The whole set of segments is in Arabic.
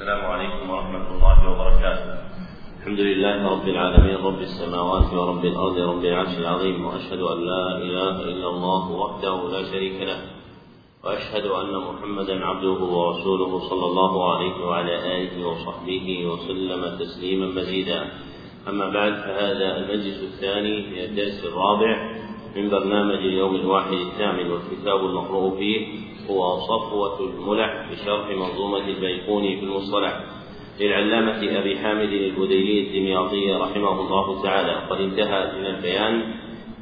السلام عليكم ورحمة الله وبركاته. الحمد لله رب العالمين رب السماوات ورب الأرض رب العرش العظيم وأشهد أن لا إله إلا الله وحده لا شريك له وأشهد أن محمدا عبده ورسوله صلى الله عليه وعلى آله وصحبه وسلم تسليما مزيدا. أما بعد فهذا المجلس الثاني من الدرس الرابع من برنامج اليوم الواحد الثامن والكتاب المقروء فيه. هو صفوة الملح بشرح منظومة البيقوني في المصطلح للعلامة أبي حامد البديلي الدمياطي رحمه الله تعالى. قد انتهى من البيان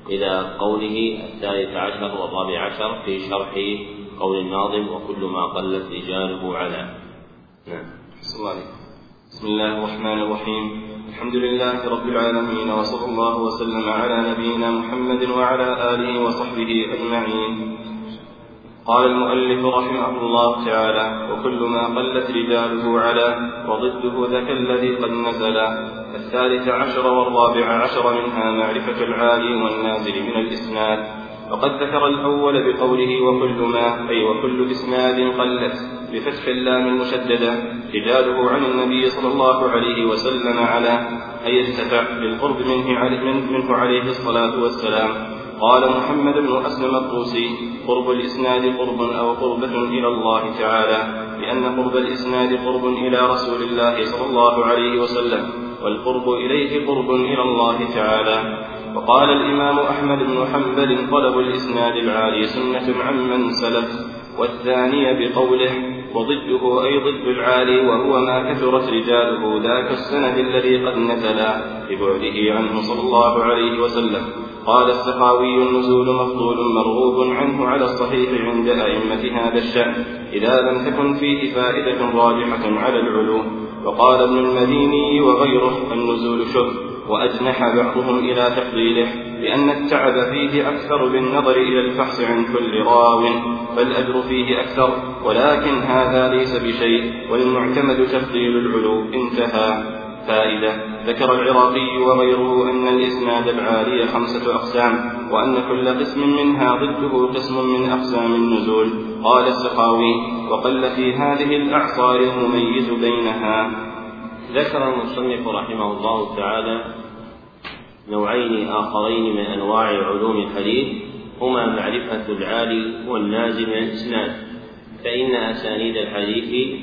إلى قوله الثالث عشر والرابع عشر في شرح قول الناظم وكل ما قلت رجاله على. نعم. بسم الله الرحمن الرحيم. الحمد لله رب العالمين وصلى الله وسلم على نبينا محمد وعلى آله وصحبه أجمعين. قال المؤلف رحمه الله تعالى وكل ما قلت رجاله على وضده ذاك الذي قد نزل. الثالث عشر والرابع عشر منها معرفة العالي والنازل من الإسناد. وقد ذكر الأول بقوله وكل ما أي وكل إسناد قلت بفتح اللام المشددة رجاله عن النبي صلى الله عليه وسلم على أي ارتفع بالقرب منه, عليه الصلاة والسلام. قال محمد بن أسلم الطوسي قرب الإسناد قرب أو قربة إلى الله تعالى لأن قرب الإسناد قرب إلى رسول الله صلى الله عليه وسلم والقرب إليه قرب إلى الله تعالى. وقال الإمام أحمد بن حنبل طلب الإسناد العالي سنة عمن سلف والثانية بقوله وضده أي ضد العالي وهو ما كثرت رجاله ذاك السند الذي قد نزلا لبعده عنه صلى الله عليه وسلم. قال السخاوي النزول مفضول مرغوب عنه على الصحيح عند أئمة هذا الشأن إذا لم تكن فيه فائدة راجحة على العلو وقال ابن المديني وغيره النزول شر وأجنح بعضهم إلى تفضيله لأن التعب فيه أكثر بالنظر إلى الفحص عن كل راو فالأجر فيه أكثر. ولكن هذا ليس بشيء والمعتمد تفضيل العلو انتهى. فائدة. ذكر العراقي وغيره أن الإسناد العالي خمسة أقسام وأن كل قسم منها ضده قسم من أقسام النزول. قال السخاوي وقل في هذه الأعصار المميز بينها. ذكر المصنف رحمه الله تعالى نوعين آخرين من أنواع علوم الحديث هما معرفة العالي والنازل من الإسناد فإن أسانيد الحديث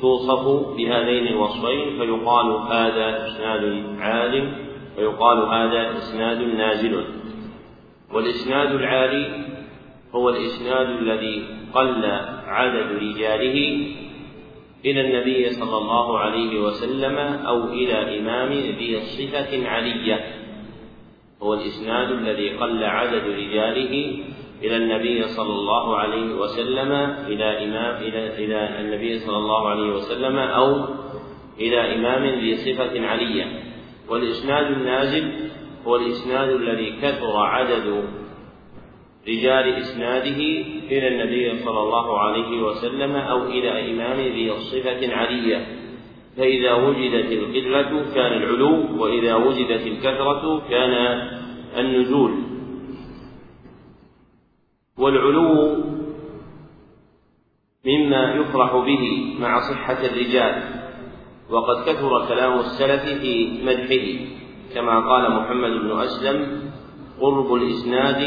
توصف بهذين الوصفين فيقال هذا إسناد عال ويقال هذا إسناد نازل. والإسناد العالي هو الإسناد الذي قل عدد رجاله إلى النبي صلى الله عليه وسلم أو إلى إمام ذي صفة علية. هو الإسناد الذي قل عدد رجاله إلى النبي صلى الله عليه وسلم إلى إمام إلى إلى النبي صلى الله عليه وسلم أو إلى إمام ذي صفة علية. والإسناد النازل هو الإسناد الذي كثر عدد رجال إسناده إلى النبي صلى الله عليه وسلم أو إلى إمام ذي صفة علية. فإذا وجدت القلة كان العلو وإذا وجدت الكثرة كان النزول. والعلو مما يفرح به مع صحة الرجال. وقد كثر كلام السلف في مدحه كما قال محمد بن أسلم قرب الإسناد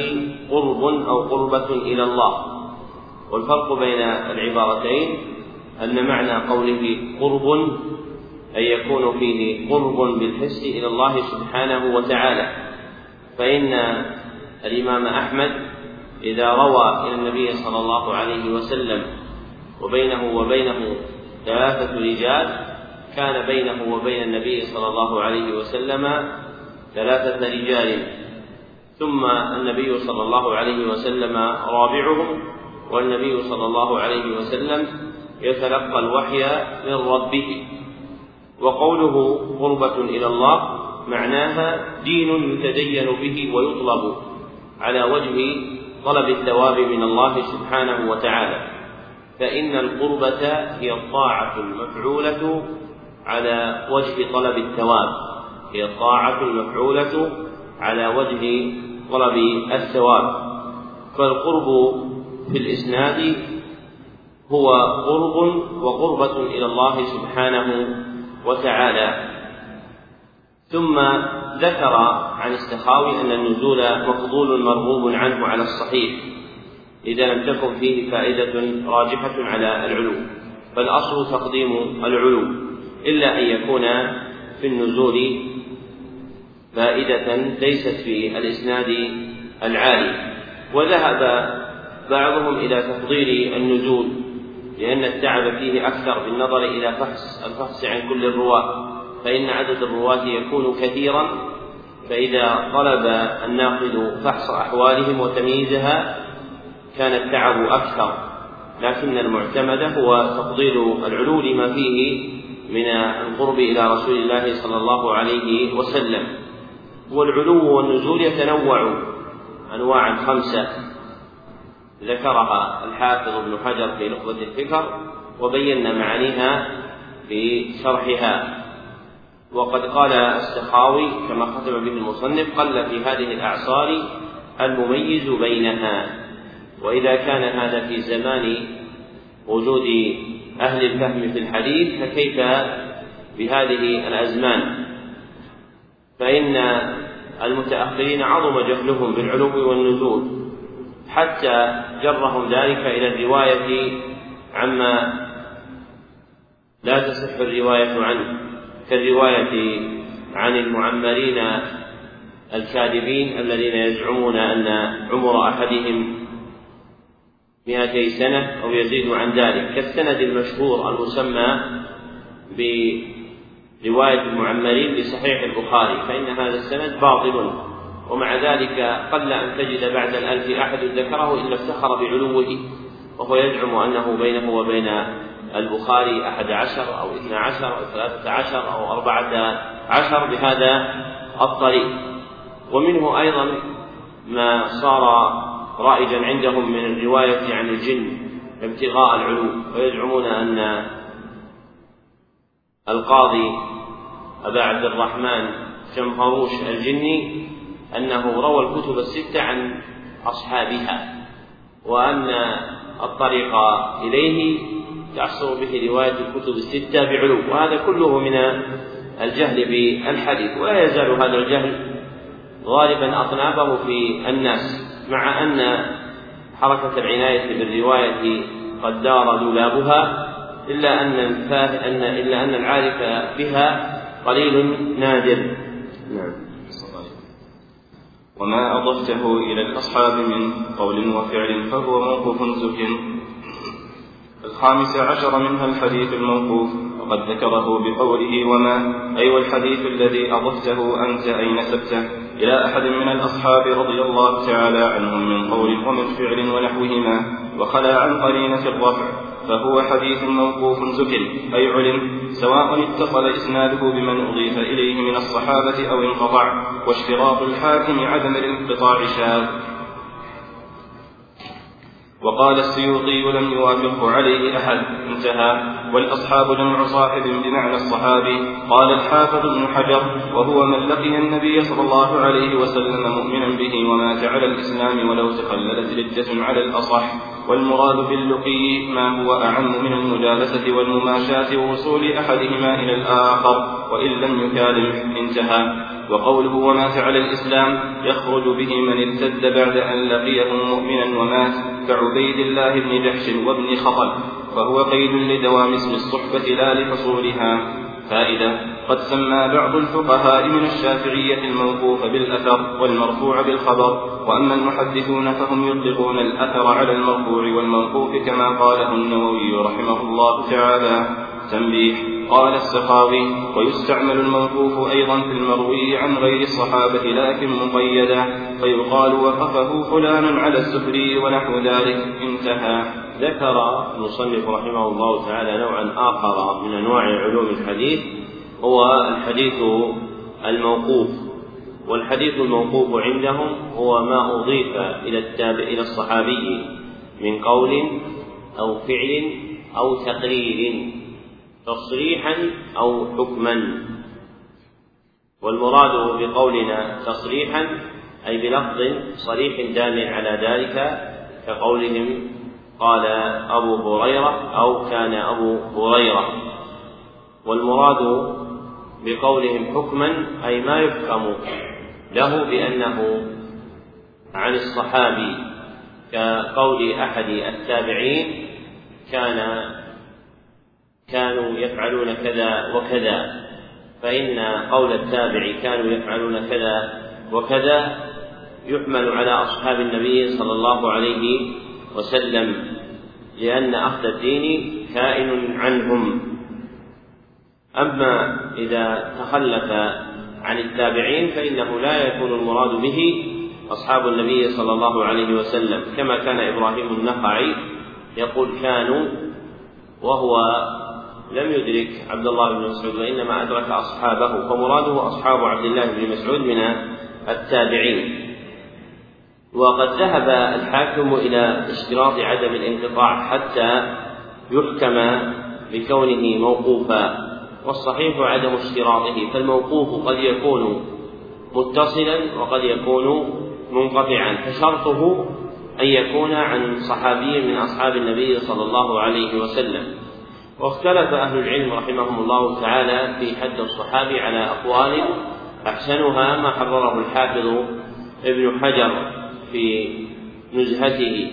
قرب أو قربة إلى الله. والفرق بين العبارتين أن معنى قوله قرب أن يكون فيه قرب بالحس إلى الله سبحانه وتعالى. فإن الإمام أحمد إذا روى إلى النبي صلى الله عليه وسلم وبينه وبينه ثلاثة رجال كان بينه وبين النبي صلى الله عليه وسلم ثلاثة رجال. ثم النبي صلى الله عليه وسلم رابعهم والنبي صلى الله عليه وسلم يتلقى الوحي من ربه. وقوله قربة إلى الله معناها دين يتدين به ويطلب على وجه طلب الثواب من الله سبحانه وتعالى. فإن القربة هي الطاعة المفعولة على وجه طلب الثواب. هي الطاعة المفعولة على وجه طلب الثواب. فالقرب في الإسناد هو قرب وقربة إلى الله سبحانه وتعالى. ثم ذكر عن السخاوي أن النزول مفضول مرغوب عنه على الصحيح إذا لم تكن فيه فائدة راجحة على العلو فالأصل تقديم العلو إلا أن يكون في النزول فائدة ليست في الإسناد العالي. وذهب بعضهم إلى تفضيل النزول لأن التعب فيه أكثر بالنظر إلى فحص الفحص عن كل الرواة. فإن عدد الرواة يكون كثيرا فإذا طلب الناقد فحص أحوالهم وتمييزها كان التعب أكثر. لكن المعتمد هو تفضيل العلو لما فيه من القرب إلى رسول الله صلى الله عليه وسلم. والعلو والنزول يتنوع أنواعا خمسة. ذكرها الحافظ ابن حجر في نخبة الفكر وبينا معانيها في شرحها. وقد قال السخاوي كما ختم به المصنف قل في هذه الأعصار المميز بينها وإذا كان هذا في زمان وجود أهل الفهم في الحديث فكيف بهذه الأزمان؟ فإن المتأخرين عظم جهلهم بالعلو والنزول حتى جرهم ذلك إلى الرواية عما لا تصح الرواية عنه. كالرواية عن المعمرين الكاذبين الذين يزعمون أن عمر أحدهم مئتي سنة أو يزيد عن ذلك. كالسند المشهور المسمى برواية المعمرين بصحيح البخاري فإن هذا السند باطل ومع ذلك قل أن تجد بعد الألف أحد ذكره إلا افتخر بعلوه وهو يزعم أنه بينه وبين البخاري أحد عشر أو اثنى عشر أو ثلاثة عشر أو أربعة عشر بهذا الطريق. ومنه أيضا ما صار رائجا عندهم من الرواية عن الجن ابتغاء العلو ويزعمون أن القاضي أبا عبد الرحمن شمهروش الجني أنه روى الكتب الستة عن أصحابها وأن الطريق إليه يحصل به رواية الكتب الستة بعلو وهذا كله من الجهل بالحديث ولا يزال هذا الجهل غالبا أطنابه في الناس مع أن حركة العناية بالرواية قد دار دولابها إلا أن أن إلا أن العارف بها قليل نادر. نعم. وما أضفته إلى الأصحاب من قول وفعل فهو موقوف زك الخامس عشر منها الحديث الموقوف وقد ذكره بقوله وما أي والحديث الذي أضفته أنت أي نسبته إلى أحد من الأصحاب رضي الله تعالى عنهم من قول ومن فعل ونحوهما وخلا عن قرينة الرفع فهو حديث موقوف زكر أي علم سواء اتصل إسناده بمن أضيف إليه من الصحابة أو انقطع واشتراط الحاكم عدم الانقطاع شاذ. وقال السيوطي لم يوافقه عليه أحد انتهى. والأصحاب جمع صاحب بمعنى الصحابي. قال الحافظ ابن حجر وهو من لقي النبي صلى الله عليه وسلم مؤمنا به ومات على الإسلام ولو تخللت ردة على الأصح. والمراد باللقي ما هو أعم من المجالسة والمماشاة ووصول أحدهما إلى الآخر وإن لم يكالمه انتهى وقوله ومات على الإسلام يخرج به من ارتد بعد أن لقيه مؤمنا ومات كعبيد الله بن جحش وابن خطل فهو قيد لدوام اسم الصحبة لا لحصولها. فائدة قد سمى بعض الفقهاء من الشافعية الموقوف بالأثر والمرفوع بالخبر وأما المحدثون فهم يطلقون الأثر على المرفوع والموقوف كما قاله النووي رحمه الله تعالى. تنبيه قال السخاوي ويستعمل الموقوف أيضا في المروي عن غير الصحابة لكن مقيدا. فيقال وقفه فلان على السفري ونحو ذلك. انتهى. ذكر المصنف رحمه الله تعالى نوعا آخر من أنواع علوم الحديث هو الحديث الموقوف. والحديث الموقوف عندهم هو ما أضيف إلى التابع إلى الصحابي من قول أو فعل أو تقرير. تصريحا أو حكما. والمراد بقولنا تصريحا أي بلفظ صريح دال على ذلك كقولهم قال أبو هريرة أو كان أبو هريرة. والمراد بقولهم حكما أي ما يفهم له بأنه عن الصحابي كقول أحد التابعين كان كانوا يفعلون كذا وكذا فإن قول التابع كانوا يفعلون كذا وكذا يحمل على أصحاب النبي صلى الله عليه وسلم لأن أخذ الدين كائن عنهم. أما إذا تخلف عن التابعين فإنه لا يكون المراد به أصحاب النبي صلى الله عليه وسلم كما كان إبراهيم النخعي يقول كانوا وهو لم يدرك عبد الله بن مسعود وإنما أدرك أصحابه فمراده أصحاب عبد الله بن مسعود من التابعين. وقد ذهب الحاكم إلى اشتراط عدم الانقطاع حتى يحكم بكونه موقوفا والصحيح عدم اشتراطه فالموقوف قد يكون متصلا وقد يكون منقطعا. فشرطه أن يكون عن صحابي من أصحاب النبي صلى الله عليه وسلم. واختلف أهل العلم رحمهم الله تعالى في حد الصحابي على أقوال أحسنها ما حرره الحافظ ابن حجر في نزهته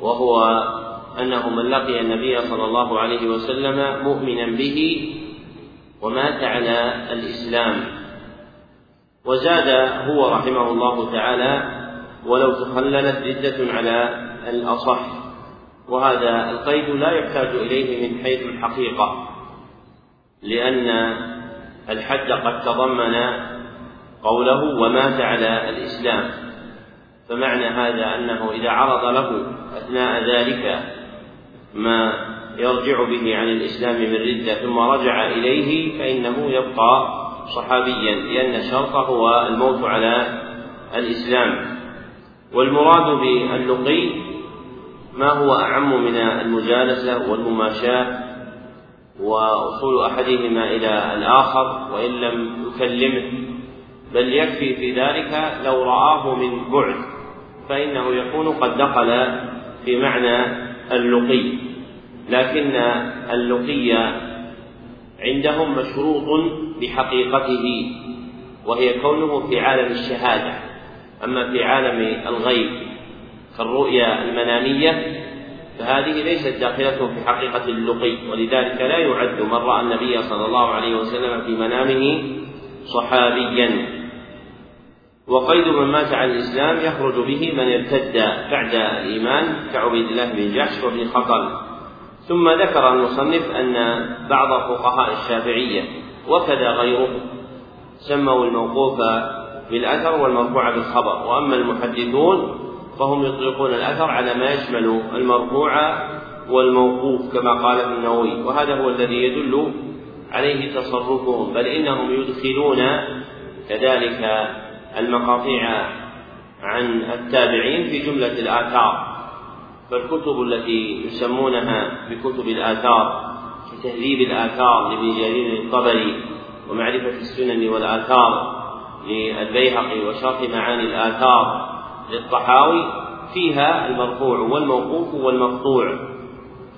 وهو أنه من لقي النبي صلى الله عليه وسلم مؤمنا به ومات على الإسلام. وزاد هو رحمه الله تعالى ولو تخللت ردة على الأصح. وهذا القيد لا يحتاج إليه من حيث الحقيقة لأن الحد قد تضمن قوله ومات على الإسلام. فمعنى هذا أنه إذا عرض له أثناء ذلك ما يرجع به عن الإسلام من ردة ثم رجع إليه فإنه يبقى صحابيا لأن الشرط هو الموت على الإسلام. والمراد باللقي ما هو أعم من المجالسة والمماشاة ووصول أحدهما إلى الآخر وإن لم يكلمه؟ بل يكفي في ذلك لو رآه من بعد فإنه يكون قد دخل في معنى اللقي. لكن اللقي عندهم مشروط بحقيقته وهي كونه في عالم الشهادة. أما في عالم الغيب كالرؤيا المنامية فهذه ليست داخلة في حقيقة اللقي ولذلك لا يعد من رأى النبي صلى الله عليه وسلم في منامه صحابيا. وقيد من مات على الإسلام يخرج به من ارتد بعد الإيمان كعبيد الله بن جحش وابن خطل ثم ذكر المصنف أن بعض فقهاء الشافعية وكذا غيره سموا الموقوف بالأثر والمرفوع بالخبر. وأما المحدثون فهم يطلقون الأثر على ما يشمل المرفوع والموقوف كما قال ابن النووي. وهذا هو الذي يدل عليه تصرفهم. بل إنهم يدخلون كذلك المقاطيع عن التابعين في جملة الآثار. فالكتب التي يسمونها بكتب الآثار كتهذيب الآثار لابن جرير الطبري ومعرفة السنن والآثار للبيهقي وشرح معاني الآثار للطحاوي فيها المرفوع والموقوف والمقطوع.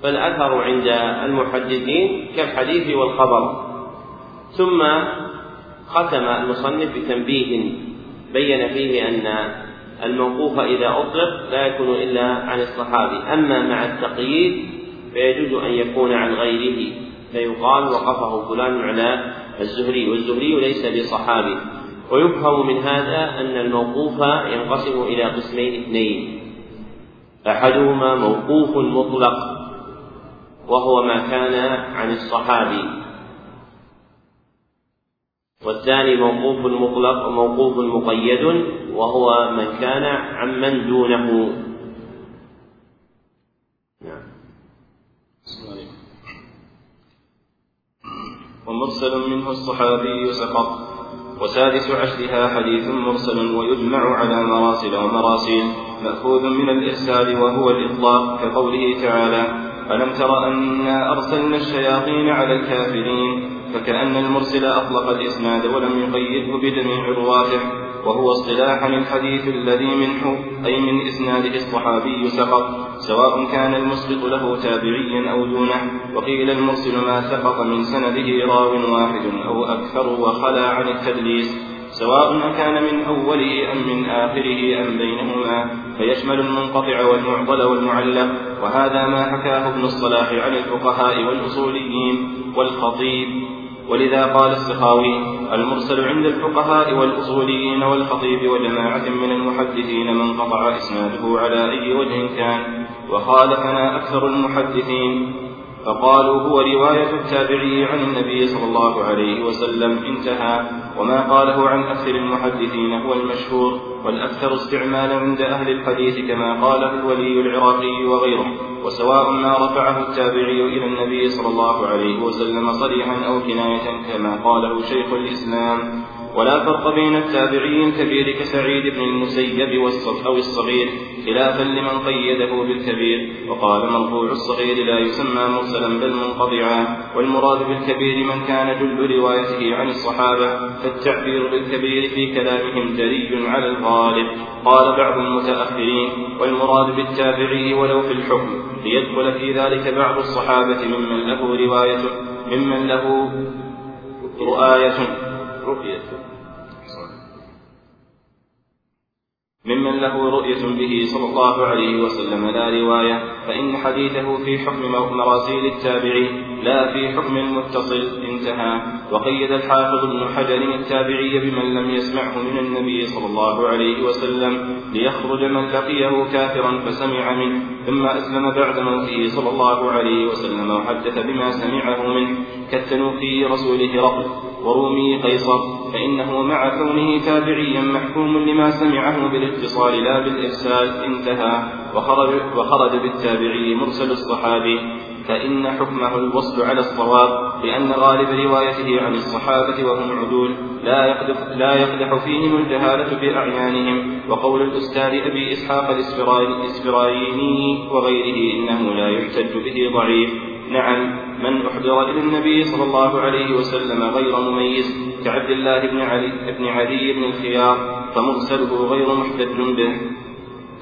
فالأثر عند المحدثين كالحديث والخبر. ثم ختم المصنف بتنبيه. بين فيه أن الموقوف إذا أطلق لا يكون إلا عن الصحابي. أما مع التقييد فيجوز أن يكون عن غيره. فيقال وقفه فلان على الزهري والزهري ليس بصحابي ويفهم من هذا أن الموقوف ينقسم إلى قسمين اثنين. أحدهما موقوف مطلق وهو ما كان عن الصحابي. والثاني موقوف مطلق وموقوف مقيد وهو من كان عمن دونه. نعم. ومرسل منه الصحابي سقط وسادس عشرها حديث مرسل ويجمع على مراسل ومراسيل مأخوذ من الإرسال وهو الإطلاق كقوله تعالى ألم تر أنا أرسلنا الشياطين على الكافرين؟ فكأن المرسل أطلق الإسناد ولم يقيده بجميع رواته وهو اصطلاحا الحديث الذي منه أي من إسناده الصحابي سقط سواء كان المسقط له تابعيا أو دونه وقيل المرسل ما سقط من سنده راو واحد أو أكثر وخلا عن التدليس سواء كان من أوله أم من آخره أم بينهما فيشمل المنقطع والمعضل والمعلق وهذا ما حكاه ابن الصلاح عن الفقهاء والأصوليين والخطيب. ولذا قال السخاوي المرسل عند الفقهاء والأصوليين والخطيب وجماعة من المحدثين من قطع إسناده على أي وجه كان وخالفنا أكثر المحدثين فقالوا هو رواية التابعي عن النبي صلى الله عليه وسلم انتهى وما قاله عن أكثر المحدثين هو المشهور والأكثر استعمالا عند أهل الحديث كما قاله الولي العراقي وغيره. وسواء ما رفعه التابعي إلى النبي صلى الله عليه وسلم صريحا أو كناية كما قاله شيخ الإسلام. ولا فرق بين التابعي الكبير كسعيد بن المسيب أو الصغير. خلافا لمن قيده بالكبير. وقال مرفوع الصغير لا يسمى مرسلا بل منقطعا. والمراد بالكبير من كان جل روايته عن الصحابة فالتعبير بالكبير في كلامهم جري على الغالب. قال بعض المتأخرين والمراد بالتابعي ولو في الحكم. ليدخل في ذلك بعض الصحابة ممن له رواية ممن له رؤاية. رؤية. ممن له رؤية به صلى الله عليه وسلم لا رواية. فإن حديثه في حكم مراسيل التابعي لا في حكم المتصل انتهى. وقيد الحافظ ابن حجر التابعي بمن لم يسمعه من النبي صلى الله عليه وسلم. ليخرج من لقيه كافرا فسمع منه ثم أسلم بعد موته صلى الله عليه وسلم وحدث بما سمعه منه كالتنوخي رسوله رقب ورومي قيصر فإنه مع كونه تابعيا محكوم لما سمعه بالاتصال لا بالإرسال انتهى وخرج, وخرج بالتابعي مرسل الصحابي فإن حكمه الوصل على الصواب لأن غالب روايته عن الصحابة وهم عدول لا يقدح, لا يقدح فيهم الجهالة بأعيانهم وقول الأستاذ أبي إسحاق الإسفرايني وغيره إنه لا يحتج به ضعيف. نعم من أحضر إلى النبي صلى الله عليه وسلم غير مميز كعبد الله بن علي بن علي بن الخيار فمرسله غير محتج به.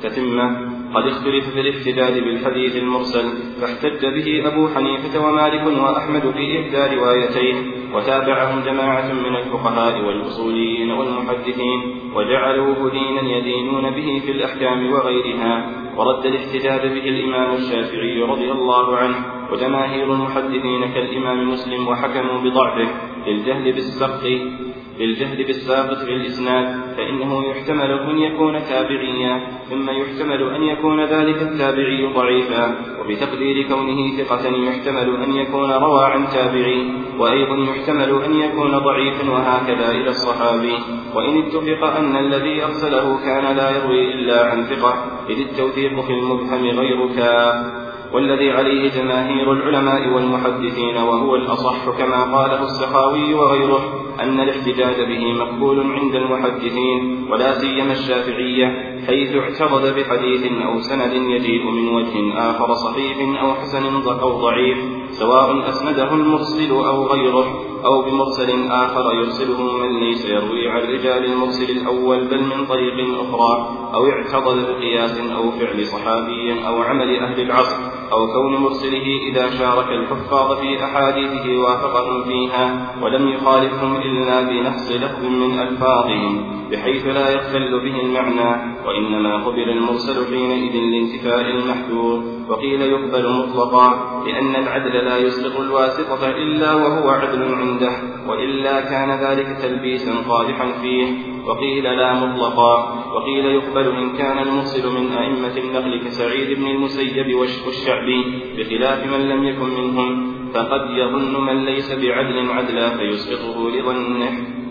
تتمة. قد اختلف في الاحتجاج بالحديث المرسل فاحتج به أبو حنيفة ومالك وأحمد في إحدى روايتين وتابعهم جماعة من الفقهاء والأصوليين والمحدثين وجعلوه دينا يدينون به في الأحكام وغيرها ورد الاحتجاج به الإمام الشافعي رضي الله عنه وجماهير المحدثين كالإمام مسلم وحكموا بضعفه للجهل بالسبق للجهل بالسابق الإسناد فإنه يحتمل أن يكون تابعيا ثم يحتمل أن يكون ذلك التابعي ضعيفا. وبتقدير كونه ثقة يحتمل أن يكون روى عن تابعي وأيضا يحتمل أن يكون ضعيفا وهكذا إلى الصحابي. وإن اتفق أن الذي أرسله كان لا يروي إلا عن ثقة إذ التوثيق في المبهم غير كاف والذي عليه جماهير العلماء والمحدثين وهو الأصح كما قاله السخاوي وغيره. أن الاحتجاج به مقبول عند المحدثين ولا سيما الشافعية حيث اعترض بحديث أو سند يجيء من وجه آخر صحيح أو حسن أو ضعيف سواء أسنده المرسل أو غيره أو بمرسل آخر يرسله من ليس يروي عن رجال المرسل الأول بل من طريق أخرى أو اعتضد بقياس أو فعل صحابي أو عمل أهل العصر. أو كون مرسله إذا شارك الحفاظ في أحاديثه وافقهم فيها ولم يخالفهم إلا بنفس لفظ من ألفاظهم بحيث لا يختل به المعنى. وإنما قبل المرسل حينئذ لانتفاء المحذور وقيل يقبل مطلقا لأن العدل لا يسقط الواسطة إلا وهو عدل عنده وإلا كان ذلك تلبيسا قادحا فيه. وقيل لا مطلقا وقيل يقبل إن كان المرسل من أئمة النقل كسعيد بن المسيب والشعبي بخلاف من لم يكن منهم فقد يظن من ليس بعدل عدلا فيسقطه لظنه.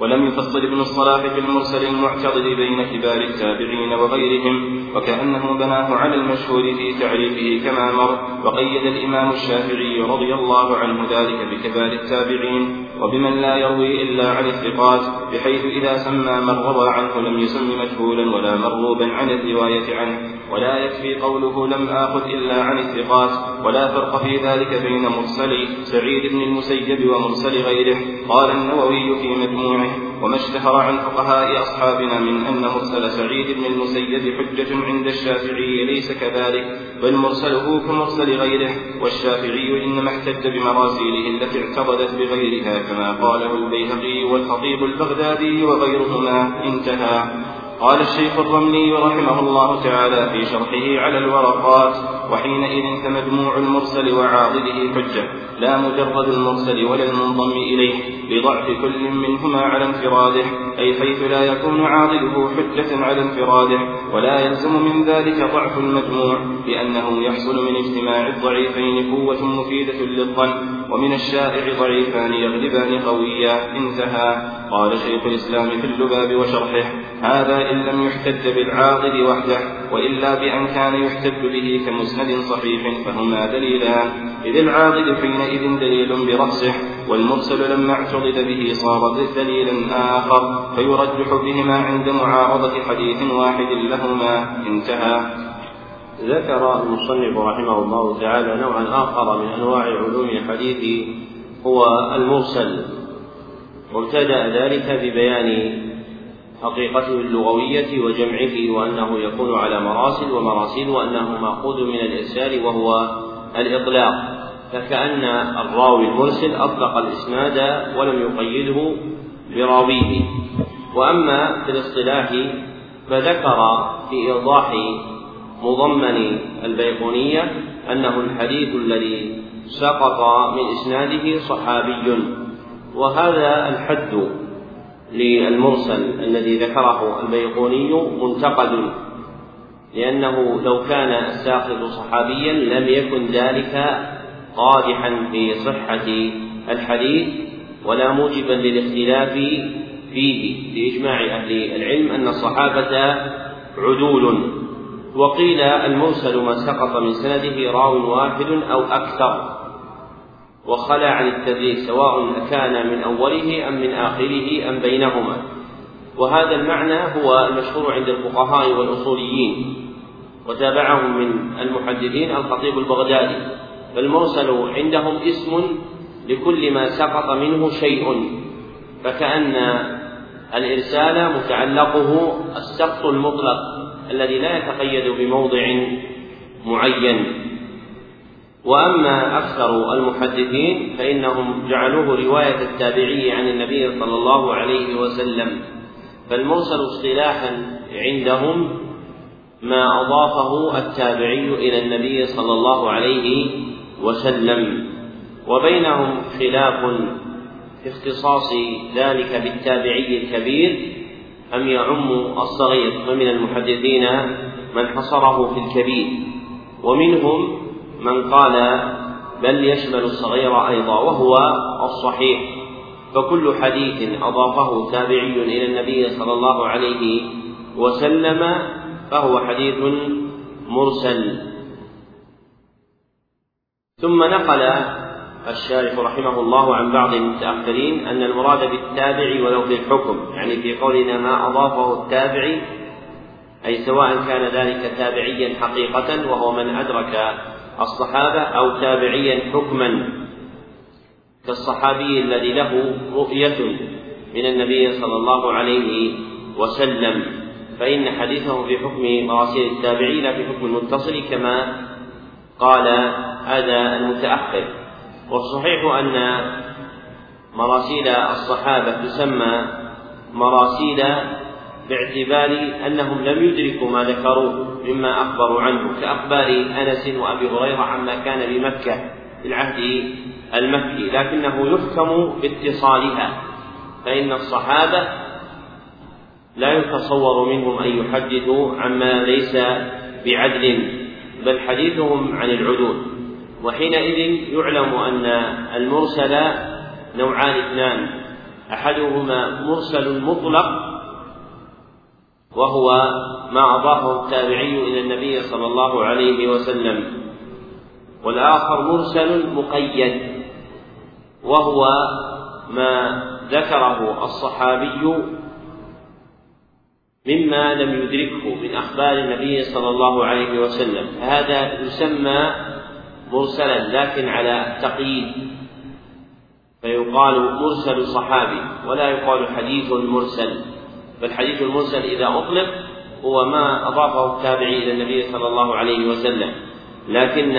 ولم يفصل ابن الصلاح في المرسل المعتضد بين كبار التابعين وغيرهم وكأنه بناه على المشهور في تعريفه كما مر وقيد الإمام الشافعي رضي الله عنه ذلك بكبار التابعين وبمن لا يروي إلا عن الثقات بحيث إذا سمى من روى عنه لم يسم مجهولا ولا مرغوبا عن الرواية عنه. ولا يكفي قوله لم آخذ إلا عن الثقات ولا فرق في ذلك بين مرسل سعيد بن المسيب ومرسل غيره. قال النووي في مجموعه وما اشتهر عن فقهاء أصحابنا من أن مرسل سعيد بن المسيب حجة عند الشافعي ليس كذلك بل مرسله كمرسل غيره. والشافعي إنما احتج بمراسيله التي اعتقدت بغيرها كما قاله البيهقي والخطيب البغدادي وغيرهما. انتهى. قال الشيخ الرملي رحمه الله تعالى في شرحه على الورقات وحينئذ فمجموع المرسل وعاضده حجة لا مجرد المرسل ولا المنضم إليه لضعف كل منهما على انفراده أي حيث لا يكون عاضده حجة على انفراده ولا يلزم من ذلك ضعف المجموع لأنه يحصل من اجتماع الضعيفين قوة مفيدة للظن ومن الشائع ضعيفان يغلبان قويا انتهى. قال شيخ الإسلام في اللباب وشرحه هذا إن لم يحتج بالعاضد وحده. وإلا بأن كان يحتج به كمسند صحيح فهما دليلان إذ العاضد حينئذ دليل برأسه والمرسل لما اعتضد به صار دليلا آخر فيرجح بهما عند معارضة حديث واحد لهما. انتهى. ذكر المصنف رحمه الله تعالى نوعا آخر من أنواع علوم الحديث هو المرسل. وابتدأ ذلك ببيان حقيقته اللغوية وجمعه وأنه يكون على مراسل ومراسيل وأنه مأخوذ من الإرسال وهو الإطلاق. فكأن الراوي المرسل أطلق الإسناد ولم يقيده براويه. وأما في الاصطلاح فذكر في إيضاح مضمن البيقونية أنه الحديث الذي سقط من إسناده صحابي. وهذا الحد للمرسل الذي ذكره البيقوني منتقد لأنه لو كان الساقط صحابيا لم يكن ذلك قادحا في صحة الحديث ولا موجبا للاختلاف فيه. لإجماع أهل العلم أن الصحابة عدول. وقيل المرسل ما سقط من سنده راو واحد أو أكثر. وخلى عن التدليس سواء كان من أوله أم من آخره أم بينهما. وهذا المعنى هو المشهور عند الفقهاء والأصوليين وتابعهم من المحدثين الخطيب البغدادي. فالمرسل عندهم اسم لكل ما سقط منه شيء فكأن الإرسال متعلقه السقط المطلق الذي لا يتقيد بموضع معين. وأما أكثر المحدثين فإنهم جعلوه رواية التابعي عن النبي صلى الله عليه وسلم فالمرسل اصطلاحا عندهم ما أضافه التابعي إلى النبي صلى الله عليه وسلم وبينهم خلاف في اختصاص ذلك بالتابعي الكبير أم يعم الصغير فمن المحدثين من حصره في الكبير ومنهم من قال بل يشمل الصغير أيضا وهو الصحيح فكل حديث أضافه تابعي إلى النبي صلى الله عليه وسلم فهو حديث مرسل. ثم نقل الشارح رحمه الله عن بعض المتأخرين أن المراد بالتابع ولو في الحكم يعني في قولنا ما أضافه التابعي أي سواء كان ذلك تابعيا حقيقة وهو من أدرك الصحابة أو تابعيا حكما كالصحابي الذي له رؤية من النبي صلى الله عليه وسلم فإن حديثه في حكم مراسيل التابعين لا في حكم المتصل كما قال هذا المتأخر. والصحيح أن مراسيل الصحابة تسمى مراسيل باعتبار أنهم لم يدركوا ما ذكروه مما أخبروا عنه كأخبار أنس وأبي هريرة عما كان بمكة في العهد المكي لكنه يحكم باتصالها فإن الصحابة لا يتصور منهم أن يحدثوا عما ليس بعدل بل حديثهم عن العدول. وحينئذ يعلم أن المرسل نوعان اثنان أحدهما مرسل مطلق وهو ما أضافه التابعي إلى النبي صلى الله عليه وسلم. والآخر مرسل مقيد وهو ما ذكره الصحابي مما لم يدركه من أخبار النبي صلى الله عليه وسلم. فهذا يسمى مرسلا لكن على تقييد. فيقال مرسل صحابي ولا يقال حديث مرسل. فالحديث المرسل إذا أطلق هو ما أضافه التابعي إلى النبي صلى الله عليه وسلم لكن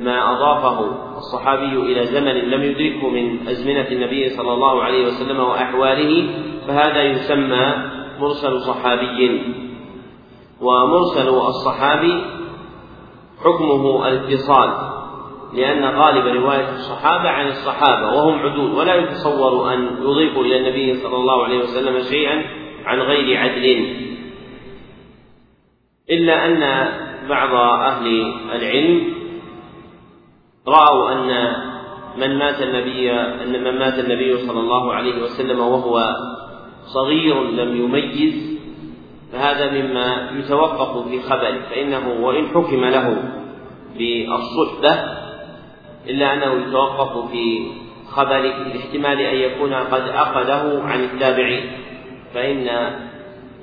ما أضافه الصحابي إلى زمن لم يدركه من أزمنة النبي صلى الله عليه وسلم وأحواله فهذا يسمى مرسل صحابي. ومرسل الصحابي حكمه الاتصال لأن غالب رواية الصحابة عن الصحابة وهم عدول ولا يتصور أن يضيفوا إلى النبي صلى الله عليه وسلم شيئا عن غير عدل. إلا أن بعض أهل العلم رأوا أن من مات النبي أن من مات النبي صلى الله عليه وسلم وهو صغير لم يميز فهذا مما يتوقف في خبره فإنه وإن حكم له بالصحبة إلا أنه يتوقف في خبره باحتمال أن يكون قد أخذه عن التابعين. فإن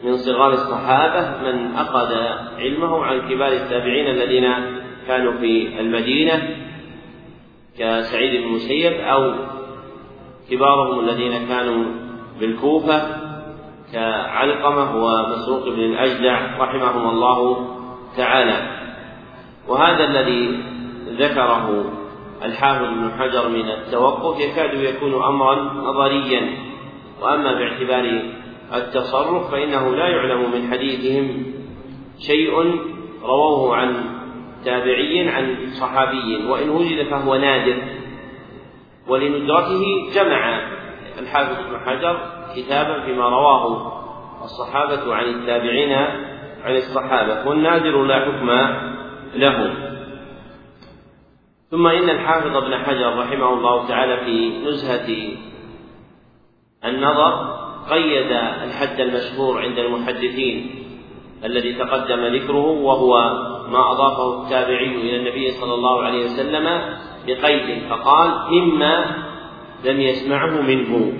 من صغار الصحابة من أخذ علمه عن كبار التابعين الذين كانوا في المدينة كسعيد بن المسيب أو كبارهم الذين كانوا بالكوفة كعلقمة ومسروق بن الأجدع رحمهم الله تعالى. وهذا الذي ذكره الحافظ ابن حجر من التوقف يكاد يكون أمرا نظريا وأما باعتبار التصرف فإنه لا يعلم من حديثهم شيء رووه عن تابعي عن صحابي وإن وجد فهو نادر. ولندرته جمع الحافظ ابن حجر كتابا فيما رواه الصحابة عن التابعين عن الصحابة والنادر لا حكم له. ثم إن الحافظ ابن حجر رحمه الله تعالى في نزهة النظر قيد الحد المشهور عند المحدثين الذي تقدم ذكره وهو ما أضافه التابعي إلى النبي صلى الله عليه وسلم بقيد فقال مما لم يسمعه منه.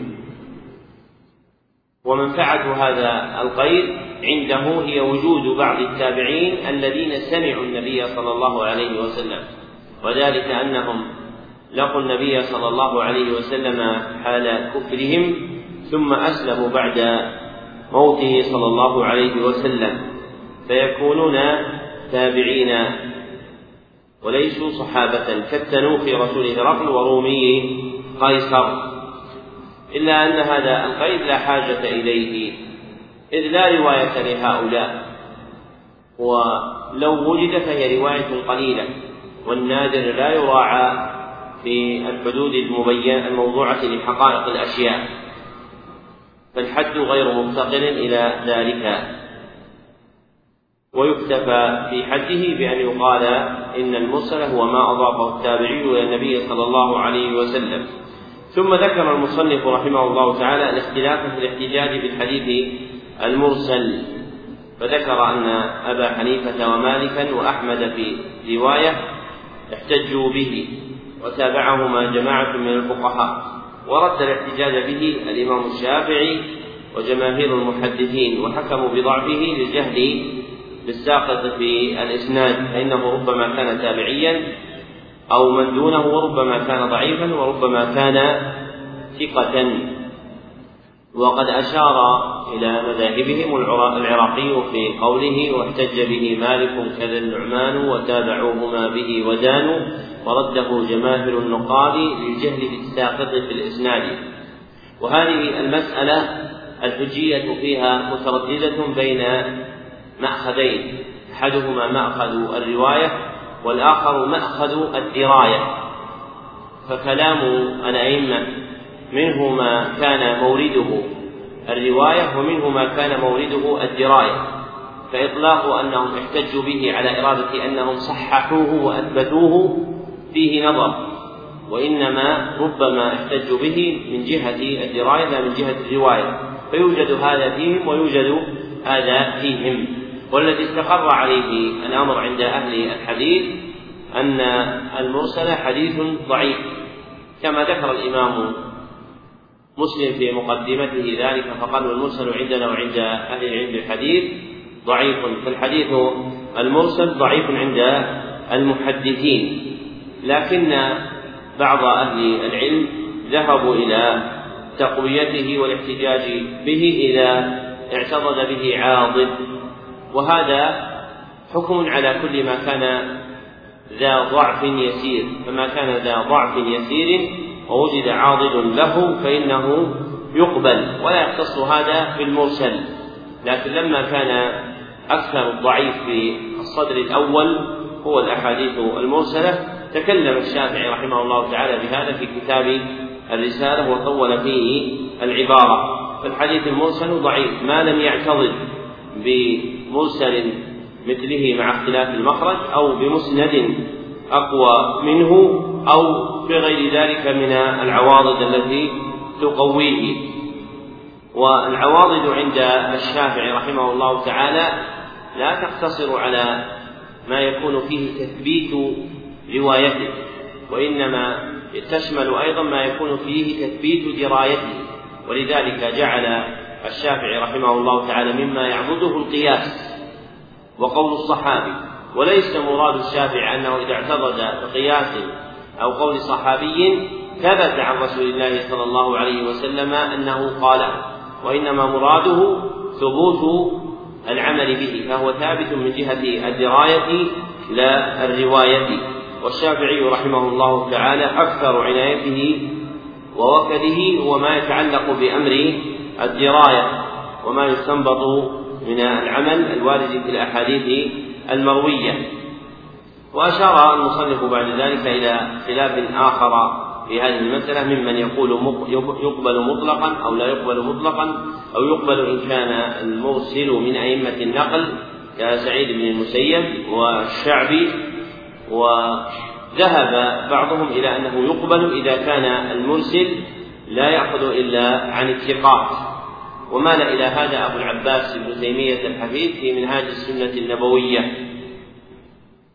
ومنفعة هذا القيد عنده هي وجود بعض التابعين الذين سمعوا النبي صلى الله عليه وسلم وذلك أنهم لقوا النبي صلى الله عليه وسلم حال كفرهم ثم أسلموا بعد موته صلى الله عليه وسلم. فيكونون تابعين وليسوا صحابة. كالتنوخ رسول هرقل ورومي قيصر. إلا أن هذا القيد لا حاجة إليه إذ لا رواية لهؤلاء. ولو وجد فهي رواية قليلة والنادر لا يراعى في الحدود المبينة الموضوعة لحقائق الأشياء. فالحد غير مفتقر إلى ذلك. ويكتفى في حده بأن يقال إن المرسل هو ما أضافه التابعي إلى النبي صلى الله عليه وسلم. ثم ذكر المصنف رحمه الله تعالى الاختلاف في الاحتجاج بالحديث المرسل. فذكر أن أبا حنيفة ومالكا وأحمد في رواية احتجوا به وتابعهما جماعة من الفقهاء. ورد الاحتجاج به الإمام الشافعي وجماهير المحدثين وحكموا بضعفه للجهل بالساقط في الإسناد فإنه ربما كان تابعيا أو من دونه وربما كان ضعيفا وربما كان ثقة. وقد أشار إلى مذاهبهم العراقي في قوله واحتج به مالك كذا النعمان وتابعوهما به ودانوا ورده جماهير النقاد للجهل بالساقط في الإسناد وهذه المسألة الحجية فيها مترددة بين مأخذين أحدهما مأخذ الرواية والآخر مأخذ الدراية. فكلام الأئمة منه ما كان مورده. الرواية ومنه ما كان مورده الدراية. فإطلاق أنهم احتجوا به على إرادة أنهم صححوه وأثبتوه فيه نظر. وإنما ربما احتجوا به من جهة الدراية لا من جهة الرواية. فيوجد هذا فيهم ويوجد هذا فيهم. والذي استقر عليه الأمر عند أهل الحديث أن المرسل حديث ضعيف. كما ذكر الإمام مسلم في مقدمته ذلك فقال والمرسل عندنا وعند أهل العلم بالحديث ضعيف. فالحديث المرسل ضعيف عند المحدثين لكن بعض أهل العلم ذهبوا إلى تقويته والاحتجاج به إذا اعتضد به عاضد. وهذا حكم على كل ما كان ذا ضعف يسير فما كان ذا ضعف يسير ووجد عاضد له فإنه يقبل ولا يختص هذا بالمرسل لكن لما كان أكثر الضعيف في الصدر الأول هو الأحاديث المرسلة تكلم الشافعي رحمه الله تعالى بهذا في كتاب الرسالة وطول فيه العبارة. فالحديث المرسل ضعيف ما لم يعتضد بمرسل مثله مع اختلاف المخرج أو بمسند أقوى منه أو بغير ذلك من العوارض التي تقويه. والعوارض عند الشافعي رحمه الله تعالى لا تقتصر على ما يكون فيه تثبيت روايته وإنما تشمل أيضا ما يكون فيه تثبيت درايته. ولذلك جعل الشافعي رحمه الله تعالى مما يعبده القياس وقول الصحابي وليس مراد الشافعي أنه إذا اعتضد بقياس أو قول صحابي ثبت عن رسول الله صلى الله عليه وسلم أنه قاله وإنما مراده ثبوت العمل به فهو ثابت من جهة الدراية لا الرواية. والشافعي رحمه الله تعالى أكثر عنايته ووكله هو ما يتعلق بأمر الدراية وما يستنبط من العمل الوارد في الأحاديث المروية. وأشار المصنف بعد ذلك إلى خلاف آخر في هذه المسألة ممن يقول يقبل مطلقا أو لا يقبل مطلقا أو يقبل إن كان المرسل من أئمة النقل كسعيد بن المسيب والشعبي وذهب بعضهم إلى أنه يقبل إذا كان المرسل لا يأخذ إلا عن الثقات. ومال إلى هذا أبو العباس بن تيمية الحفيد في منهاج السنة النبوية.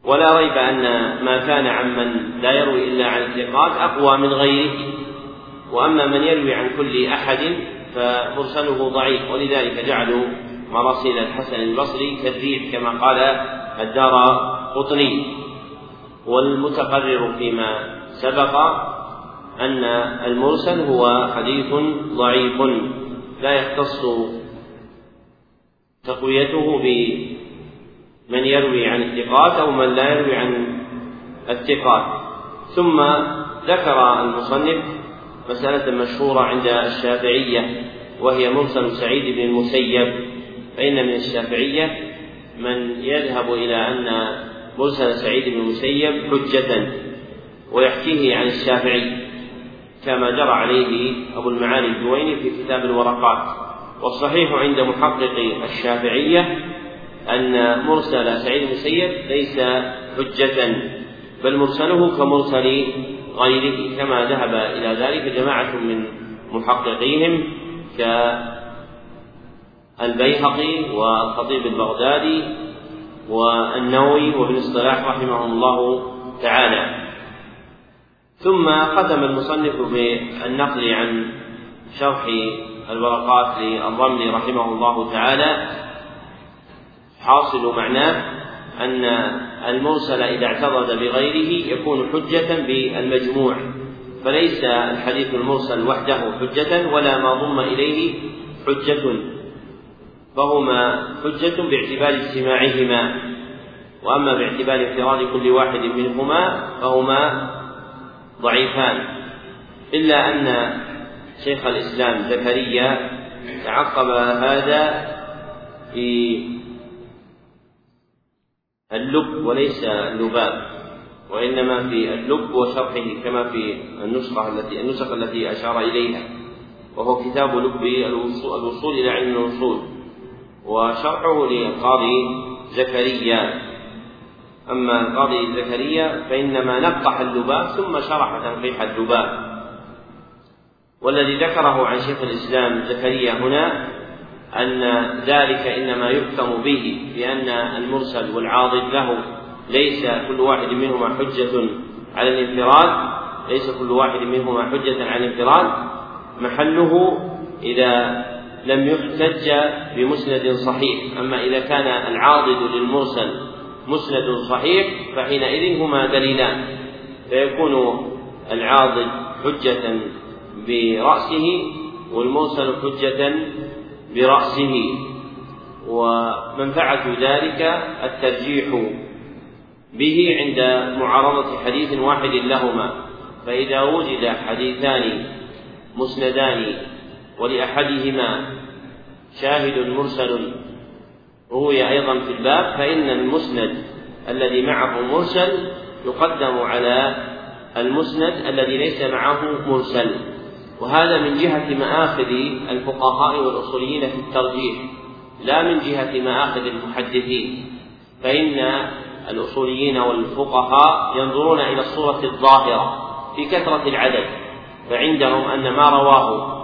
ولا ريب أن ما كان عمن لا يروي إلا عن الثقات أقوى من غيره. وأما من يروي عن كل أحد فمرسله ضعيف ولذلك جعلوا مراسيل الحسن البصري كالريح كما قال الدار قطني. والمتقرر فيما سبق أن المرسل هو حديث ضعيف لا يختص تقويته بمن يروي عن الثقات أو من لا يروي عن الثقات. ثم ذكر المصنف مسألة مشهورة عند الشافعية وهي مرسل سعيد بن المسيب. فإن من الشافعية من يذهب إلى أن مرسل سعيد بن المسيب حجة ويحكيه عن الشافعي كما جرى عليه أبو المعالي الجويني في كتاب الورقات. والصحيح عند محقق الشافعية أن مرسل سعيد بن المسيب ليس حجة بل مرسله كمرسل غيره كما ذهب إلى ذلك جماعة من محققيهم كالبيهقي والخطيب البغدادي والنووي وابن الصلاح رحمهم الله تعالى. ثم ختم المصنف بالنقل عن شرح الورقات للرملي رحمه الله تعالى حاصل معناه أن المرسل إذا اعترض بغيره يكون حجة بالمجموع فليس الحديث المرسل وحده حجة ولا ما ضم إليه حجة فهما حجة باعتبار اجتماعهما وأما باعتبار انفراد كل واحد منهما فهما ضعيفان. إلا أن شيخ الإسلام زكريا تعقب هذا في اللب وليس اللباب وإنما في اللب وشرحه كما في النسخة التي النسخ التي أشار إليها وهو كتاب لب الوصول إلى علم الوصول وشرحه للقاضي زكريا. أما القاضي زكريا فإنما نقح اللباب ثم شرح تنقيح اللباب. والذي ذكره عن شيخ الإسلام زكريا هنا أن ذلك إنما يحكم به بأن المرسل والعاضد له ليس كل واحد منهما حجة على الانفراد ليس كل واحد منهما حجة على الانفراد. محله إذا لم يحتج بمسند صحيح. أما إذا كان العاضد للمرسل مسند صحيح فحينئذ هما دليلان. فيكون العاضد حجة برأسه والمرسل حجة برأسه ومنفعة ذلك الترجيح به عند معارضة حديث واحد لهما. فإذا وجد حديثان مسندان ولأحدهما شاهد مرسل روي أيضا في الباب فإن المسند الذي معه مرسل يقدم على المسند الذي ليس معه مرسل. وهذا من جهة مآخذ الفقهاء والأصوليين في الترجيح لا من جهة مآخذ المحدثين فإن الأصوليين والفقهاء ينظرون إلى الصورة الظاهرة في كثرة العدد فعندهم أن ما رواه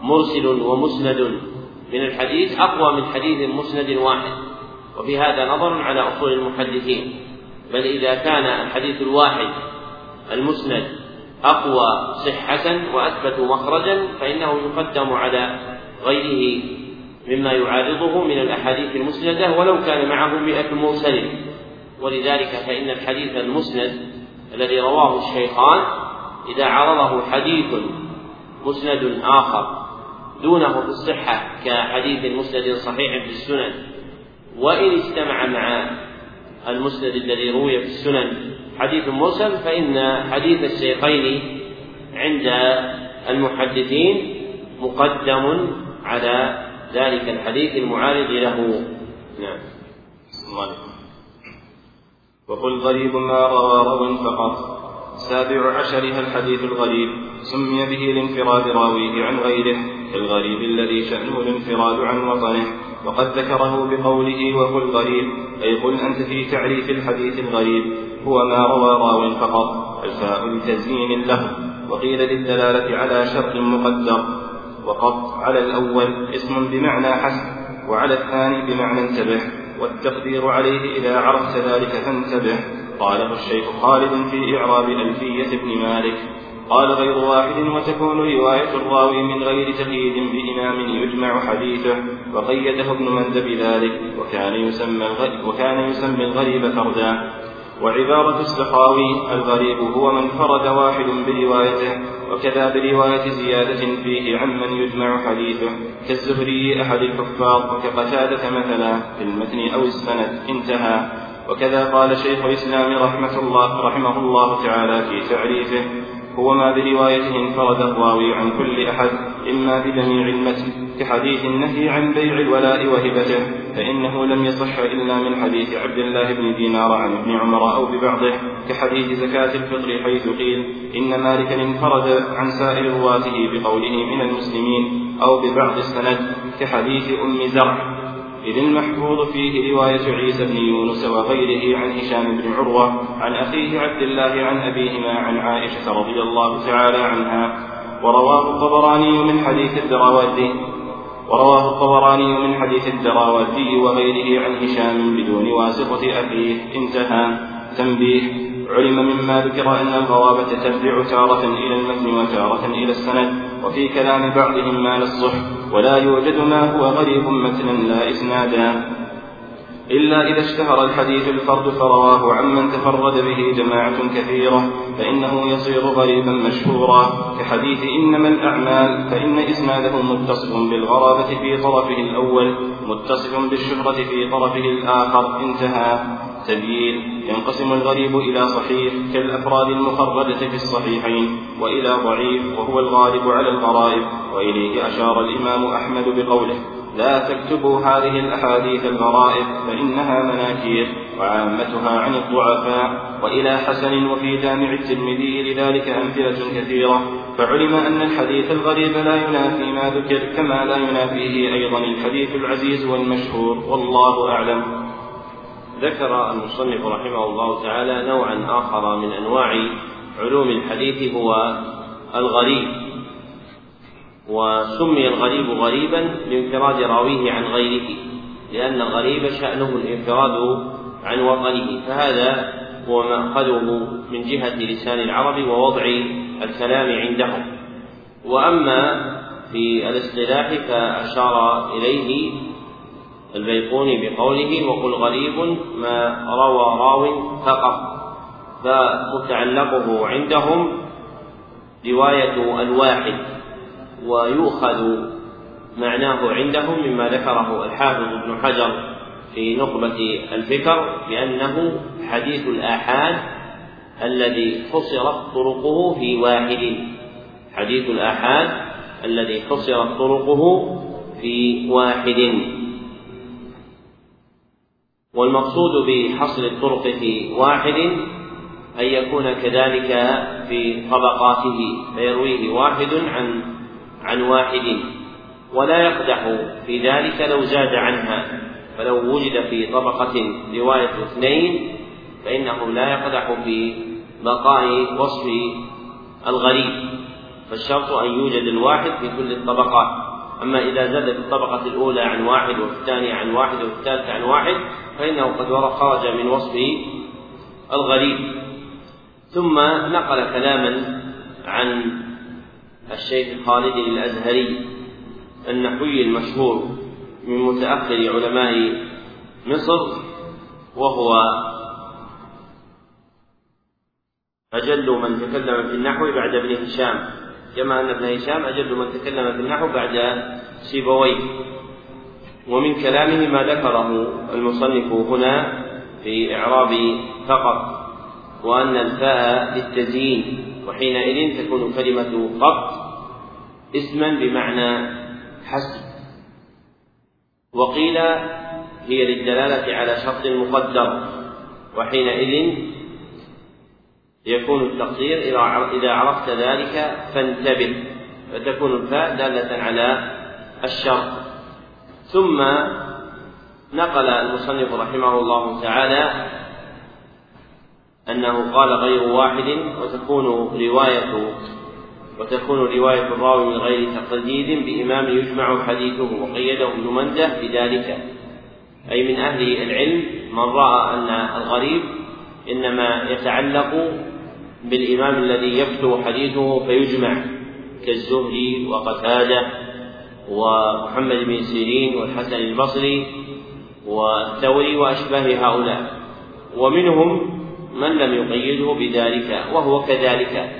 مرسل ومسند من الحديث أقوى من حديث مسند واحد وفي هذا نظر على أصول المحدثين بل إذا كان الحديث الواحد المسند أقوى صحة وأثبت مخرجا فإنه يقدم على غيره مما يعارضه من الأحاديث المسندة ولو كان معه مئة مرسل. ولذلك فإن الحديث المسند الذي رواه الشيخان إذا عرضه حديث مسند آخر دونه في الصحة كحديث مسند صحيح في السنن وإن اجتمع مع المسند الذي روي في السنن حديث مرسل فإن حديث الشيخين عند المحدثين مقدم على ذلك الحديث المعارض له. نعم. وقل غريب ما روى رو فقط. سابع عشرها الحديث الغريب. سمي به لانفراد راويه عن غيره كالغريب الذي شأنه الانفراد عن وطنه. وقد ذكره بقوله وقل غريب أي قل أنت في تعريف الحديث الغريب. هو ما روى راو فقط الفاء لتزيين له وقيل للدلالة على شرط مقدر. وقط على الأول اسم بمعنى حسب وعلى الثاني بمعنى انتبه والتقدير عليه إذا عرفت ذلك فانتبه. قاله الشيخ خالد في إعراب ألفية ابن مالك. قال غير واحد وتكون رواية الراوي من غير تقييد بإمام يجمع حديثه وقيده ابن مند بذلك وكان يسمى الغريب وكان يسمي الغريب فردا. وعبارة السخاوي الغريب هو من فرد واحد بروايته وكذا برواية زيادة فيه عمن يجمع حديثه. كالزهري أحد الحفاظ وكقتادة مثلا في المتن أو السند انتهى. وكذا قال شيخ الإسلام رحمة الله رحمه الله تعالى في تعريفه. هو ما بروايته انفرد الراوي عن كل أحد إما بجميع المتن كحديث النهي عن بيع الولاء وهبته فإنه لم يصح إلا من حديث عبد الله بن دينار عن ابن عمر أو ببعضه كحديث زكاة الفطر حيث قيل إن مالكا انفرد عن سائر رواته بقوله من المسلمين أو ببعض السند كحديث أم زرع. إذ المحفوظ فيه رواية عيسى بن يونس وغيره عن هشام بن عروة عن أخيه عبد الله عن أبيهما عن عائشة رضي الله تعالى عنها ورواه الطبراني من حديث الدراوردي ورواه الطبراني من حديث الدراوردي وغيره عن هشام بدون واسطة أخيه انتهى تنبيه. علم مما ذكر أن الغرابة ترجع تارة إلى المتن وتارة إلى السند وفي كلام بعضهم ما نصح ولا يوجد ما هو غريب متنا لا إسنادا إلا إذا اشتهر الحديث الفرد فرواه عمن تفرد به جماعة كثيرة فإنه يصير غريبا مشهورا. كحديث إنما الأعمال فإن إسناده متصف بالغرابة في طرفه الأول متصف بالشهرة في طرفه الآخر انتهى. تبيين. ينقسم الغريب إلى صحيح كالأفراد المخرجة في الصحيحين وإلى ضعيف وهو الغالب على الغرائب. وإليه أشار الإمام أحمد بقوله لا تكتبوا هذه الأحاديث الغرائب فإنها مناكير وعامتها عن الضعفاء. وإلى حسن وفي جامع الترمذي لذلك أمثلة كثيرة. فعلم أن الحديث الغريب لا ينافي ما ذكر كما لا ينافيه أيضا الحديث العزيز والمشهور. والله أعلم. ذكر المصنف رحمه الله تعالى نوعا آخر من أنواع علوم الحديث هو الغريب وسمي الغريب غريبا لانفراد راويه عن غيره لأن الغريب شأنه الانفراد عن وطنه فهذا هو مأخذه من جهة لسان العرب ووضع الكلام عندهم. وأما في الاصطلاح فأشار إليه البيقوني بقوله وقل غريب ما روى راو فقط فمتعلقه عندهم رواية الواحد ويؤخذ معناه عندهم مما ذكره الحافظ ابن حجر في نخبة الفكر بأنه حديث الآحاد الذي حصرت طرقه في واحد حديث الآحاد الذي حصرت طرقه في واحد. والمقصود بحصر الطرق في واحد أن يكون كذلك في طبقاته فيرويه واحد عن عن واحد ولا يقدح في ذلك لو زاد عنها فلو وجد في طبقة رواية اثنين فإنه لا يقدح في بقاء وصف الغريب فالشرط أن يوجد الواحد في كل الطبقات. أما إذا زاد في الطبقة الأولى عن واحد وفي الثانية عن واحد وفي الثالثة عن واحد فإنه قد خرج من وصف الغريب ثم نقل كلاما عن الشيخ خالد الأزهري النحوي المشهور من متأخر علماء مصر وهو أجل من تكلم في النحو بعد ابن هشام. كما أن ابن هشام أجل من تكلم في النحو بعد سيبويه. ومن كلامه ما ذكره المصنف هنا في إعراب فقط وأن الفاء للتزيين وحينئذ تكون كلمة قط اسما بمعنى حسب. وقيل هي للدلالة على شرط مقدر وحينئذ يكون التقدير إذا عرفت ذلك فانتبه فتكون الفاء دالة على الشرط. ثم نقل المصنف رحمه الله تعالى أنه قال غير واحد وتكون رواية وتكون رواية الراوي من غير تقليد بإمام يجمع حديثه وقيده ابن منده بذلك. أي من أهل العلم من رأى أن الغريب إنما يتعلق بالإمام الذي يكتب حديثه فيجمع كالزهري وقتادة ومحمد بن سيرين والحسن البصري والثوري وأشباه هؤلاء. ومنهم من لم يقيده بذلك وهو كذلك.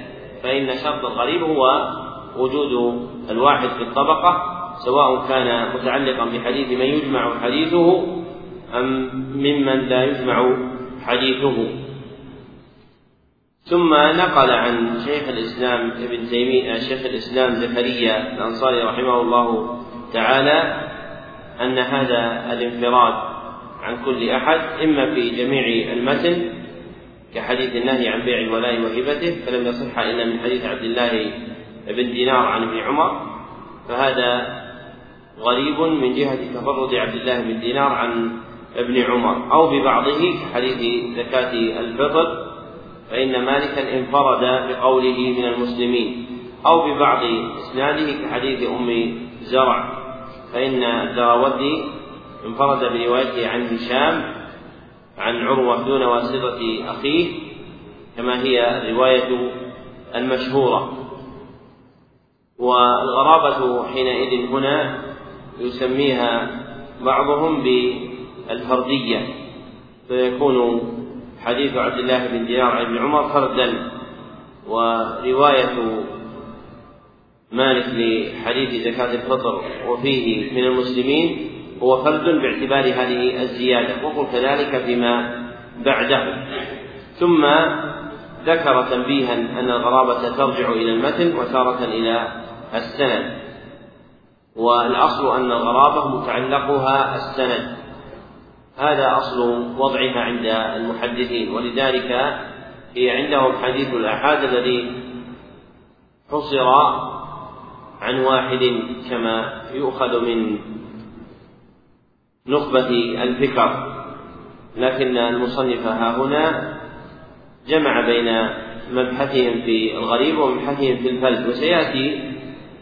فإن شرط الغريب هو وجود الواحد في الطبقة سواء كان متعلقا بحديث من يجمع حديثه أم ممن لا يجمع حديثه. ثم نقل عن شيخ الإسلام ابن تيمية شيخ الإسلام زكريا الأنصاري رحمه الله تعالى أن هذا الانفراد عن كل أحد إما في جميع المتن كحديث النهي عن بيع الولاء وهبته فلم يصح إلا من حديث عبد الله بن دينار عن ابن عمر. فهذا غريب من جهة تفرد عبد الله بن دينار عن ابن عمر أو ببعضه كحديث زكاة الفطر. فإن مالكا انفرد بقوله من المسلمين أو ببعض إسناده كحديث أم زرع. فإن الدراودي انفرد بروايته عن هشام عن عروة دون واسطة أخيه كما هي الرواية المشهورة. والغرابة حينئذ هنا يسميها بعضهم بالفردية فيكون حديث عبد الله بن دينار عن ابن عمر فردا ورواية مالك لحديث زكاة الفطر وفيه من المسلمين هو فرد باعتبار هذه الزيادة وقل كذلك فيما بعده. ثم ذكر تنبيها أن الغرابة ترجع إلى المتن وتارة إلى السند والأصل أن الغرابة متعلقها السند. هذا أصل وضعها عند المحدثين ولذلك هي عندهم حديث الآحاد الذي حصر عن واحد كما يؤخذ من نخبة الفكر لكن المصنف ها هنا جمع بين مبحثهم في الغريب ومبحثهم في الفرد وسيأتي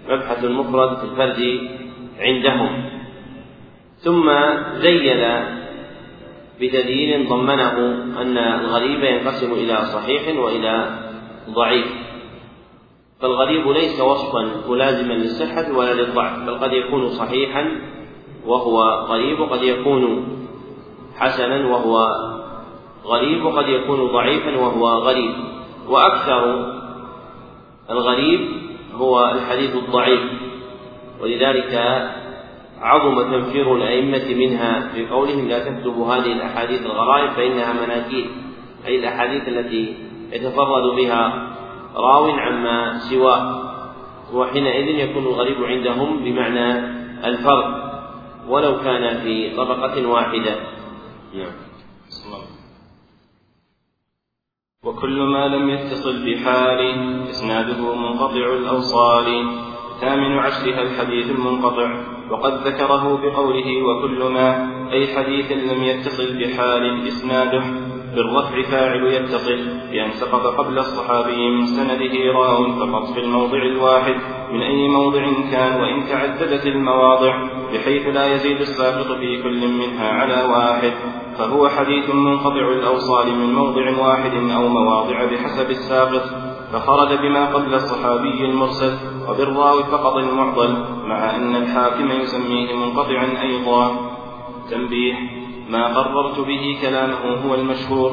مبحث المفرد في الفرد عندهم. ثم زين بدليل ضمنه أن الغريب ينقسم إلى صحيح وإلى ضعيف. فالغريب ليس وصفا ملازما للصحة ولا للضعف بل قد يكون صحيحا وهو غريب قد يكون حسنا وهو غريب وقد يكون ضعيفا وهو غريب. وأكثر الغريب هو الحديث الضعيف ولذلك عظم تنفير الأئمة منها في قولهم لا تكتبوا هذه الأحاديث الغرائب فإنها مناكير. أي الأحاديث التي يتفرد بها راو عما سواه وحينئذ يكون الغريب عندهم بمعنى الفرد ولو كان في طبقة واحدة. نعم. وكل ما لم يتصل بحال إسناده منقطع الأوصال. ثامن عشرها الحديث المنقطع. وقد ذكره بقوله وكل ما أي حديث لم يتصل بحال إسناده بالرفع فاعل يتصل بأن سقط قبل الصحابي من سنده راو فقط في الموضع الواحد من أي موضع كان وإن تعددت المواضع بحيث لا يزيد الساقط في كل منها على واحد فهو حديث منقطع الأوصال من موضع واحد أو مواضع بحسب الساقط فخرج بما قبل الصحابي المرسل وبالراوي فقط المعضل مع أن الحاكم يسميه منقطعا أيضا. تنبيه ما قررت به كلامه هو المشهور.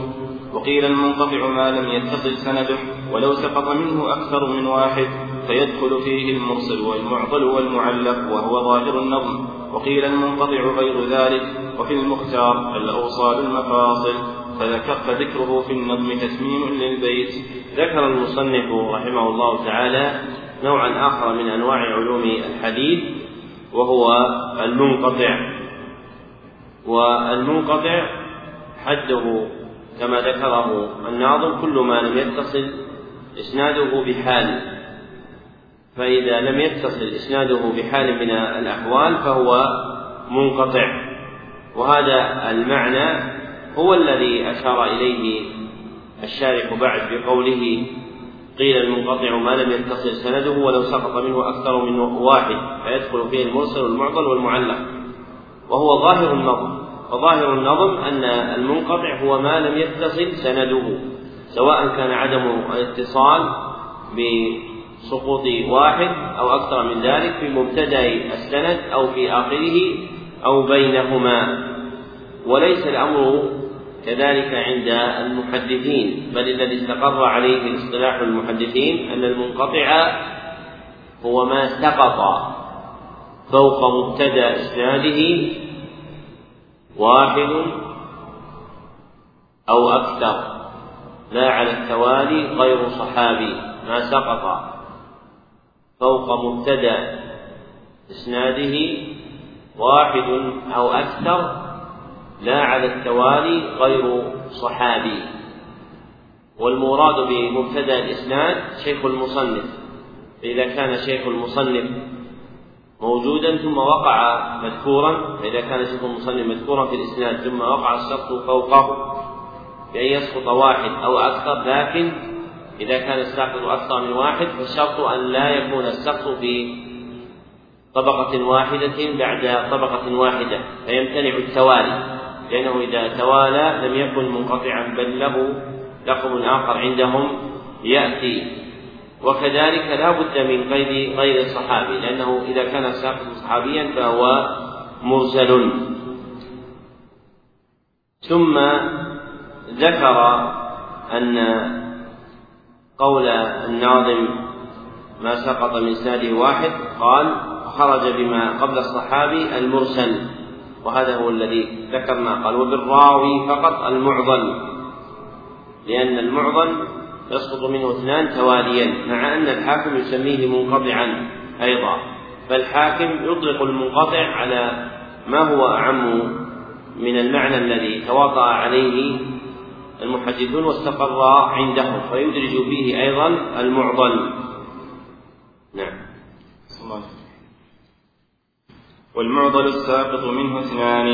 وقيل المنقطع ما لم يتصل سنده ولو سقط منه أكثر من واحد فيدخل فيه المرسل والمعضل والمعلق وهو ظاهر النظم. وقيل المنقطع غير ذلك. وفي المختار الأوصال المفاصل. فذكر فذكره في النظم تتميم للبيت. ذكر المصنف رحمه الله تعالى نوعا آخر من أنواع علوم الحديث وهو المنقطع. والمنقطع حده كما ذكره الناظم كل ما لم يتصل إسناده بحال. فإذا لم يتصل إسناده بحال من الأحوال فهو منقطع. وهذا المعنى هو الذي أشار إليه الشارح بعد بقوله قيل المنقطع ما لم يتصل سنده ولو سقط منه أكثر من واحد فيدخل فيه المرسل والمعضل والمعلق. وهو ظاهر النظم. وظاهر النظم أن المنقطع هو ما لم يتصل سنده سواء كان عدم الاتصال بسقوط واحد أو أكثر من ذلك في مبتدأ السند أو في آخره أو بينهما. وليس الأمر كذلك عند المحدثين بل الذي استقر عليه اصطلاح المحدثين أن المنقطع هو ما سقط فوق مبتدأ إسناده واحد أو أكثر لا على التوالي غير صحابي ما سقط فوق مبتدأ إسناده واحد أو أكثر لا على التوالي غير صحابي. والمراد بمبتدا الإسناد شيخ المصنف. فإذا كان شيخ المصنف موجودا ثم وقع مذكورا فإذا كان شيخ المصنف مذكورا في الإسناد ثم وقع السقط فوقه بأن يسقط واحد أو أكثر لكن إذا كان الساقط أكثر من واحد فالشرط أن لا يكون السقط في طبقة واحدة بعد طبقة واحدة فيمتنع التوالي. لأنه إذا توالى لم يكن منقطعا بل له لقب آخر عندهم يأتي. وكذلك لا بد من قيد غير الصحابي لأنه إذا كان الساقط صحابيا فهو مرسل. ثم ذكر أن قول الناظم ما سقط من سنده واحد قال خرج بما قبل الصحابي المرسل. وهذا هو الذي ذكرنا قال. وبالراوي فقط المعضل لأن المعضل يسقط منه اثنان تواليا مع أن الحاكم يسميه منقطعا أيضا. فالحاكم يطلق المنقطع على ما هو أعم من المعنى الذي تواطأ عليه المحدثون واستقر عندهم فيدرج به أيضا المعضل. نعم. والمعضل الساقط منه اثنان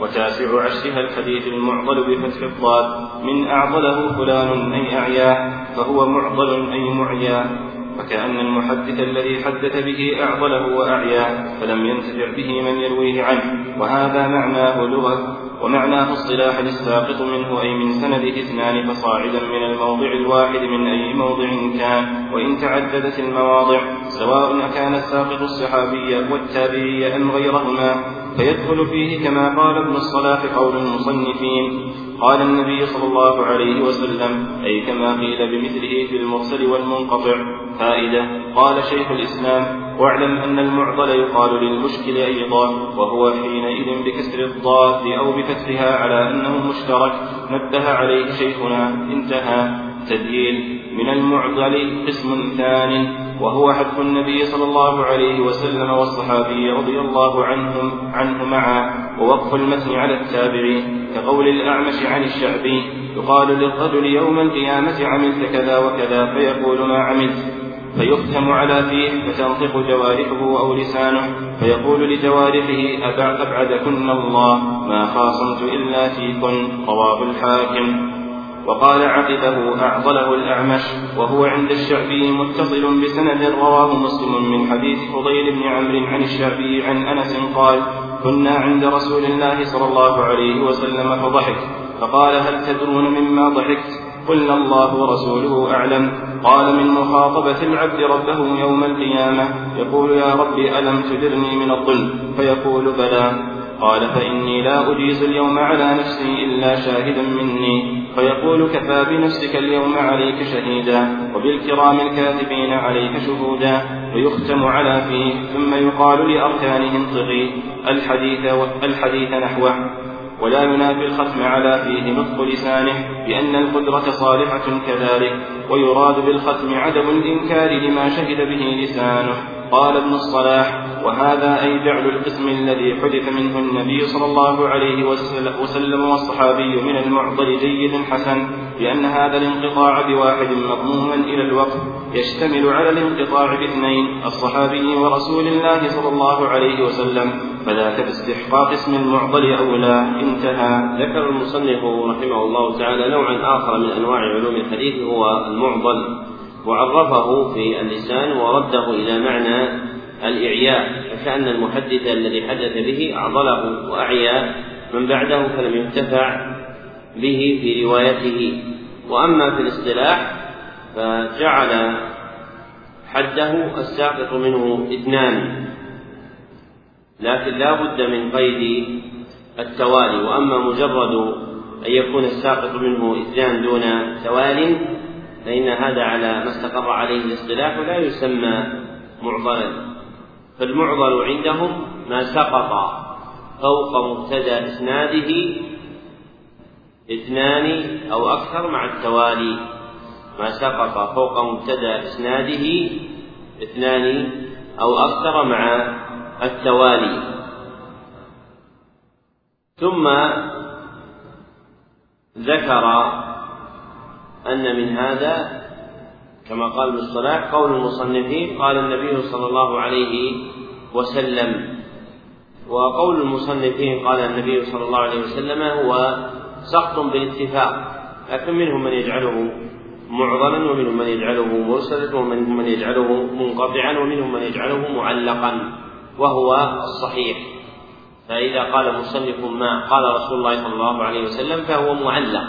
وتاسع عشرها الحديث المعضل بفتح الضاد من أعضله فلان أي أعياه فهو معضل أي معيا فكأن المحدث الذي حدث به أعضله وأعياه فلم ينتفع به من يرويه عنه. وهذا معناه لغة ومعناه اصطلاح الساقط منه أي من سنده اثنان فصاعدا من الموضع الواحد من أي موضع كان وإن تعددت المواضع سواء كان الساقط الصحابي والتابعي أم غيرهما فيدخل فيه كما قال ابن الصلاح قول المصنفين قال النبي صلى الله عليه وسلم أي كما قيل بمثله في المرسل والمنقطع فائدة قال شيخ الإسلام واعلم أن المعضل يقال للمشكل أيضا وهو حينئذ بكسر الضاد أو بفتحها على أنه مشترك نبه عليه شيخنا انتهى. تدليل من المعضل قسم ثان وهو حذف النبي صلى الله عليه وسلم والصحابي رضي الله عنهم عنه معا ووقف المتن على التابعين. كقول الأعمش عن الشعبي يقال للرجل يوم القيامة عملت كذا وكذا فيقول ما عملت. فيختم على فيه فتنطق جوارحه أو لسانه فيقول لجوارحه أبعدكن الله ما خاصمت إلا فيكن رواه الحاكم. وقال عقبه أعضله الأعمش وهو عند الشعبي متصل بسند رواه مسلم من حديث فضيل بن عمرو عن الشعبي عن أنس قال كنا عند رسول الله صلى الله عليه وسلم فضحك فقال هل تدرون مما ضحكت؟ قلنا الله ورسوله أعلم. قال من مخاطبة العبد ربه يوم القيامة يقول يا رب ألم تدرني من الظلم؟ فيقول بلى. قال فإني لا أجيز اليوم على نفسي إلا شاهدا مني. فيقول كفى بنفسك اليوم عليك شهيدا وبالكرام الكاتبين عليك شهودا. ويختم على فيه ثم يقال لأركانه انطقي الحديث الحديث نحوه. ولا ينافي الختم على فيه نطق لسانه بأن القدرة صالحة كذلك ويراد بالختم عدم الإنكار لما شهد به لسانه. قال ابن الصلاح وهذا أي جعل القسم الذي حدث منه النبي صلى الله عليه وسلم والصحابي من المعضل جيد حسن لأن هذا الانقطاع بواحد مضموما إلى الوقت. يشتمل على الانقطاع باثنين الصحابي ورسول الله صلى الله عليه وسلم. فذاك باستحقاق اسم المعضل أولى انتهى. ذكر المصنف رحمه الله تعالى نوعا آخر من أنواع علوم الحديث هو المعضل. وعرفه في اللسان ورده إلى معنى الإعياء. فكأن المحدث الذي حدث به أعضله وأعيا. من بعده فلم ينتفع به في روايته. وأما في الاصطلاح فجعل حده الساقط منه اثنان. لكن لا بد من قيد التوالي. وأما مجرد أن يكون الساقط منه اثنان دون توال فإن هذا على ما استقر عليه الاصطلاح لا يسمى معضلا. فالمعضل عندهم ما سقط فوق مبتدأ إسناده اثنان أو أكثر مع التوالي. ما سقط فوق مبتدأ إسناده اثنان أو أكثر مع التوالي. ثم ذكر أن من هذا كما قال ابن الصلاح قول المصنفين قال النبي صلى الله عليه وسلم. وقول المصنفين قال النبي صلى الله عليه وسلم هو سقط بالاتفاق لكن منهم من يجعله معضلا ومنهم من يجعله مرسلا ومنهم من يجعله منقطعا ومنهم من يجعله معلقا وهو الصحيح. فإذا قال مصنف ما قال رسول الله صلى الله عليه وسلم فهو معلق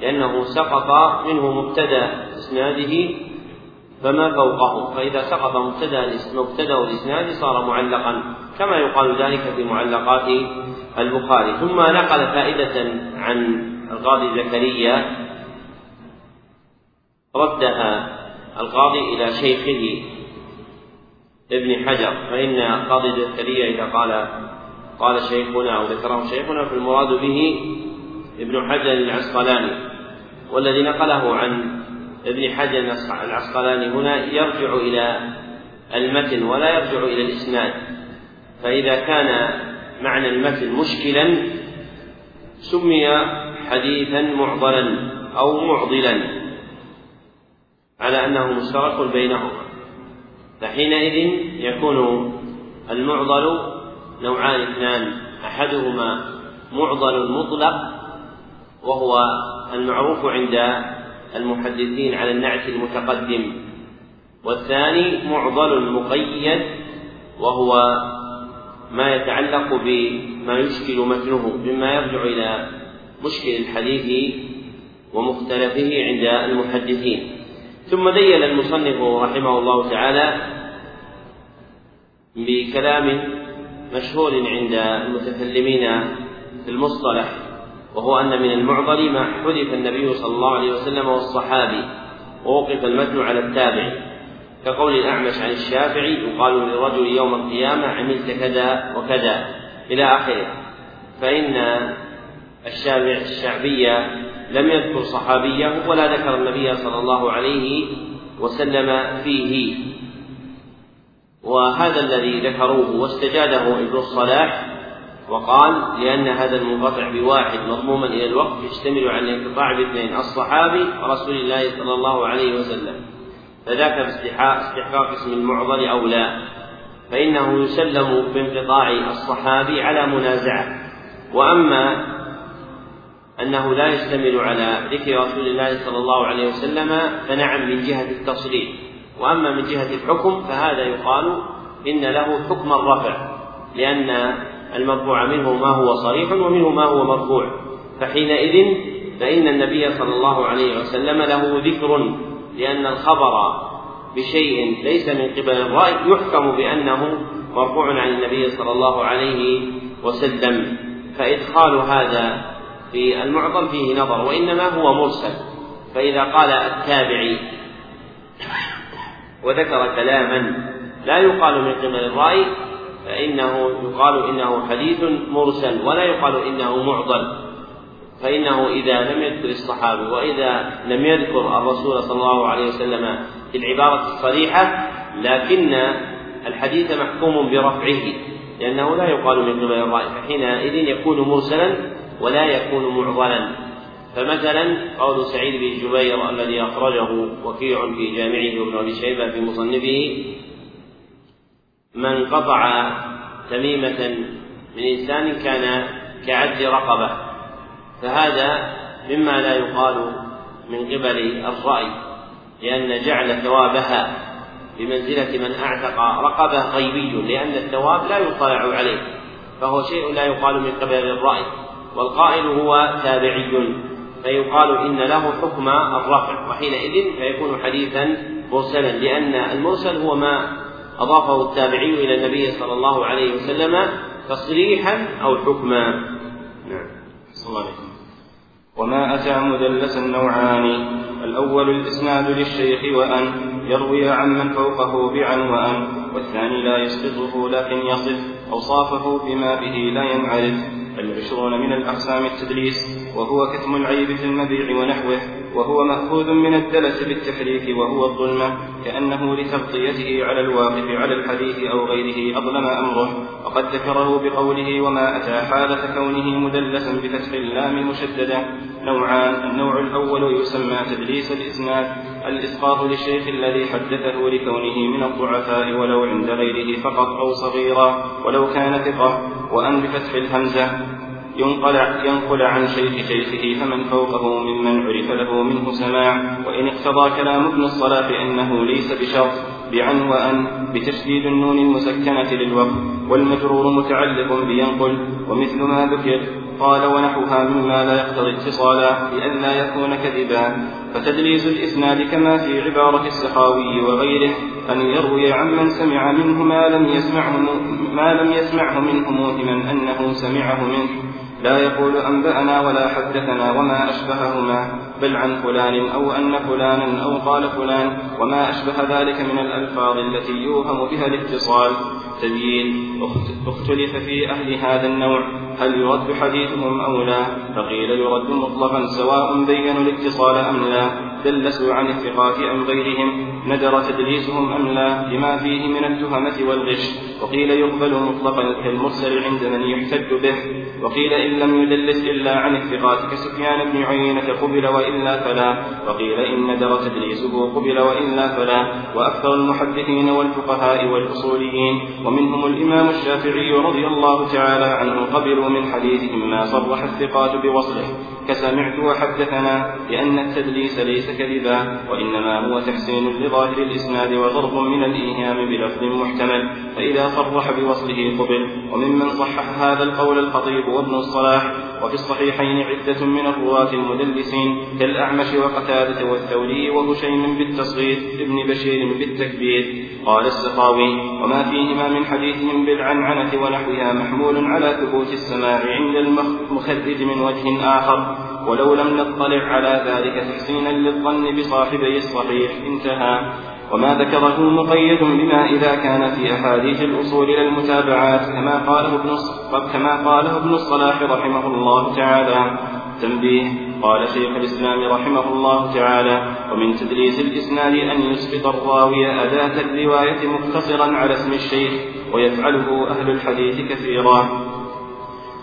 لأنه سقط منه مبتدأ إسناده فما فوقه. فإذا سقط مبتدأ مبتدأ الإسناد صار معلقا كما يقال ذلك في معلقات البخاري. ثم نقل فائدة عن القاضي زكريا ردها القاضي إلى شيخه ابن حجر فإن قاضي زكريا إذا قال قال شيخنا أو ذكره شيخنا فالمراد به ابن حجر العسقلاني. والذي نقله عن ابن حجر العسقلاني هنا يرجع إلى المتن ولا يرجع إلى الإسناد. فإذا كان معنى المتن مشكلا سمي حديثا معضلا أو معضلا. على أنه مشترك بينهما. فحينئذ يكون المعضل نوعان اثنان أحدهما معضل مطلق وهو المعروف عند المحدثين على النعت المتقدم والثاني معضل مقيد وهو ما يتعلق بما يشكل متنه مما يرجع إلى مشكل الحديث ومختلفه عند المحدثين. ثم دين المصنف رحمه الله تعالى بكلام مشهور عند المتكلمين في المصطلح وهو أن من المعضل ما حذف النبي صلى الله عليه وسلم والصحابي ووقف المتن على التابع. كقول الأعمش عن الشافعي يقال للرجل يوم القيامة عملت كذا وكذا إلى آخره. فإن الشافع الشعبي لم يذكر صحابيه ولا ذكر النبي صلى الله عليه وسلم فيه. وهذا الذي ذكروه واستجاده ابن الصلاح وقال لأن هذا المنقطع بواحد مضموما إلى الوقت يشتمل على الانقطاع باثنين الصحابي ورسول الله صلى الله عليه وسلم. فذاك باستحقاق اسم المعضل أو لا. فإنه يسلم بانقطاع الصحابي على منازعة. وأما أنه لا يشتمل على ذكر رسول الله صلى الله عليه وسلم فنعم من جهة التصريح وأما من جهة الحكم فهذا يقال إن له حكم الرفع لأن المرفوع منه ما هو صريح ومنه ما هو مرفوع. فحينئذ فإن النبي صلى الله عليه وسلم له ذكر لأن الخبر بشيء ليس من قبل الرأي يحكم بأنه مرفوع عن النبي صلى الله عليه وسلم. فإدخال هذا في المعظم فيه نظر وإنما هو مرسل. فإذا قال التابعي وذكر كلاما لا يقال من قبل الرأي فإنه يقال إنه حديث مرسل ولا يقال إنه معضل. فإنه إذا لم يذكر الصحابي وإذا لم يذكر الرسول صلى الله عليه وسلم في العبارة الصريحة لكن الحديث محكوم برفعه لأنه لا يقال من قبل الرأي. فحينئذ يكون مرسلا ولا يكون معضلا. فمثلا قول سعيد بن جبير الذي أخرجه وكيع في جامعه وابن أبي شيبة في مصنفه من قطع تميمة من إنسان كان كعد رقبة فهذا مما لا يقال من قبل الرأي لأن جعل ثوابها بمنزلة من أعتق رقبة غيبي لأن الثواب لا يطلع عليه فهو شيء لا يقال من قبل الرأي. والقائل هو تابعي. فيقال إن له حكم الرفع. وحينئذ فيكون حديثا مرسلا لأن المرسل هو ما أضافه التابعي إلى النبي صلى الله عليه وسلم تصريحا أو حكما. نعم. صلى الله عليه وسلم. وما أتى مدلسا نوعان الأول الإسناد للشيخ وأن يروي عمن فوقه بعن وأن والثاني لا يسقطه لكن يصف أوصافه بما به لا ينعرف. العشرون من الأقسام التدليس وهو كتم العيب في المبيع ونحوه وهو مأخوذ من الدلس بالتحريك وهو الظلمة كأنه لتغطيته على الواقف على الحديث أو غيره أظلم أمره. وقد ذكره بقوله وما أتى حالة كونه مدلسا بفتح اللام مشددة نوعان النوع الأول يسمى تدليس الإسناد الإسقاط للشيخ الذي حدثه لكونه من الضعفاء ولو عند غيره فقط أو صغيرا ولو كان ثقة. وأن بفتح الهمزة ينقل ينقل عن شيخ شيخه فمن فوقه ممن عرف له منه سماع. وإن اقتضى كلام ابن الصلاح أنه ليس بشرط بعن وأن بتشديد النون المسكنة للوقف والمجرور متعلق بينقل ومثل ما ذكر قال ونحوها مما لا يقتضي اتصالا لئلا يكون كذبا. فتدليس الإسناد كما في عبارة السخاوي وغيره أن يروي عمن سمع منه ما لم يسمعه ما لم يسمعه منه موهما أنه سمعه منه. لا يقول أنبأنا ولا حدثنا وما أشبههما بل عن فلان أو أن فلانا أو قال فلان وما أشبه ذلك من الألفاظ التي يوهم بها الاتصال. تبيين اختلف في أهل هذا النوع هل يرد حديثهم أو لا؟ فقيل يرد مطلقا سواء بينوا الاتصال أم لا دلسوا عن الثقات أم غيرهم ندر تدليسهم أم لا لما فيه من التهمة والغش. وقيل يقبل مطلقا كالمرسل عند من يحتج به. وقيل إن لم يدلس إلا عن الثقات كسفيان بن عيينة قبل وإلا فلا. وقيل إن ندر تدليسه قبل وإلا فلا. وأكثر المحدثين والفقهاء والأصوليين ومنهم الإمام الشافعي رضي الله تعالى عنه قبلوا من حديثهم ما صرح الثقات بوصله. كسمعت وحدثنا لأن التدليس ليس كذبا وإنما هو تحسين لظاهر الإسناد وضرب من الإيهام بلفظ محتمل. فإذا صرح بوصله قبل وممن صحح هذا القول الخطيب وابن الصلاح وفي الصحيحين عدة من الرواة المدلسين كالأعمش وقتادة والثوري وهشيم بالتصغير ابن بشير بالتكبير. قال السخاوي وما فيهما من حديثهم بالعنعنة ونحوها محمول على ثبوت السماع عند المخرج من وجه آخر ولو لم نطلع على ذلك تحسينا للظن بصاحبي الصحيح. انتهى. وما ذكره مقيد بما إذا كان في أحاديث الأصول إلى المتابعات كما قاله ابن كما قاله ابن الصلاح رحمه الله تعالى. تنبيه قال شيخ الإسلام رحمه الله تعالى ومن تدريس الإسناد أن يسقط الراوي أداة الرواية مقتصرا على اسم الشيخ ويفعله أهل الحديث كثيرا.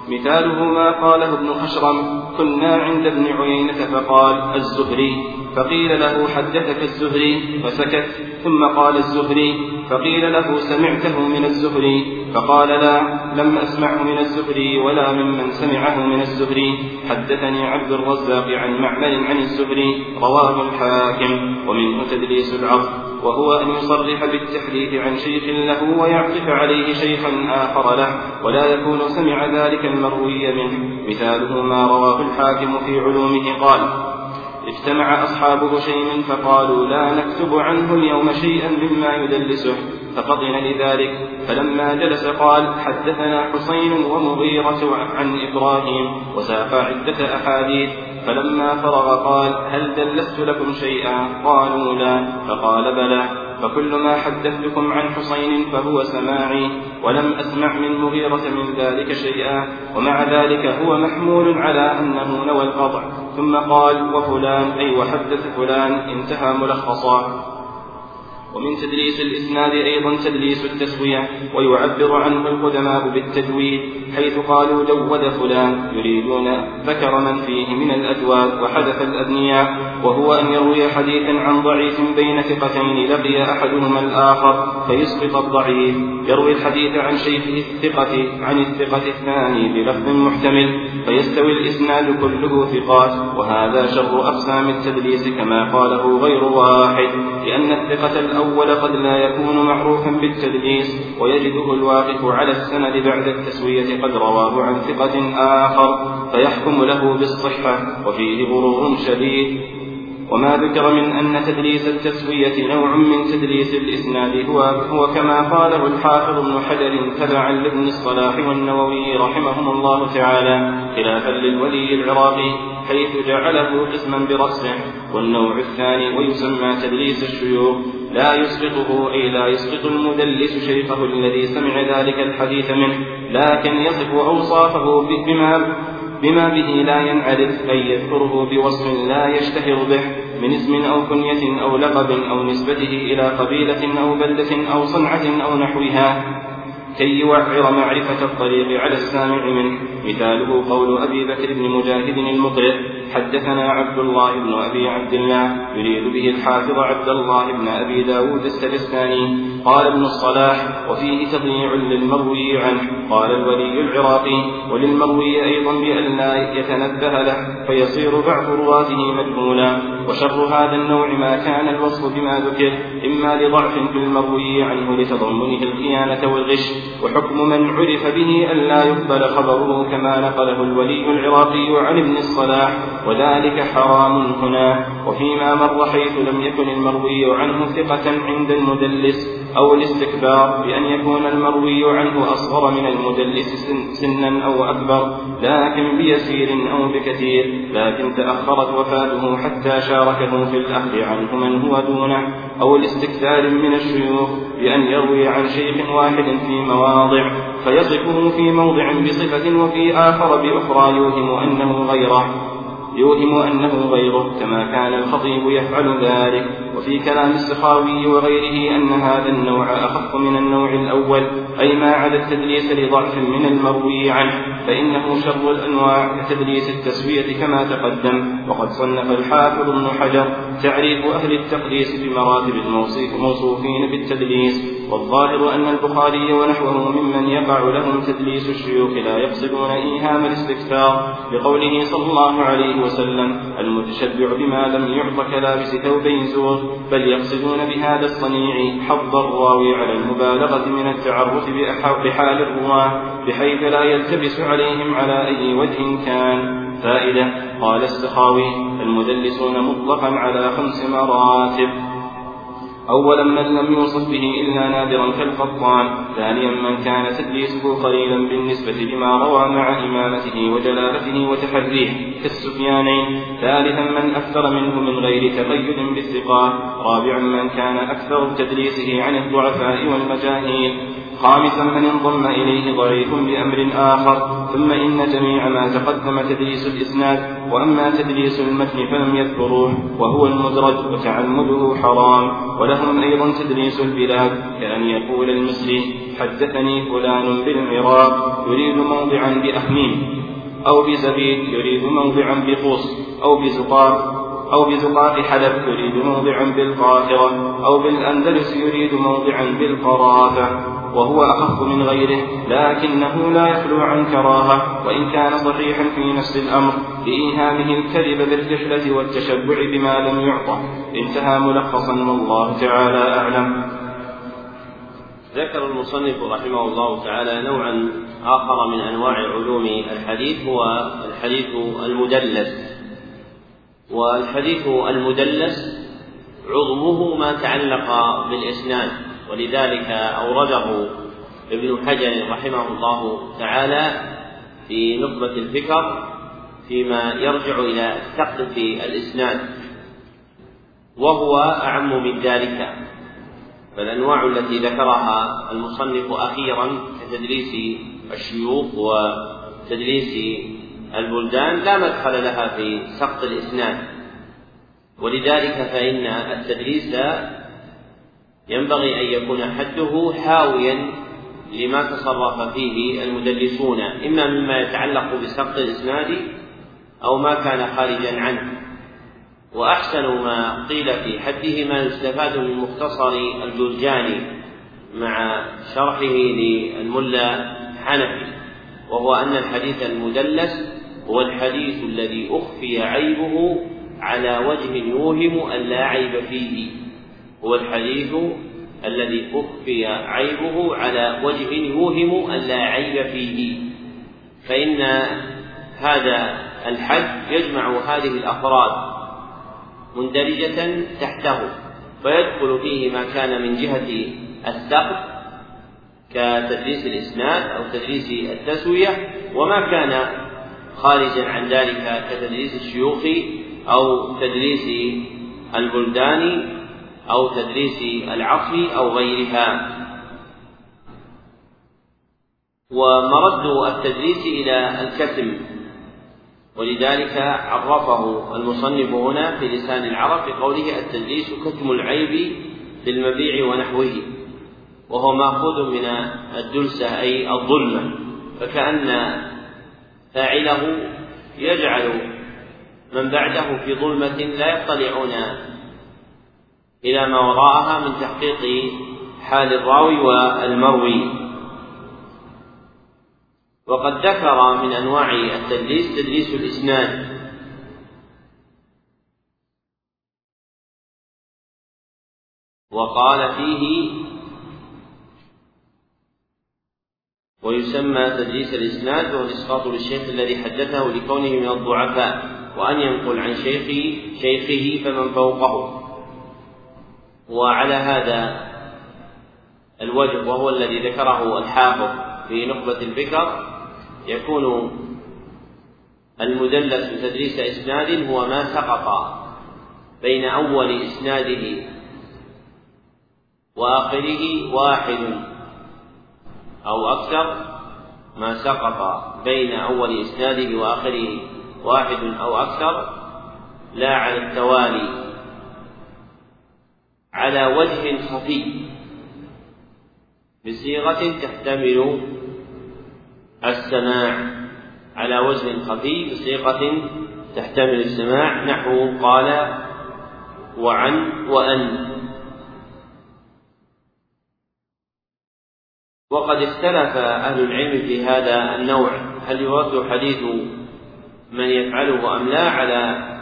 مثاله ما قاله ابن خشرم كنا عند ابن عيينة فقال الزهري فقيل له حدثك الزهري فسكت ثم قال الزهري فقيل له سمعته من الزهري فقال لا لم أسمعه من الزهري ولا ممن سمعه من الزهري. حدثني عبد الرزاق عن معمر عن الزهري رواه الحاكم ومنه تدليس العرض وهو أن يصرح بالتحديث عن شيخ له ويعطف عليه شيخا آخر له ولا يكون سمع ذلك المروي منه. مثاله ما رواه الحاكم في علومه قال اجتمع أصحاب هشيم فقالوا لا نكتب عنه اليوم شيئا مما يدلسه. ففطن لذلك. فلما جلس قال حدثنا حسين ومغيرة عن إبراهيم وساق عدة أحاديث. فلما فرغ قال هل دلست لكم شيئا؟ قالوا لا. فقال بلى. فكل ما حدثتكم عن حسين فهو سماعي ولم أسمع من مغيرة من ذلك شيئا. ومع ذلك هو محمول على أنه نوى القطع. ثم قال وفلان أي وحدث فلان انتهى ملخصا. ومن تدليس الإسناد أيضا تدليس التسوية ويعبر عنه القدماء بالتجويد حيث قالوا جود فلان يريدون ذكر من فيه من الأجواد وحدث الأبنياء وهو أن يروي حديثا عن ضعيف بين ثقتين لقي أحدهما الآخر فيسقط الضعيف. يروي الحديث عن شيخه الثقة عن الثقة الثاني بلفظ محتمل فيستوي الإسناد كله ثقات وهذا شر أقسام التدليس كما قاله غير واحد لأن الثقة الأول قد لا يكون معروفا بالتدليس ويجده الواقف على السند بعد التسوية قد رواه عن ثقة آخر فيحكم له بالصحة وفيه غرور شديد. وما ذكر من أن تدليس التسوية نوع من تدليس الإسناد هو, هو كما قاله الحافظ ابن حجر تبعا لابن الصلاح والنووي رحمهم الله تعالى خلافا للولي العراقي حيث جعله قسما برأسه. والنوع الثاني ويسمى تدليس الشيوخ لا يسقطه أي لا يسقط المدلس شيخه الذي سمع ذلك الحديث منه لكن يصف أوصافه بما بما به لا ينعرف أي يذكره بوصف لا يشتهر به من اسم أو كنية أو لقب أو نسبته إلى قبيلة أو بلدة أو صنعة أو نحوها. كي يوعر معرفة الطريق على السامع منه. مثاله قول أبي بكر بن مجاهد المقرئ حدثنا عبد الله بن أبي عبد الله يريد به الحافظ عبد الله بن أبي داود السجستاني. قال ابن الصلاح وفيه تضييع للمروي عنه. قال الولي العراقي وللمروي أيضا بأن لا يتنبه له فيصير بعض رواته مجهولا. وشر هذا النوع ما كان الوصف بما ذكر إما لضعف في المروي عنه لتضمنه الخيانة والغش. وحكم من عرف به ألا يقبل خبره كما نقله الولي العراقي عن ابن الصلاح وذلك حرام هنا. وفيما مر حيث لم يكن المروي عنه ثقة عند المدلس أو الاستكبار بأن يكون المروي عنه أصغر من المدلس سنا أو أكبر لكن بيسير أو بكثير لكن تأخرت وفاته حتى شاركه في الأخذ عنه من هو دونه أو الاستكثار من الشيوخ بأن يروي عن شيخ واحد في مواضع فيصفه في موضع بصفة وفي آخر بأخرى يوهم أنه غيره يوهم أنه غيره كما كان الخطيب يفعل ذلك. وفي كلام السخاوي وغيره أن هذا النوع أخف من النوع الأول أي ما عدا التدليس لضعف من المروي عنه فإنه شر الأنواع كتدليس التسوية كما تقدم وقد صنف الحافظ ابن حجر تعريف أهل التقديس بمراتب الموصوفين بالتدليس والظاهر أن البخاري ونحوه ممن يقع لهم تدليس الشيوخ لا يقصدون إيهام الاستكثار بقوله صلى الله عليه وسلم المتشبع بما لم يعط كلابس ثوبين زور بل يقصدون بهذا الصنيع حظ الراوي على المبالغة من التعرف بحال الرواة بحيث لا يلتبس عليهم على أي وجه كان. فائدة قال السخاوي المدلسون مطلقا على خمس مراتب. أولا من لم يوصف به إلا نادرا كالقطان ثانيا من كان تدليسه قليلا بالنسبة لما روى مع إمامته وجلالته وتحريه كالسفيانين ثالثا من أكثر منه من غير تقيد بالثقات رابعا من كان أكثر تدليسه عن الضعفاء والمجاهيل. خامسا من انضم إليه ضعيف بأمر آخر ثم إن جميع ما تقدم تدليس الإسناد وأما تدليس المتن فلم يذكروه وهو المدرج وتعمده حرام ولهم أيضا تدليس البلاد كأن يقول المصري حدثني فلان بالعراق يريد موضعا بأخميم أو بزبيد يريد موضعا بقوس أو بزقاق أو بزقاق حلب يريد موضعا بالقاهرة أو بالأندلس يريد موضعا بالقرافة. وهو أخف من غيره لكنه لا يخلو عن كراهة وإن كان صحيحا في نفس الأمر لإيهامه الكذب بالرحلة والتشبع بما لم يعطى. انتهى ملخصا والله تعالى أعلم. ذكر المصنف رحمه الله تعالى نوعا آخر من أنواع علوم الحديث هو الحديث المدلس. والحديث المدلس عظمه ما تعلق بالإسناد. ولذلك أورده ابن حجر رحمه الله تعالى في نخبة الفكر فيما يرجع إلى سقف الإسناد وهو أعم من ذلك. فالأنواع التي ذكرها المصنف أخيرا كتدريس الشيوخ وتدريس البلدان لا مدخل لها في سقط الإسناد. ولذلك فإن التدريس ينبغي أن يكون حده حاويا لما تصرف فيه المدلسون إما مما يتعلق بسقط الإسناد أو ما كان خارجا عنه. وأحسن ما قيل في حده ما يستفاد من مختصر الجرجاني مع شرحه للملا حنفي وهو أن الحديث المدلس هو الحديث الذي أخفي عيبه على وجه يوهم أن لا عيب فيه. هو الحديث الذي أخفي عيبه على وجه يوهم أن لا عيب فيه. فإن هذا الحد يجمع هذه الأفراد مندرجة تحته فيدخل فيه ما كان من جهة السقف كتدريس الإسناد أو تدريس التسوية وما كان خارجا عن ذلك كتدريس الشيوخ أو تدريس البلدان أو تدريس العصر أو غيرها. ومرد التدريس إلى الكتم ولذلك عرفه المصنف هنا في لسان العرب بقوله التدريس كتم العيب للمبيع ونحوه وهو مأخوذ من الدلسة أي الظلمة فكأن فاعله يجعل من بعده في ظلمة لا يطلعون إلى ما وراءها من تحقيق حال الراوي والمروي. وقد ذكر من أنواع التدليس تدليس الإسناد. وقال فيه ويسمى تدليس الإسناد وهو الإسقاط للشيخ الذي حدثه لكونه من الضعفاء وأن ينقل عن شيخ شيخه فمن فوقه. وعلى هذا الوجه وهو الذي ذكره الحافظ في نخبة الفكر يكون المدلس تدريس إسناد هو ما سقط بين أول إسناده وآخره واحد أو أكثر ما سقط بين أول إسناده وآخره واحد أو أكثر لا على التوالي. على وجه خفي بصيغة تحتمل السماع على وجه خفي بصيغة تحتمل السماع. نحو قال وعن وأن. وقد اختلف أهل العلم في هذا النوع. هل يرد حديث من يفعله أم لا على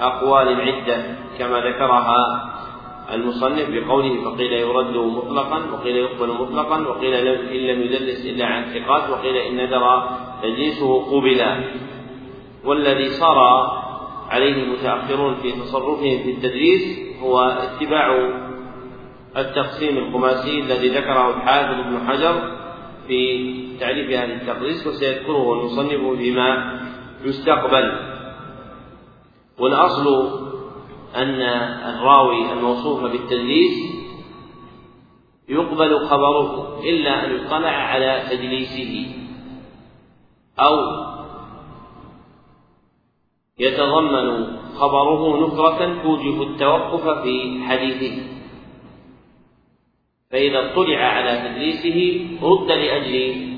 أقوال عدة كما ذكرها المصنف بقوله فقيل يرد مطلقا وقيل يقبل مطلقا وقيل إن لم يدلس إلا عن ثقات وقيل إن ندر تدليسه قبلا والذي صار عليه المتأخرون في تصرفهم في التدريس هو اتباع التقسيم الخماسي الذي ذكره الحافظ ابن حجر في تعريف هذا التقديس وسيذكره المصنف فيما يستقبل. والأصل أن الراوي الموصوف بالتدليس يقبل خبره إلا أن يطلع على تدليسه أو يتضمن خبره نكرة توجب التوقف في حديثه. فإذا اطلع على تدليسه رد لأجل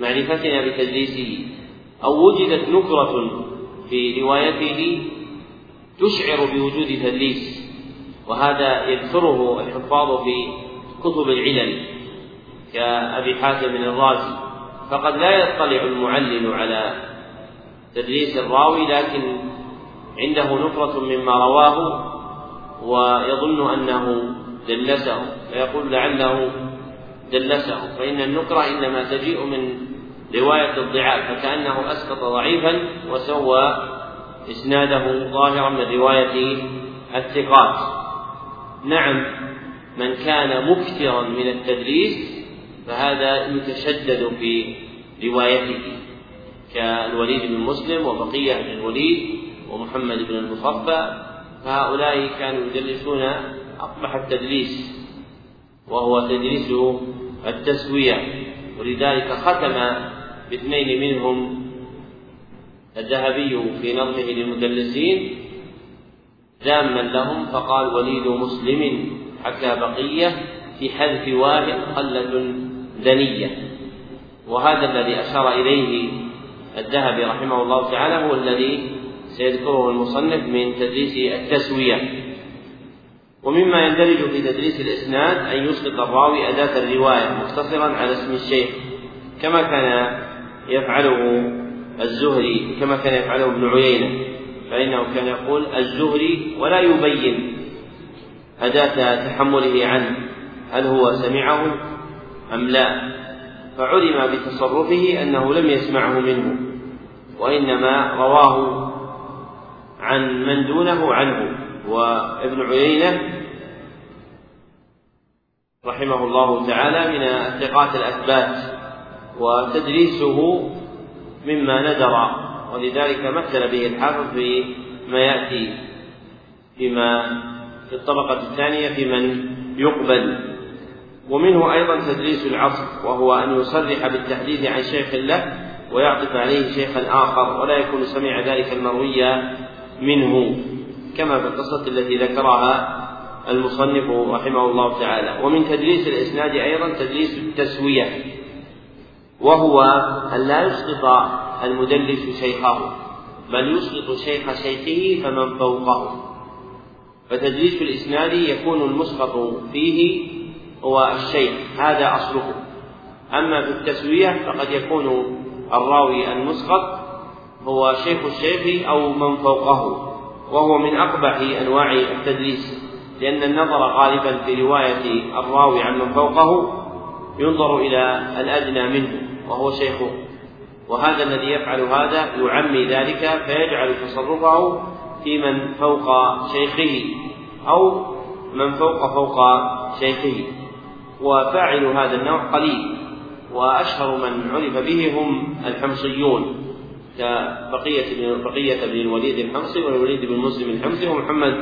معرفتنا بتدليسه أو وجدت نكرة في روايته تشعر بوجود تدليس وهذا يذكره الحفاظ في كتب العلل كأبي حاتم الرازي. فقد لا يطلع المعلل على تدليس الراوي لكن عنده نكرة مما رواه ويظن أنه دلسه. فيقول لعله دلسه. فإن النكرة إنما تجيء من رواية الضعاف فكأنه أسقط ضعيفا وسوى إسناده ظاهرا من رواية الثقات. نعم من كان مكثرا من التدليس فهذا يتشدد في روايته كالوليد بن مسلم وبقية بن الوليد ومحمد بن المصفى فهؤلاء كانوا يدلسون أقبح التدليس وهو تدليس التسوية ولذلك ختم باثنين منهم الذهبي في نظمه للمدلسين ذاما لهم فقال وليد مسلم حكى بقية في حذف واحد قلة دنية. وهذا الذي أشار إليه الذهبي رحمه الله تعالى هو الذي سيذكره المصنف من تدريس التسوية. ومما يندرج في تدريس الإسناد أن يسقط الراوي أداة الرواية مقتصرا على اسم الشيخ كما كان يفعله الزهري كما كان يفعله ابن عيينة فإنه كان يقول الزهري ولا يبين. أداة تحمله عنه هل هو سمعه أم لا؟ فعلم بتصرفه أنه لم يسمعه منه وإنما رواه عن من دونه عنه. وابن عيينة رحمه الله تعالى من الثقات الأثبات وتدريسه مما ندر ولذلك مثل به الحافظ في ما يأتي فيما في الطبقة الثانية في من يقبل. ومنه أيضا تدريس العصر وهو أن يصرح بالتحديث عن شيخ له ويعطف عليه شيخا آخر ولا يكون سمع ذلك المروي منه كما في القصة التي ذكرها المصنف رحمه الله تعالى. ومن تدريس الإسناد أيضا تدريس التسوية. وهو أن لا يسقط المدلس شيخه بل يسقط شيخ شيخه فمن فوقه. فتدليس الإسناد يكون المسقط فيه هو الشيخ هذا أصله. أما في التسوية فقد يكون الراوي المسقط هو شيخ الشيخ أو من فوقه وهو من أقبح أنواع التدليس لأن النظر غالبا في رواية الراوي عن من فوقه ينظر إلى الأدنى منه. وهو شيخه. وهذا الذي يفعل هذا يعمي ذلك فيجعل تصرفه في من فوق شيخه أو من فوق فوق شيخه. وفاعل هذا النوع قليل وأشهر من عرف به هم الحمصيون كبقية بن بقية بن الوليد الحمصي والوليد بن مسلم الحمصي ومحمد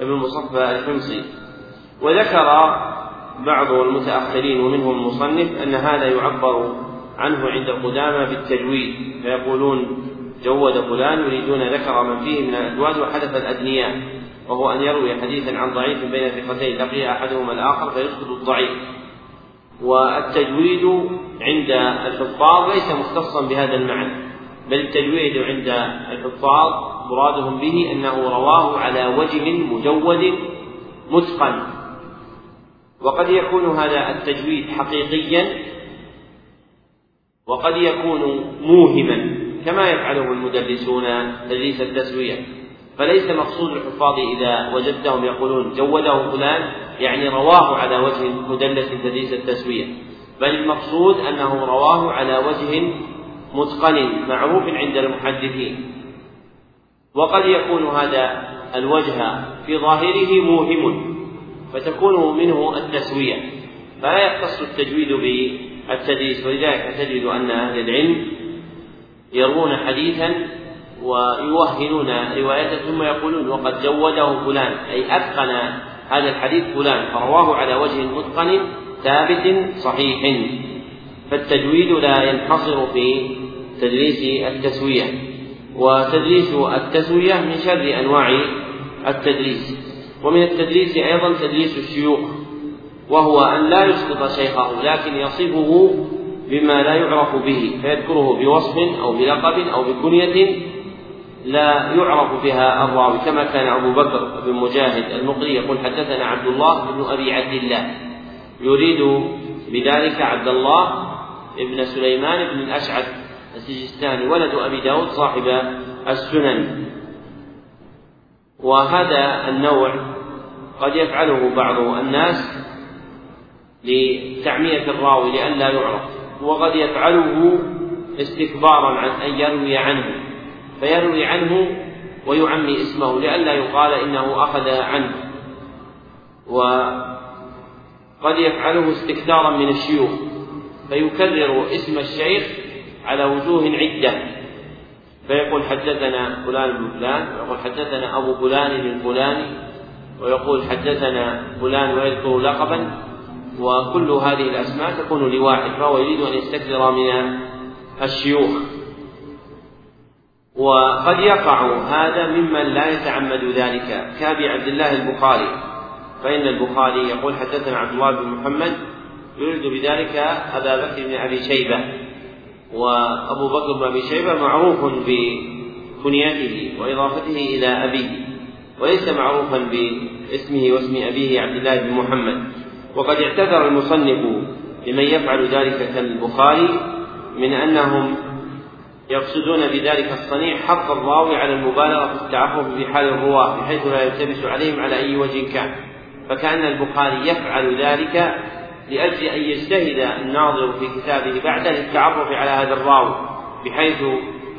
بن المصفى الحمصي. وذكر بعض المتأخرين ومنهم المصنف أن هذا يعبر عنه عند القدامى بالتجويد فيقولون جود فلان يريدون ذكر من فيه من الأجواد وحدث الأدنياء وهو أن يروي حديثا عن ضعيف بين ثقتين لقي أحدهما الآخر فيسقط الضعيف. والتجويد عند الحفاظ ليس مختصا بهذا المعنى بل التجويد عند الحفاظ مرادهم به أنه رواه على وجه مجود متقن. وقد يكون هذا التجويد حقيقيا وقد يكون موهما كما يفعله المدرسون تدريس التسوية. فليس مقصود الحفاظ إذا وجدتهم يقولون جوده فلان يعني رواه على وجه مدلس تدليس التسوية. بل المقصود أنه رواه على وجه متقن معروف عند المحدثين. وقد يكون هذا الوجه في ظاهره موهم فتكون منه التسوية. فلا يختص التجويد بالتدريس ولذلك تجد أن أهل العلم يروون حديثا ويوهنون روايته ثم يقولون وقد جوده فلان أي أتقن هذا الحديث فلان فرواه على وجه متقن ثابت صحيح. فالتجويد لا ينحصر في تدريس التسوية وتدريس التسوية من شر أنواع التدريس ومن التدريس أيضا تدريس الشيوخ. وهو أن لا يسقط شيخه لكن يصفه بما لا يعرف به فيذكره بوصف أو بلقب أو بكنية لا يعرف بها الراوي كما كان أبو بكر بن مجاهد المقري يقول حدثنا عبد الله بن أبي عبد الله يريد بذلك عبد الله بن سليمان بن الأشعث السجستاني ولد أبي داود صاحب السنن. وهذا النوع قد يفعله بعض الناس لتعمية الراوي لئلا يعرف. وقد يفعله استكبارا عن أن يروي عنه. فيروي عنه ويعمي اسمه لئلا يقال إنه أخذ عنه. وقد يفعله استكثارا من الشيوخ. فيكرر اسم الشيخ على وجوه عدة. فيقول حدثنا فلان بن فلان ويقول حدثنا أبو فلان الفلاني ويقول حدثنا فلان ويذكر لقبا. وكل هذه الأسماء تكون لواحد فهو يريد أن يستكثر من الشيوخ. وقد يقع هذا ممن لا يتعمد ذلك. كأبي عبد الله البخاري. فإن البخاري يقول حدثنا عبد الله بن محمد يريد بذلك أبا بكر بن أبي شيبة. وأبو بكر بن أبي شيبة معروف بكنيته وإضافته إلى أبيه وليس معروفا باسمه واسم أبيه عبد الله بن محمد. وقد اعتذر المصنف لمن يفعل ذلك كالبخاري من أنهم يقصدون بذلك الصنيع حق الراوي على المبالغة في التعرف في حال الرواة بحيث لا يلتبس عليهم على أي وجه كان. فكأن البخاري يفعل ذلك لأجل أن يجتهد الناظر في كتابه بعد للتعرف على هذا الراوي بحيث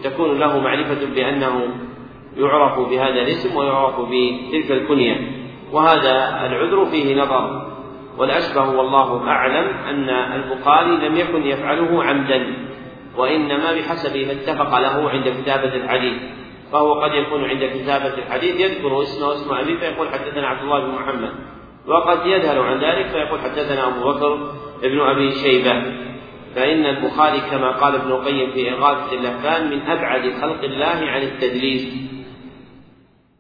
تكون له معرفة بأنه يعرف بهذا الاسم ويعرف بتلك الكنية. وهذا العذر فيه نظر والأشبه والله أعلم أن البخاري لم يكن يفعله عمدا وإنما بحسب ما اتفق له عند كتابة الحديث فهو قد يكون عند كتابة الحديث يذكر اسمه واسم أبيه فيقول حدثنا عبد الله بن محمد وقد يذهل عن ذلك فيقول حدثنا أبو بكر ابن أبي شيبة. فإن البخاري كما قال ابن القيم في إغاثة اللهفان من أبعد خلق الله عن التدليس.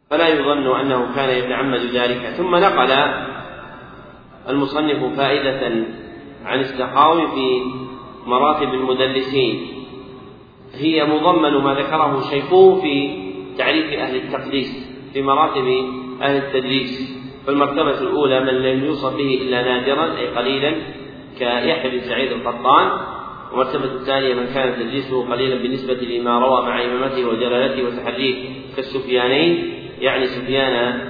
فلا يظن أنه كان يتعمد ذلك ثم نقل المصنف فائدة عن السخاوي في مراتب المدلسين. هي مضمن ما ذكره شيخه في تعريف أهل التقديس في مراتب أهل التدليس. فالمرتبة الأولى من لم يوصف به إلا نادرا أي قليلا كيحيى بن سعيد القطان. والمرتبة الثانية من كان تدليسه قليلا بالنسبة لما روى مع إمامته وجلالته وتحريه كالسفيانين يعني سفيان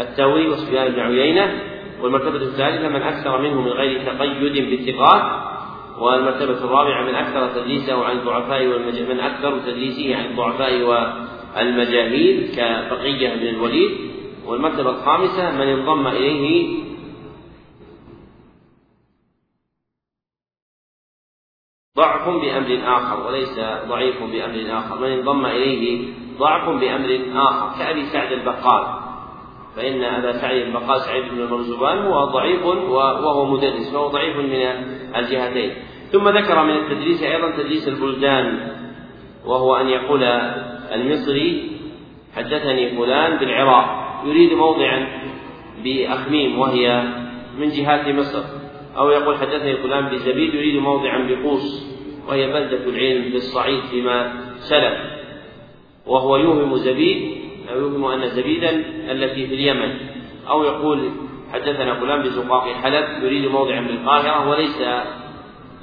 الثوري وسفيان بن عيينة. والمرتبة الثالثة من أكثر منه من غير تقيد بالثقات والمرتبة الرابعة من أكثر تدليسه عن الضعفاء والمجاهيل من أكثر تدليسه عن الضعفاء والمجاهيل كبقية بن الوليد. والمرتبة الخامسة من انضم إليه ضعف بأمر آخر وليس ضعيف بأمر آخر. من انضم إليه ضعف بأمر آخر كأبي سعد البقال. فإن أبا سعيد البقال سعيد بن المرزبان هو ضعيف وهو مدرس فهو ضعيف من الجهتين. ثم ذكر من التدريس أيضا تدريس البلدان وهو أن يقول المصري حدثني فلان بالعراق يريد موضعا بأخميم وهي من جهات مصر. أو يقول حدثني فلان بزبيد يريد موضعا بقوس وهي بلدة العلم بالصعيد فيما سلف وهو يوهم زبيد يوهم أن زبيدا التي في اليمن. أو يقول حدثنا فلان بزقاق حلب يريد موضعا بالقاهرة وليس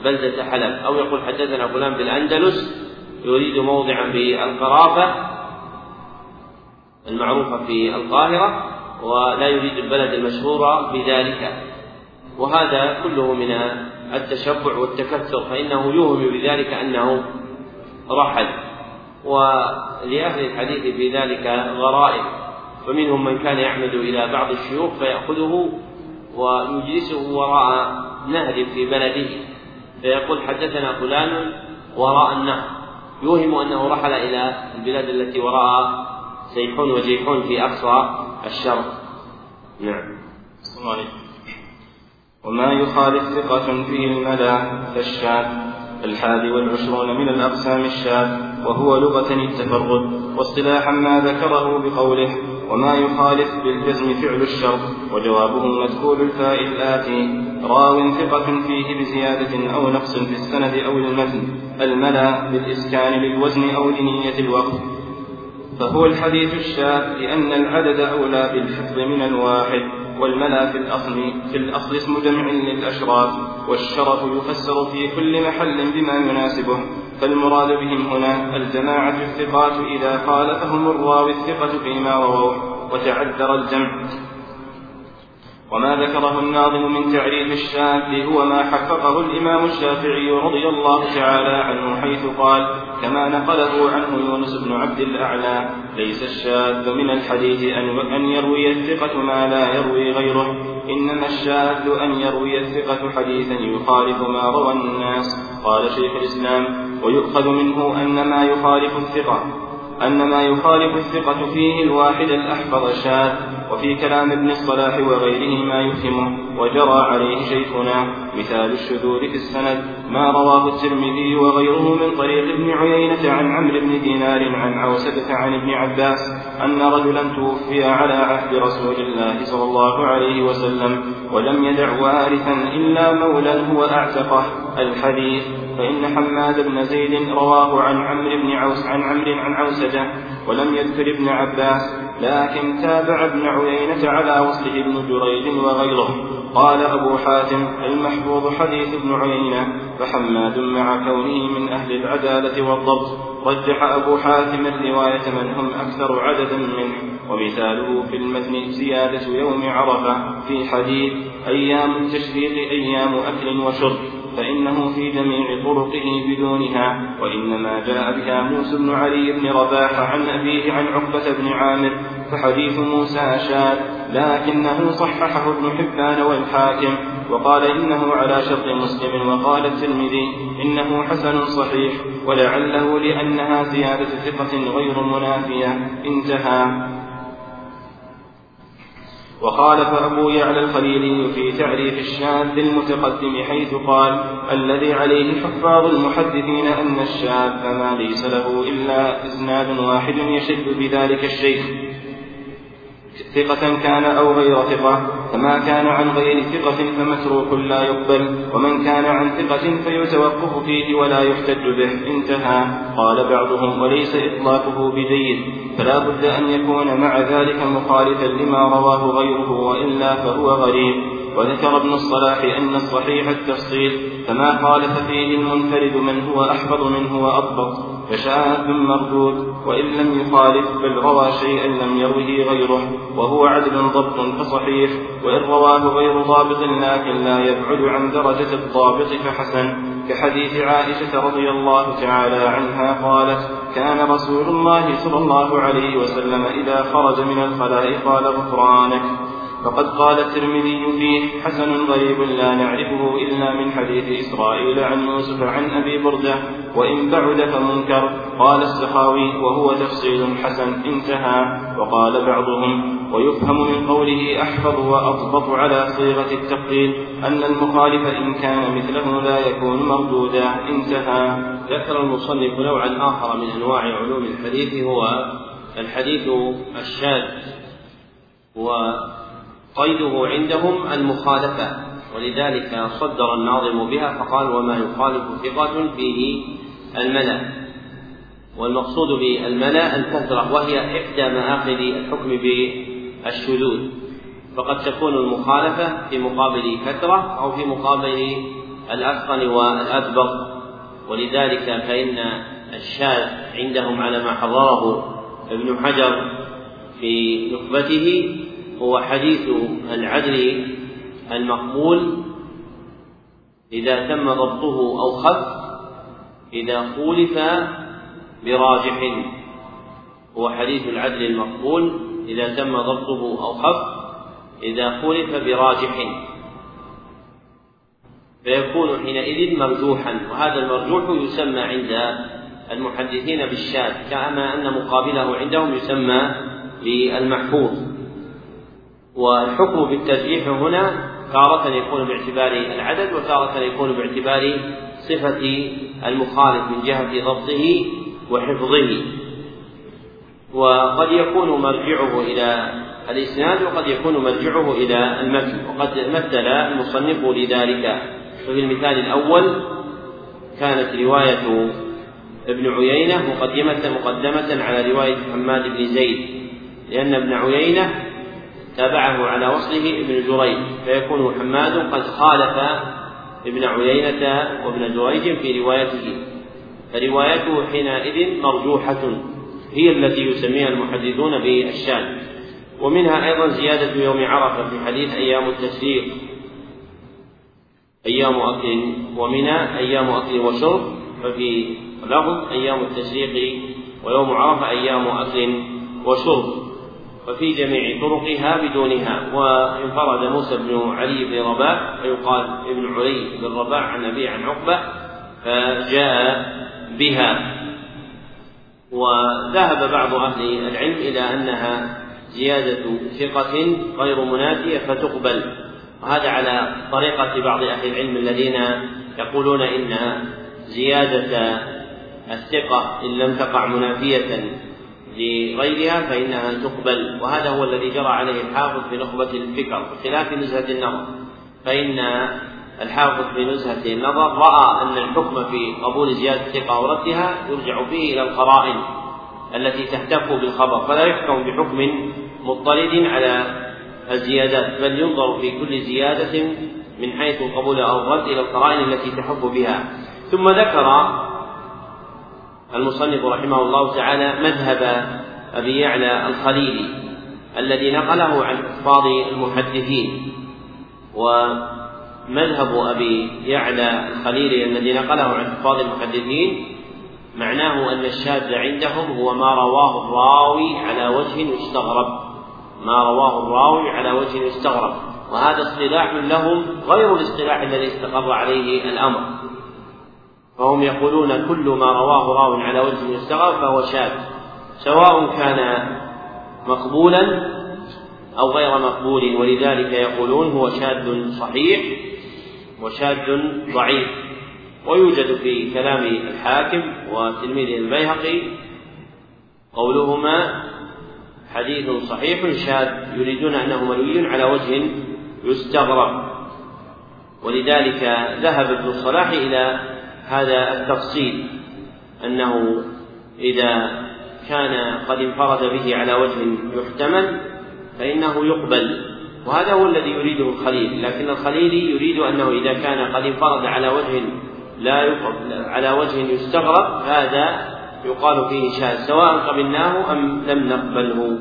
بلدة حلب. أو يقول حدثنا فلان بالأندلس يريد موضعا بالقرافة المعروفة في القاهرة ولا يريد البلد المشهور بذلك. وهذا كله من التشبع والتكثر فإنه يوهم بذلك أنه رحل. ولأهل الحديث في ذلك غرائب. فمنهم من كان يعمد إلى بعض الشيوخ فيأخذه ويجلسه وراء نهر في بلده. فيقول حدثنا فلان وراء النهر. يوهم أنه رحل إلى البلاد التي وراء سيحون وجيحون في أقصى الشرق. نعم. وما يخالف ثقة فيه الملأ كالشاذ الحادي والعشرون من الأقسام الشاذ وهو لغة التفرد واصطلاحا ما ذكره بقوله وما يخالف بالجزم فعل الشرط وجوابه مدخول الفاء الآتي راو ثقة فيه بزيادة أو نقص في السند أو المتن الملا بالإسكان للوزن أو لنية الوقت فهو الحديث الشاذ لأن العدد أولى بالحفظ من الواحد. والملا في الأصل في الأصل اسم جمع للأشراف والشرف يفسر في كل محل بما يناسبه. فالمراد بهم هنا الجماعة الثقات إذا خالفهم الراوي الثقة فيما رووه وتعذر الجمع. وما ذكره الناظم من تعريف الشاذ هو ما حققه الإمام الشافعي رضي الله تعالى عنه حيث قال كما نقله عنه يونس بن عبد الأعلى ليس الشاذ من الحديث أن يروي الثقة ما لا يروي غيره إنما الشاذ أن يروي الثقة حديثا يخالف ما روى الناس قال شيخ الإسلام. ويؤخذ منه أن ما يخالف الثقة أن ما يخالف الثقة فيه الواحد الأحفظ شاذ وفي كلام ابن الصلاح وغيره ما يفهمه وجرى عليه شيخنا مثال الشذوذ في السند ما رواه الترمذي وغيره من طريق ابن عيينة عن عمرو بن دينار عن عوسبة عن ابن عباس أن رجلا توفي على عهد رسول الله صلى الله عليه وسلم ولم يدع وارثا إلا مولا هو أعتقه الحديث فإن حماد بن زيد رواه عن عمرو بن عوس عن عمرو عن عوسجة ولم يذكر ابن عباس لكن تابع ابن عيينة على وصله ابن جريج وغيره. قال أبو حاتم المحفوظ حديث ابن عيينة فحماد مع كونه من أهل العدالة والضبط. رجح أبو حاتم الرواية من هم أكثر عددا منه ومثاله في المتن زيادة يوم عرفة في حديث أيام التشريق أيام أكل وشرب. فإنه في جميع طرقه بدونها وإنما جاء بها موسى بن علي بن رباح عن أبيه عن عقبة بن عامر فحديث موسى شاذ لكنه صححه ابن حبان والحاكم وقال إنه على شرط مسلم وقال الترمذي إنه حسن صحيح ولعله لأنها زيادة ثقة غير منافية انتهى. وخالف أبو يعلى الخليلي في تعريف الشاذ المتقدم حيث قال الذي عليه حفاظ المحدثين أن الشاذ ما ليس له إلا إسناد واحد يشد بذلك الشيخ. ثقة كان أو غير ثقة فما كان عن غير ثقة فمتروك لا يقبل ومن كان عن ثقة فيتوقف فيه ولا يحتج به. انتهى. قال بعضهم وليس إطلاقه بجيد فلا بد أن يكون مع ذلك مخالفا لما رواه غيره وإلا فهو غريب. وذكر ابن الصلاح أن الصحيح التفصيل فما خالف فيه المنفرد من هو أحفظ منه وأضبط. فشاذ مردود وإن لم يخالف بل روى شيئا لم يروه غيره وهو عدل ضبط فصحيح وإن رواه غير ضابط لكن لا يبعد عن درجة الضابط فحسن. كحديث عائشة رضي الله تعالى عنها قالت كان رسول الله صلى الله عليه وسلم إذا خرج من الخلاء قال غفرانك. فقد قال الترمذي فيه حسن غريب لا نعرفه إلا من حديث إسرائيل عن يوسف عن أبي بردة وإن بعد فمنكر قال السخاوي وهو تفصيل حسن انتهى وقال بعضهم ويفهم من قوله أحفظ وأضبط على صيغة التقليل أن المخالف إن كان مثله لا يكون مردودا انتهى. ذكر المصنف نوعا آخر من أنواع علوم الحديث هو الحديث الشاذ قيده عندهم المخالفة ولذلك صدر الناظم بها فقال وما يخالف ثقة فيه الملأ. والمقصود بالملأ الكثرة وهي إحدى مآخذ الحكم بالشذوذ. فقد تكون المخالفة في مقابل كثرة أو في مقابل الأتقن والأدبر. ولذلك فإن الشاذ عندهم على ما حضره ابن حجر في نخبته هو حديث العدل المقبول إذا تم ضبطه أو خف إذا خولف براجح. هو حديث العدل المقبول إذا تم ضبطه أو خف إذا خولف براجح. فيكون حينئذ مرجوحا وهذا المرجوح يسمى عند المحدثين بالشاذ كما أن مقابله عندهم يسمى بالمحفوظ. والحكم بالترجيح هنا تارة يكون باعتبار العدد وتارة يكون باعتبار صفة المخالف من جهة ضبطه وحفظه. وقد يكون مرجعه إلى الإسناد وقد يكون مرجعه إلى المتن وقد مثل المصنف لذلك. ففي المثال الأول كانت رواية ابن عيينة مقدمة مقدمة على رواية حماد بن زيد لأن ابن عيينة تابعه على وصله ابن جريج فيكون حماد قد خالف ابن عيينة وابن جريج في روايته. فروايته حينئذ مرجوحة هي التي يسميها المحدثون بالشاذ ومنها أيضا زيادة يوم عرفة في حديث أيام التشريق أيام أكل ومنى أيام أكل وشرب ففي لفظ أيام التشريق ويوم عرفة أيام أكل وشرب. وفي جميع طرقها بدونها. وانفرد موسى بن علي بن رباح فيقال ابن علي بن رباح عن أبي عن عقبة فجاء بها. وذهب بعض أهل العلم إلى أنها زيادة ثقة غير منافية فتقبل. وهذا على طريقة بعض أهل العلم الذين يقولون إن زيادة الثقة إن لم تقع منافية لغيرها فإنها تقبل وهذا هو الذي جرى عليه الحافظ في نخبة الفكر بخلاف نزهة النظر. فإن الحافظ في نزهة النظر رأى أن الحكم في قبول زيادة الثقة وردها يرجع فيه إلى القرائن التي تهتف بالخبر فلا يحكم بحكم مضطرد على الزيادات بل ينظر في كل زيادة من حيث القبول أو الرد إلى القرائن التي تحف بها. ثم ذكر المصنف رحمه الله تعالى مذهب أبي يعلى الخليلي الذي نقله عن حفاظ المحدثين. ومذهب أبي يعلى الخليلي الذي نقله عن حفاظ المحدثين معناه أن الشاذ عندهم هو ما رواه الراوي على وجه يستغرب ما رواه الراوي على وجه يستغرب وهذا اصطلاح لهم غير الاصطلاح الذي استقر عليه الأمر. فهم يقولون كل ما رواه راو على وجه يستغرب فهو شاذ سواء كان مقبولا أو غير مقبول ولذلك يقولون هو شاذ صحيح وشاذ ضعيف. ويوجد في كلام الحاكم وتلميذه البيهقي قولهما حديث صحيح شاذ يريدون أنه مروي على وجه يستغرب ولذلك ذهب ابن الصلاح إلى هذا التفصيل أنه إذا كان قد انفرد به على وجه يحتمل فإنه يقبل وهذا هو الذي يريده الخليل لكن الخليل يريد أنه إذا كان قد انفرد على وجه لا يقبل على وجه يستغرب هذا يقال فيه شاذ سواء قبلناه أم لم نقبله.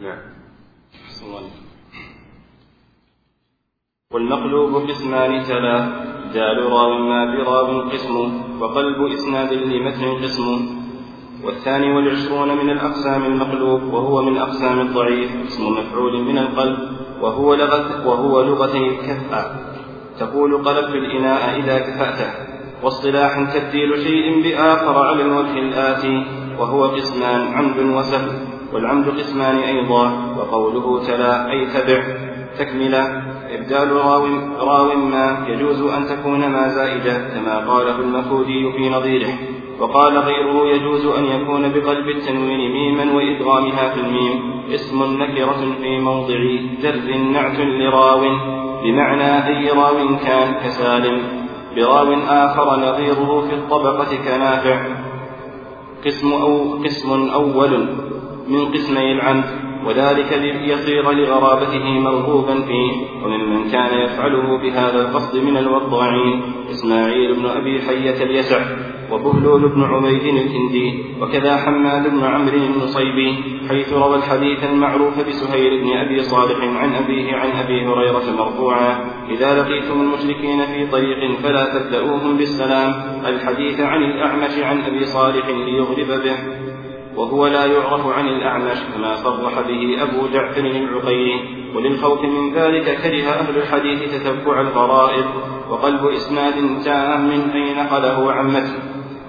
نعم. والمقلوب قسمان ثلاث جال راو ما براو قسم وقلب إسناد لمتن قسم. والثاني والعشرون من الأقسام المقلوب وهو من أقسام الضعيف. اسم مفعول من القلب وهو لغة وهو لغة الكفأ تقول قلبت الإناء إذا كفأته. واصطلاحا تبديل شيء بآخر على الوجه الآتي وهو قسمان عمد وسهل. والعمد قسمان أيضا وقوله تلا أي تبع. تكملة. إبدال راو, راو ما يجوز أن تكون ما زائدة كما قاله المفودي في نظيره وقال غيره يجوز أن يكون بقلب التنوين ميما وإدغامها في الميم اسم نكرة في موضع جر نعت لراو بمعنى أي راو كان كسالم براو آخر نظيره في الطبقة كنافع قسم أو قسم أول من قسمي العمد وذلك ليصير لغرابته مرغوبا فيه. وممن كان يفعله بهذا القصد من الوضاعين إسماعيل بن أبي حية اليسع وبهلول بن عبيد الكندي وكذا حماد بن عمرو النصيبي حيث روى الحديث المعروف بسهيل بن أبي صالح عن أبيه عن أبي هريرة مرفوعا إذا لقيتم المشركين في طريق فلا تبدأوهم بالسلام. الحديث عن الأعمش عن أبي صالح ليغلب به. وهو لا يعرف عن الأعمش كما صرح به أبو جعفر العقيلي وللخوف من ذلك كره أهل الحديث تتبع الغرائب وقلب إسناد تام أي نقله عن متن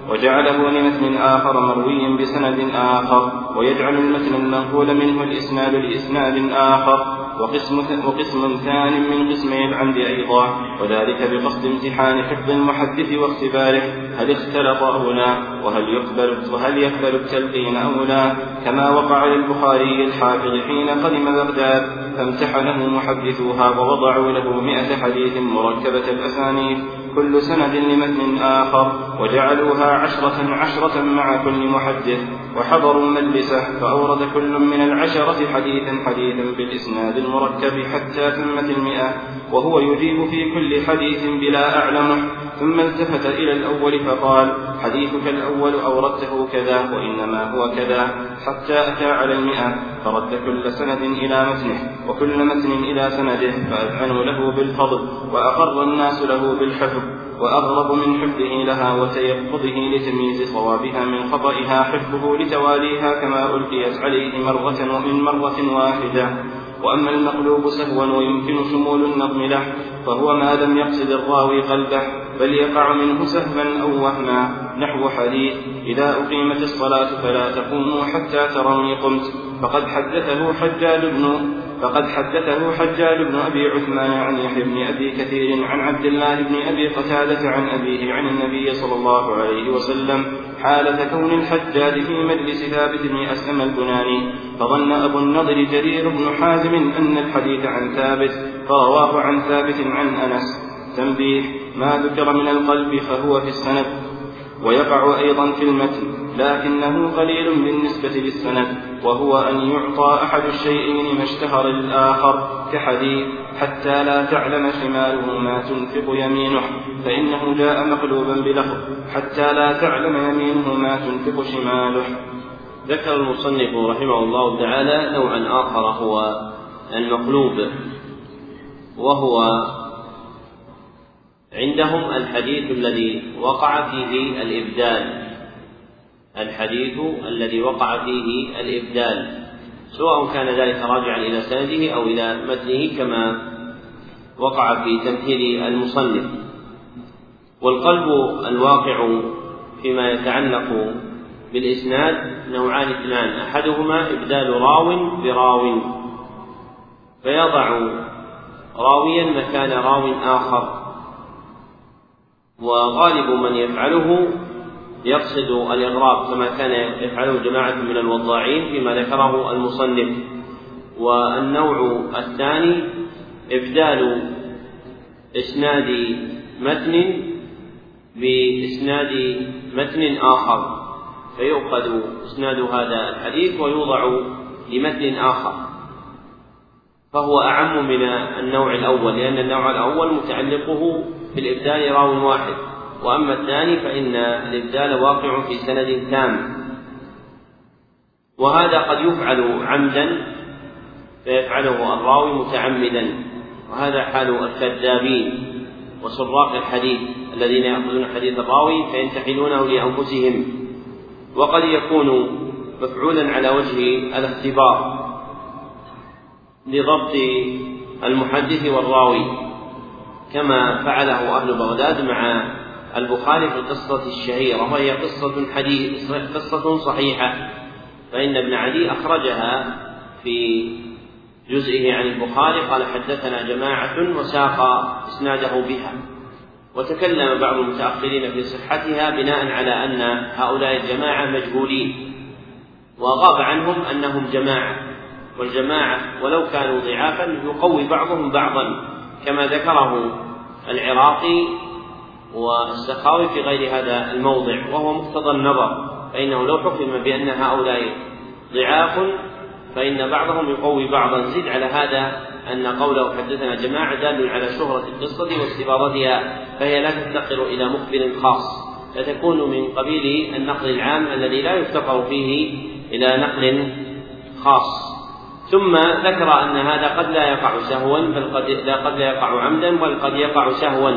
وجعله لمتن آخر مروي بسند آخر ويجعل المتن المنقول منه الإسناد لإسناد آخر. وقسم وقسم ثان من قسمي العمد أيضا وذلك بقصد امتحان حفظ المحدث واختباره هل اختلط أو لا وهل يقبل وهل يقبل التلقين أو لا كما وقع للبخاري الحافظ حين قدم بغداد فامتحنه محدثوها ووضعوا له مئة حديث مركبة الأسانيد. كل سند لمتن آخر وجعلوها عشرة عشرة مع كل محدث وحضروا مجلسه فأورد كل من العشرة حديثا حديثا بالإسناد المركب حتى تمت المئة. وهو يجيب في كل حديث بلا أعلمه ثم التفت إلى الأول فقال حديثك الأول أوردته كذا وإنما هو كذا حتى أتى على المئة. فرد كل سند إلى متنه وكل متن إلى سنده فأذعنوا له بالفضل وأقر الناس له بالحفظ وأغرب من حفظه لها وتيقظه لتمييز صوابها من خطئها حفظه لتواليها كما ألقيت عليه مرة ومن مرة واحدة. وأما المقلوب سهوا ويمكن شمول النظم له فهو ما لم يقصد الراوي قلبه بل يقع منه سهوا أو وهما. نحو حديث إذا أقيمت الصلاة فلا تقوموا حتى تروني قمت. فقد حدثه حجاج بن فقد حدثه حجاج بن أبي عثمان عن يحيى بن أبي كثير عن عبد الله بن أبي قتادة عن أبيه عن النبي صلى الله عليه وسلم حالة كون الحجاج في مجلس ثابت بن أسلم البناني فظن أبو النضر جرير بن حازم أن الحديث عن ثابت فرواه عن ثابت عن أنس. تنبيه ما ذكر من القلب فهو في السند. ويقع أيضا في المتن لكنه قليل بالنسبة للسند وهو أن يعطى أحد الشيئين ما اشتهر للآخر كحديث حتى لا تعلم شماله ما تنفق يمينه فإنه جاء مقلوبا بلفظ حتى لا تعلم يمينه ما تنفق شماله. ذكر المصنف رحمه الله تعالى نوعا آخر هو المقلوب وهو عندهم الحديث الذي وقع فيه الإبدال. الحديث الذي وقع فيه الإبدال سواء كان ذلك راجعا إلى سنده أو إلى متنه كما وقع في تمثيل المصنف. والقلب الواقع فيما يتعلق بالإسناد نوعان اثنان أحدهما إبدال راو براو فيضع راويا مكان راو آخر وغالب من يفعله يقصد الإغراب كما كان يفعله جماعة من الوضاعين فيما ذكره المصنف والنوع الثاني إبدال إسناد متن بإسناد متن آخر فيؤخذ إسناد هذا الحديث ويوضع لمتن آخر فهو أعم من النوع الأول لأن النوع الأول متعلقه بالإبدال راو واحد. وأما الثاني فإن الإبدال واقع في سند تام. وهذا قد يفعل عمدا فيفعله الراوي متعمدا وهذا حال الكذابين وسراق الحديث الذين يأخذون حديث الراوي فينتحلونه لأنفسهم. وقد يكون مفعولا على وجه الاختبار لضبط المحدث والراوي كما فعله أهل بغداد مع البخاري في القصة الشهيرة وهي قصة حديث قصة صحيحة. فإن ابن عدي أخرجها في جزئه عن البخاري قال حدثنا جماعة وساق إسناده بها. وتكلم بعض المتأخرين في صحتها بناء على أن هؤلاء الجماعة مجهولين. وغاب عنهم أنهم جماعة. والجماعة ولو كانوا ضعافا يقوي بعضهم بعضا كما ذكره العراقي والسخاوي في غير هذا الموضع وهو مقتضى النظر فإنه لو حكم بأن هؤلاء ضعاف فإن بعضهم يقوي بعضا. زد على هذا أن قوله حدثنا جماعة دال على شهرة القصة واستفاضتها فهي لا تفتقر إلى مخبر خاص. فتكون من قبيل النقل العام الذي لا يفتقر فيه إلى نقل خاص. ثم ذكر أن هذا قد لا يقع سهوا بل قد لا قد لا يقع عمدا بل قد يقع سهوا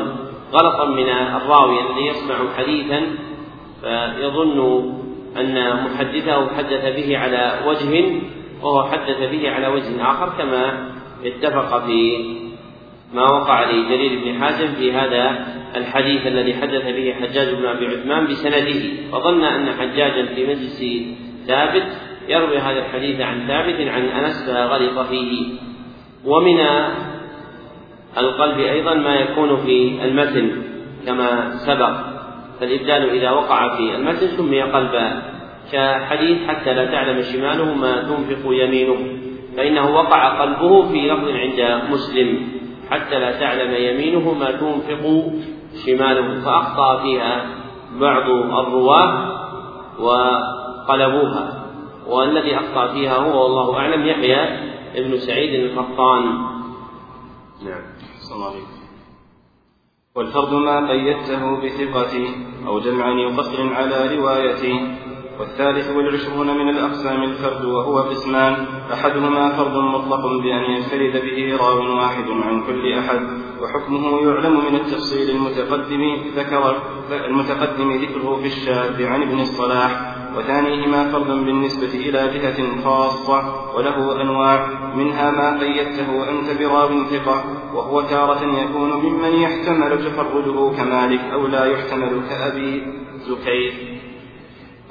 غلطا من الراوي الذي يسمع حديثا فيظن أن محدثه حدث به على وجه وهو حدث به على وجه آخر كما اتفق في ما وقع لجرير بن حازم في هذا الحديث الذي حدث به حجاج بن أبي عثمان بسنده. فظن أن حجاجا في مجلس ثابت يروي هذا الحديث عن ثابت عن أنس فغلط فيه. ومن القلب أيضا ما يكون في المتن كما سبق. فالإبدال إذا وقع في المتن سمي قلبا. كحديث حتى لا تعلم شماله ما تنفق يمينه. فإنه وقع قلبه في لفظ عند مسلم. حتى لا تعلم يمينه ما تنفق شماله. فأخطأ فيها بعض الرواة وقلبوها. والذي أخطأ فيها هو والله أعلم يحيى ابن سعيد القطان. نعم. والفرد ما قيدته بثقة أو جمع يقصر على روايته والثالث والعشرون من الأقسام الفرد وهو قسمان أحدهما فرد مطلق بأن ينفرد به راو واحد عن كل أحد وحكمه يعلم من التفصيل المتقدم ذكر المتقدم ذكره في الشاذ عن ابن الصلاح وثانيهما فرد بالنسبة إلى جهة خاصة وله أنواع منها ما قيدته أنت براو ثقة وهو تارة يكون ممن يحتمل تفرده كمالك أو لا يحتمل كأبي زكير.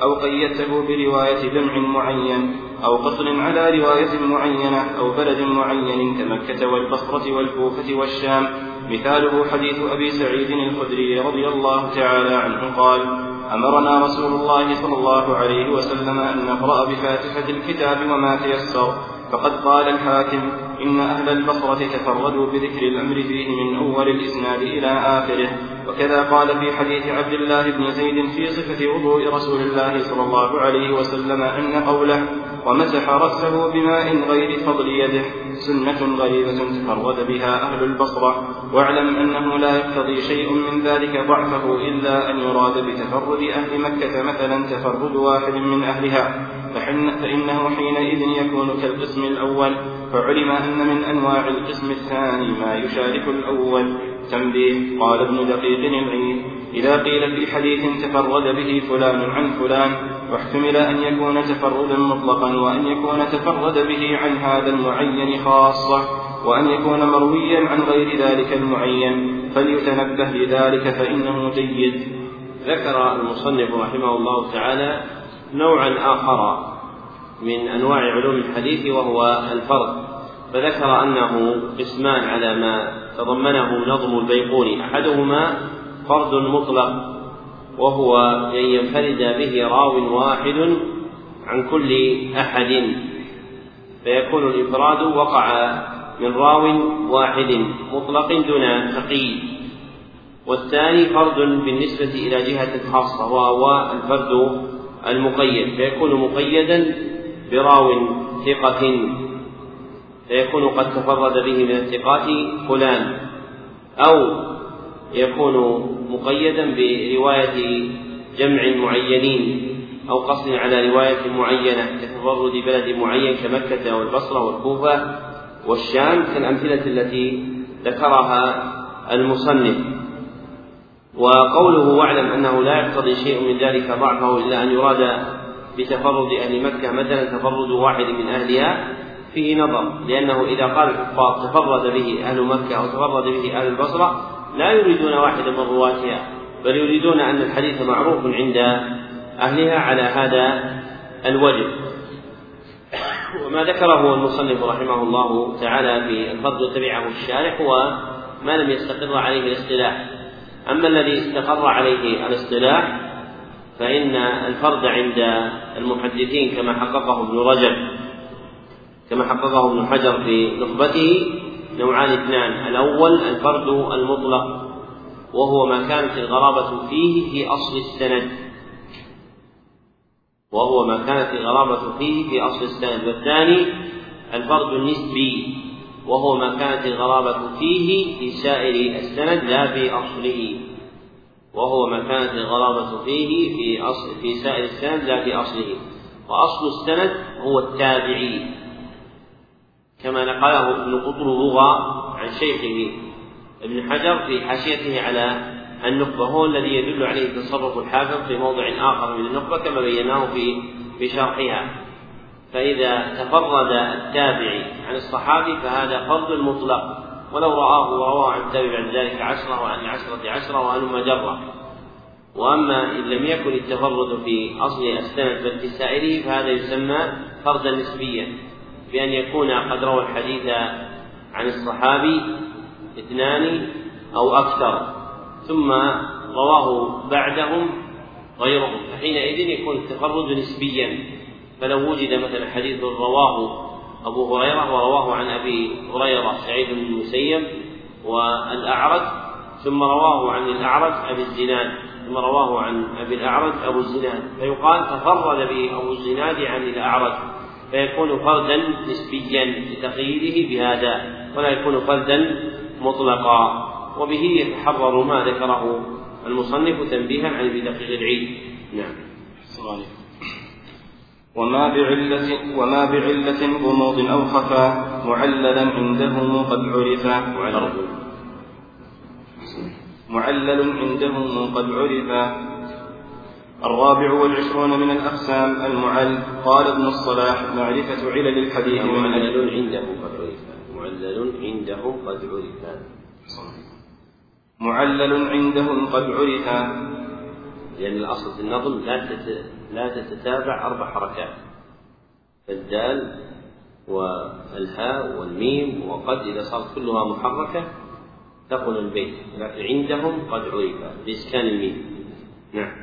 أو قيدته برواية جمع معين أو قصر على رواية معينة أو بلد معين كمكة والبصرة والكوفة والشام. مثاله حديث أبي سعيد الخدري رضي الله تعالى عنه قال أمرنا رسول الله صلى الله عليه وسلم أن نقرأ بفاتحة الكتاب وما تيسر. فقد قال الحاكم إن أهل البصرة تفردوا بذكر الأمر فيه من أول الإسناد إلى آخره. وكذا قال في حديث عبد الله بن زيد في صفة وضوء رسول الله صلى الله عليه وسلم أن قوله ومسح رأسه بماء غير فضل يده. سنة غريبة تفرد بها أهل البصرة. واعلم أنه لا يقتضي شيء من ذلك ضعفه إلا أن يراد بتفرد أهل مكة مثلا تفرد واحد من أهلها. فإنه حينئذ يكون كالقسم الأول. فعلم أن من أنواع القسم الثاني ما يشارك الأول. تنبيه قال ابن دقيق العيد إذا قيل في حديث تفرد به فلان عن فلان واحتمل أن يكون تفردا مطلقا وأن يكون تفرد به عن هذا المعين خاصة وأن يكون مرويا عن غير ذلك المعين. فليتنبه لذلك فإنه جيد. ذكر المصنف رحمه الله تعالى نوعا آخر من أنواع علوم الحديث وهو الفرد فذكر أنه قسمان على ما تضمنه نظم البيقوني أحدهما فرد مطلق وهو أن ينفرد به راو واحد عن كل أحد. فيكون الإفراد وقع من راو واحد مطلق دون تقييد. والثاني فرد بالنسبة إلى جهة خاصة وهو الفرد المقيد. فيكون مقيدا براو ثقة. فيكون قد تفرد به من الثقات فلان أو يكون مقيدا برواية جمع معينين أو قصد على رواية معينة كتفرد بلد معين كمكة والبصرة والكوفة والشام كالأمثلة التي ذكرها المصنف. وقوله واعلم أنه لا يقتضي شيء من ذلك ضعفه إلا أن يراد بتفرد أهل مكة مثلا تفرد واحد من أهلها فيه نظر لأنه إذا قال تفرد به أهل مكة أو تفرد به أهل البصرة لا يريدون واحدا من رواتها بل يريدون أن الحديث معروف عند أهلها على هذا الوجه. وما ذكره المصنف رحمه الله تعالى في الفرد تبعه الشارح هو ما لم يستقر عليه الاصطلاح. أما الذي استقر عليه الاصطلاح فإن الفرد عند المحدثين كما حققه ابن رجب. كما حققه ابن حجر في نخبته نوعان اثنان. الأول الفرد المطلق وهو ما كانت الغرابة فيه في أصل السند. وهو ما كانت الغرابة فيه في أصل السند. والثاني الفرد النسبي وهو ما كانت الغرابة فيه في سائر السند لا في أصله. وهو ما كانت الغرابة فيه في أصل في سائر السند لا في أصله. وأصل السند هو التابعي. كما نقله ابن قطربغة عن شيخه ابن حجر في حاشيته على النخبة هو الذي يدل عليه تصرف الحاكم في موضع آخر من النخبة كما بيناه في في شرحها. فإذا تفرد التابعي عن الصحابي فهذا فرد مطلق. ولو رآه ورواه عن التابع بعد ذلك عشرة وعن العشرة عشرة وهلم جرة. وأما إن لم يكن التفرد في أصل السند بل في سائره فهذا يسمى فردا نسبيا. بأن يكون قد روى الحديث عن الصحابي اثنان أو أكثر ثم رواه بعدهم غيرهم فحينئذ يكون التفرد نسبيا. فلو وجد مثلا حديث رواه أبو هريرة ورواه عن أبي هريرة سعيد بن المسيب والأعرج ثم رواه عن الأعرج أبي الزناد ثم رواه عن أبي الأعرج أبو الزناد فيقال تفرد به أبو الزناد عن الأعرج. فيكون فردا نسبيا لتقييده بهذا ولا يكون فردا مطلقا. وبه يتحرر ما ذكره المصنف تنبيها عن بدقيق العيد. نعم. وما بعلة وما بعلة غموض أو خفا معللا عندهم قد عرف. معلل. عندهم قد عرف. الرابع والعشرون من الأقسام المعل. قال ابن الصلاح معرفة علل الحديث من معلل عنده قد عرف معلل عنده قد عرف معلل عندهم قد عرف لأن الأصل في النظم لا لا تتتابع أربع حركات. فالدال والهاء والميم وقد إذا صارت كلها محركة تقل البيت. لكن عندهم قد عرف بإسكان الميم. نعم.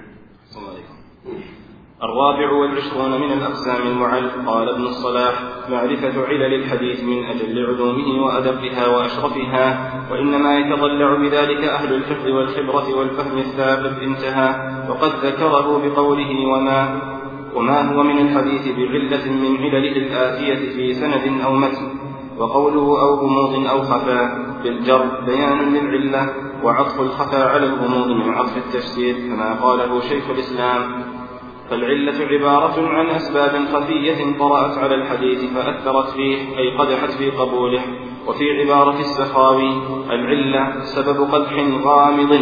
الرابع والعشرون من الأقسام المعل قال ابن الصلاح معرفة علل الحديث من أجل علومه وأدقها وأشرفها وإنما يتضلع بذلك أهل الحفظ والخبرة والفهم الثابت انتهى وقد ذكره بقوله وما وما هو من الحديث بعلة من علله الآتية في سند أو متن وقوله أو غموض أو خفاء بالجر بيان للعلة وعطف الخفاء على الغموض من عطف التفسير كما قاله شيخ الإسلام فالعلة عبارة عن أسباب خفية طرأت على الحديث فأثرت فيه أي قدحت في قبوله. وفي عبارة السخاوي العلة سبب قدح غامض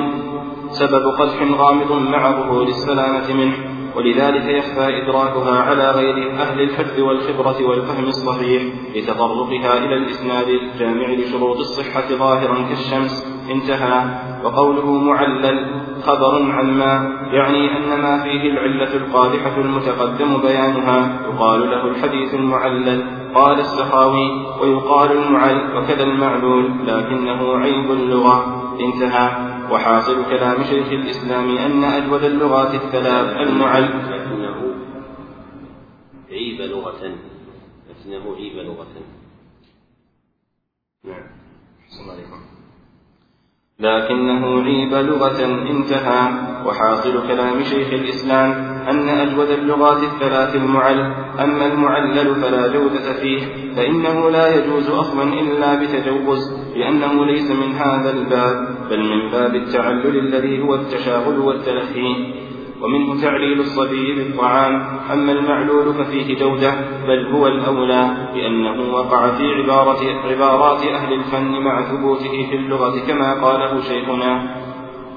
سبب قدح غامض مع ظهور السلامة منه ولذلك يخفى إدراكها على غير أهل الحفظ والخبرة والفهم الصحيح لتطرقها إلى الإسناد الجامع لشروط الصحة ظاهرا كالشمس. انتهى وقوله معلل خبر عن ما يعني أن ما فيه العلة القادحة المتقدم بيانها يقال له الحديث المعلل قال السخاوي ويقال المعل وكذا المعلول لكنه عيب اللغة. انتهى. وحاصل كلام شيخ الإسلام أن أجود اللغات الثلاث المعل. لكنه عيب لغة. لكنه عيب لغة. نعم. السلام عليكم. لكنه عيب لغة انتهى. وحاصل كلام شيخ الإسلام أن أجود اللغات الثلاث المعل أما المعلل فلا جودة فيه فإنه لا يجوز أصلا إلا بتجوز لأنه ليس من هذا الباب بل من باب التعلل الذي هو التشاغل والتلخي. ومنه تعليل الصبي بالطعام أما المعلول ففيه جودة بل هو الأولى لأنه وقع في عبارة عبارات أهل الفن مع ثبوته في اللغة كما قاله شيخنا.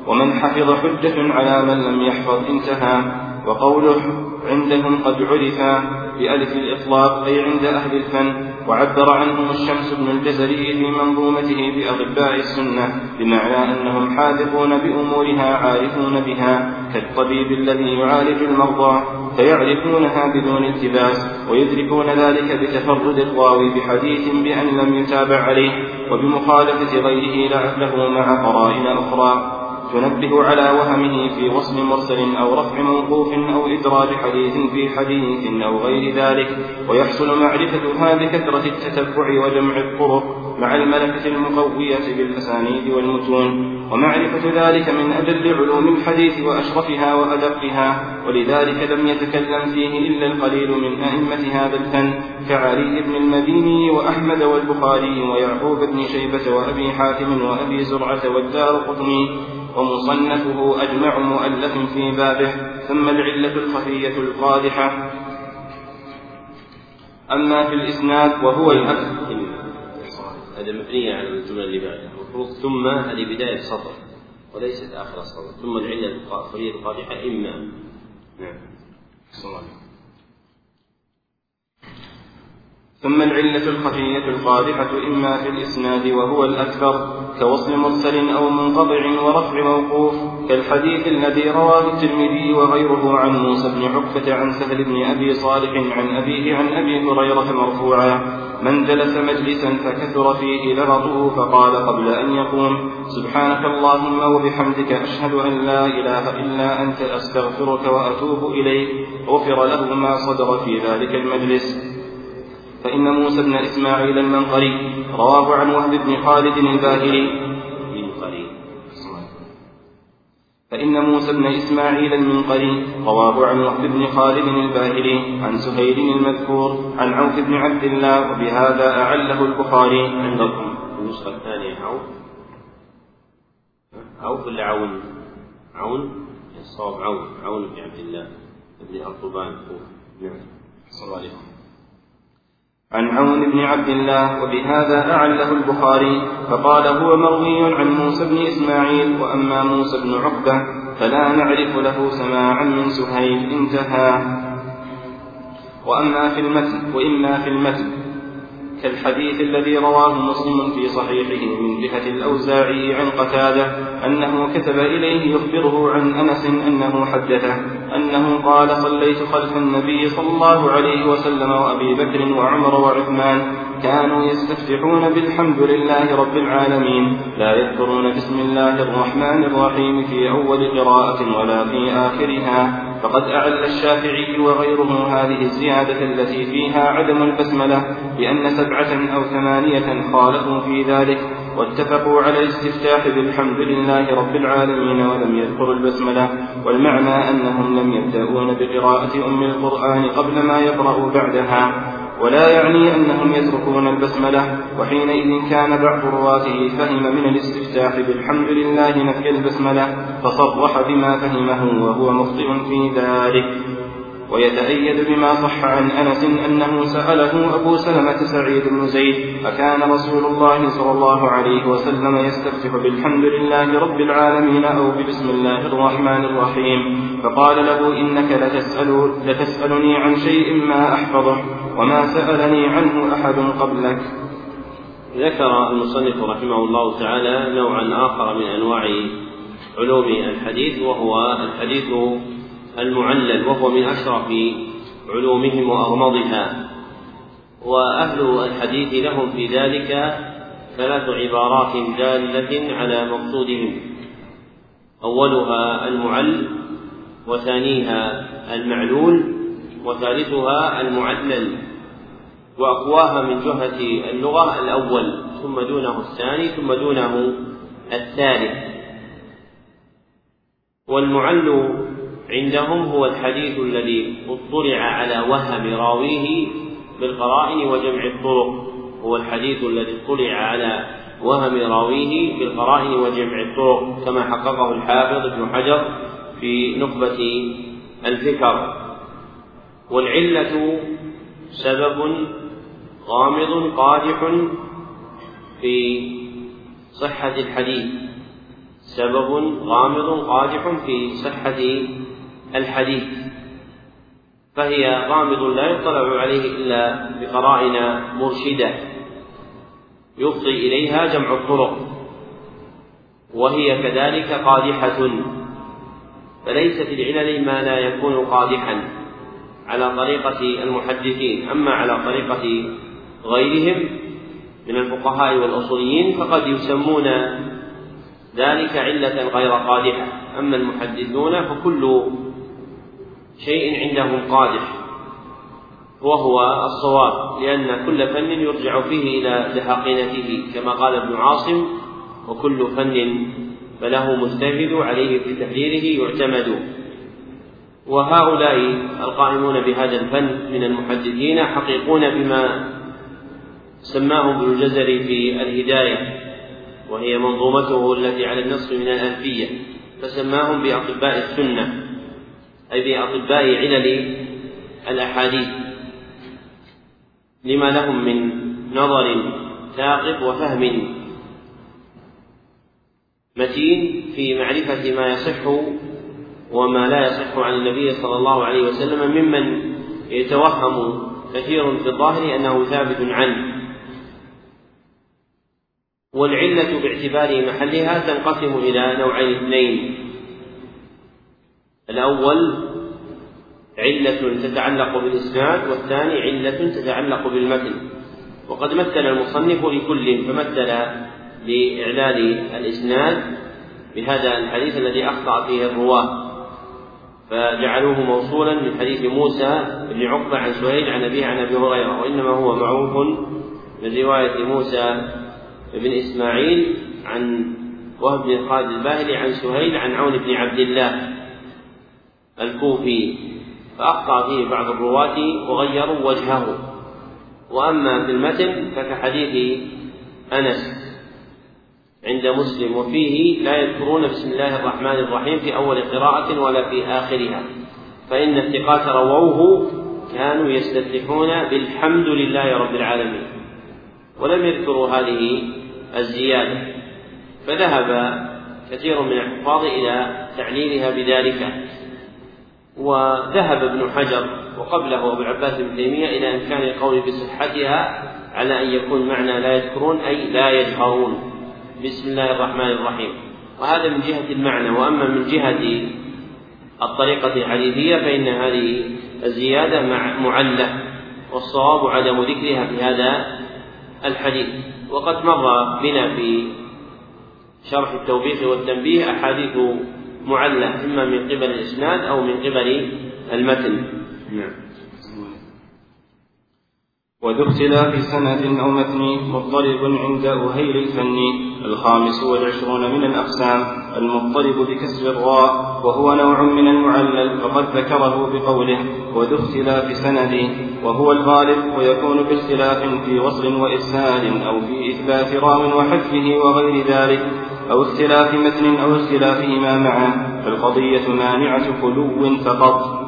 ومن حفظ حجة على من لم يحفظ انتهى. وقوله عندهم قد عرفا بألف الإطلاق أي عند أهل الفن وعبر عنهم الشمس بن الجزري في منظومته بأطباء السنة بمعنى أنهم حاذقون بأمورها عارفون بها كالطبيب الذي يعالج المرضى فيعرفونها بدون التباس ويدركون ذلك بتفرد الراوي بحديث بأن لم يتابع عليه وبمخالفة غيره لعله مع قرائن أخرى. تنبه على وهمه في وصل مرسل أو رفع موقوف أو إدراج حديث في حديث أو غير ذلك ويحصل معرفتها بكثرة التتبع وجمع الطرق مع الملكة المقوية بالأسانيد والمتون ومعرفة ذلك من أجل علوم الحديث وأشرفها وأدقها ولذلك لم يتكلم فيه إلا القليل من أئمة هذا الفن كعلي بن المديني وأحمد والبخاري ويعقوب بن شيبة وأبي حاتم وأبي زرعة والدار قطني ومصنفه أجمع مؤلف في بابه ثم العلة الخفية القادحة. أما في الإسناد وهو الأكثر. هذا مبنية على الجملة اللي بعدها. المفروض ثم هذه بداية السطر وليست آخر السطر ثم العلة الخفية القادحة إما. نعم. ثم العلة الخفية القادحة إما في الإسناد وهو الأكثر كوصل مرسل أو منقطع ورفع موقوف كالحديث الذي رواه الترمذي وغيره عن موسى بن عقبة عن سهل بن أبي صالح عن أبيه عن أبي هريرة مرفوعا من جلس مجلسا فكثر فيه لغطه فقال قبل أن يقوم سبحانك اللهم وبحمدك أشهد أن لا إله إلا أنت أستغفرك وأتوب إليك غفر له ما صدر في ذلك المجلس. فإن موسى بن إسماعيل المنقري رواه عن وهب بن خالد الباهلي. فإن موسى بن إسماعيل المنقري رواه عن وهب بن خالد الباهلي عن سهيل المذكور عن عوف بن عبد الله وبهذا أعله البخاري. عندكم النسخة الثانية عوف عوف ولا عون؟ عون الصواب عون. عون بن عبد الله بن أرطبان نعم. صلى الله عليه عن عون بن عبد الله وبهذا أعله البخاري فقال هو مروي عن موسى بن إسماعيل وأما موسى بن عقبة فلا نعرف له سماعا من سهيل انتهى. وأما في المتن وإما في المتن كالحديث الذي رواه مسلم في صحيحه من جهة الأوزاعي عن قتادة أنه كتب إليه يخبره عن أنس أنه حدثه أنه قال صليت خلف النبي صلى الله عليه وسلم وأبي بكر وعمر وعثمان كانوا يستفتحون بالحمد لله رب العالمين لا يذكرون بسم الله الرحمن الرحيم في أول قراءة ولا في آخرها. فقد أعل الشافعي وغيره هذه الزيادة التي فيها عدم البسملة بأن سبعة أو ثمانية خالفوا في ذلك واتفقوا على الاستفتاح بالحمد لله رب العالمين ولم يذكروا البسملة والمعنى أنهم لم يبدأون بقراءة أم القرآن قبل ما يقرأوا بعدها ولا يعني أنهم يتركون البسملة وحينئذ كان بعض رواته فهم من الاستفتاح بالحمد لله نفي البسملة فصرح بما فهمه وهو مخطئ في ذلك. ويتأيد بما صح عن أنس أنه سأله أبو سلمة سعيد بن زيد أكان رسول الله صلى الله عليه وسلم يستفتح بالحمد لله رب العالمين أو ببسم الله الرحمن الرحيم فقال له إنك لتسأل لتسألني عن شيء ما أحفظه. وما سألني عنه أحد قبلك. ذكر المصنف رحمه الله تعالى نوعا آخر من أنواع علوم الحديث وهو الحديث المعلل وهو من أشرف علومهم وأغمضها وأهل الحديث لهم في ذلك ثلاث عبارات دالة على مقصودهم. أولها المعل وثانيها المعلول وثالثها المعلل وأقواها من جهة اللغة الأول ثم دونه الثاني ثم دونه الثالث. والمعل عندهم هو الحديث الذي اطلع على وهم راويه بالقرائن وجمع الطرق. هو الحديث الذي اطلع على وهم راويه بالقرائن وجمع الطرق كما حققه الحافظ ابن حجر في نخبة الفكر والعلة سبب غامض قادح في صحة الحديث. سبب غامض قادح في صحة الحديث. فهي غامض لا يطلع عليه إلا بقرائن مرشدة. يفضي إليها جمع الطرق. وهي كذلك قادحة. فليس في العلل ما لا يكون قادحا. على طريقة المحدثين. أما على طريقة غيرهم من الفقهاء والأصوليين فقد يسمون ذلك علة غير قادحة. أما المحدثون فكل شيء عندهم قادح. وهو الصواب لأن كل فن يرجع فيه إلى دحاقنته كما قال ابن عاصم وكل فن فله مجتهد عليه في تحريره يعتمد. وهؤلاء القائمون بهذا الفن من المحدثين حقيقون بما سماه ابن الجزري في الهداية وهي منظومته التي على النص من الألفية فسماهم بأطباء السنة أي بأطباء علل الأحاديث لما لهم من نظر ثاقب وفهم متين في معرفة ما يصح وما لا يصح عن النبي صلى الله عليه وسلم ممن يتوهم كثير في الظاهر أنه ثابت عنه. والعلة باعتبار محلها تنقسم إلى نوعين اثنين. الأول علة تتعلق بالإسناد والثاني علة تتعلق بالمتن. وقد مثل المصنف لكل فمثل لإعلال الإسناد بهذا الحديث الذي أخطأ فيه الرواة. فجعلوه موصولا من حديث موسى بن عقبة عن سهيل عن أبيه عن أبي هريرة وإنما هو معروف من رواية موسى بن إسماعيل عن وهب بن خالد الباهلي عن سهيل عن عون بن عبد الله الكوفي. فأخطأ فيه بعض الرواة وغيروا وجهه. وأما في المتن فكحديث أنس عند مسلم وفيه لا يذكرون بسم الله الرحمن الرحيم في أول قراءة ولا في آخرها. فإن الثقات رووه كانوا يستفتحون بالحمد لله رب العالمين. ولم يذكروا هذه الزيادة. فذهب كثير من الحفاظ إلى تعليلها بذلك. وذهب ابن حجر وقبله أبو العباس بن تيمية إلى إمكان القول بصحتها على أن يكون معنى لا يذكرون أي لا يجهرون. بسم الله الرحمن الرحيم. وهذا من جهة المعنى. وأما من جهة الطريقة الحديثية فإن هذه الزيادة معلة والصواب عدم ذكرها في هذا الحديث. وقد مر بنا في شرح التوبيخ والتنبيه أحاديث معلة إما من قبل الإسناد أو من قبل المتن. نعم. وذو اختلاف سند أو متن مضطرب عند أهيل الفن الخامس والعشرون من الأقسام المضطرب بكسر الراء وهو نوع من المعلل فقد ذكره بقوله وذو اختلاف سند وهو الغالب ويكون باختلاف في وصل وإرسال أو في إثبات راو وحذفه وغير ذلك أو اختلاف متن أو اختلافهما معا فالقضية مانعة خلو فقط.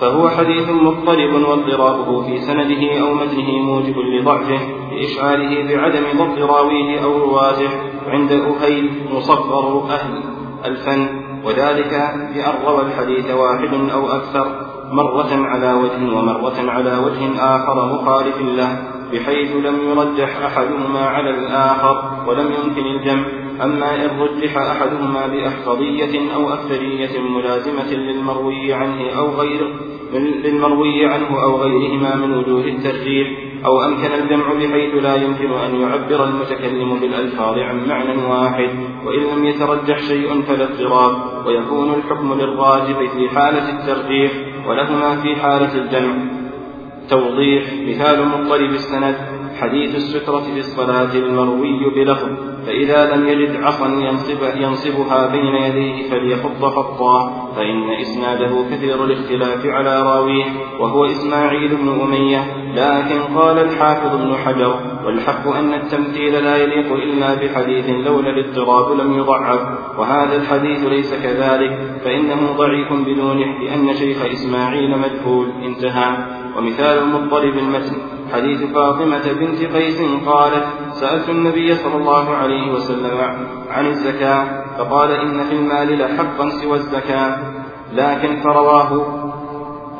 فهو حديث مضطرب واضطرابه في سنده أو متنه موجب لضعفه لإشعاره بعدم ضبط راويه أو رواته عند أهيل مصغر أهل الفن وذلك بأن روى الحديث واحد أو أكثر مرة على وجه ومرة على وجه آخر مخالف له بحيث لم يرجح أحدهما على الآخر ولم يمكن الجمع. أما إن رجح أحدهما بأحفظية أو أكثرية ملازمة للمروي عنه أو غيره للمروي عنه أو غيرهما من وجوه الترجيح أو أمكن الجمع بحيث لا يمكن أن يعبر المتكلم بالألفاظ عن معنى واحد وإن لم يترجح شيء فلا اضطراب ويكون الحكم للراجح في حالة الترجيح ولهما في حالة الجمع. توضيح مثال مضطرب السند. حديث السترة في الصلاة المروي بلفظ فإذا لم يجد عصا ينصب ينصبها بين يديه فليخط خطا فإن إسناده كثير الاختلاف على راويه وهو إسماعيل بن أمية لكن قال الحافظ ابن حجر والحق أن التمثيل لا يليق إلا بحديث لولا الاضطراب لم يضعف وهذا الحديث ليس كذلك فإنه ضعيف بدونه لأن شيخ إسماعيل مجهول. انتهى. ومثال المضطرب المتن. حديث فاطمة بنت قيس قالت سألت النبي صلى الله عليه وسلم عن الزكاة فقال إن في المال لحقا سوى الزكاة. لكن فرواه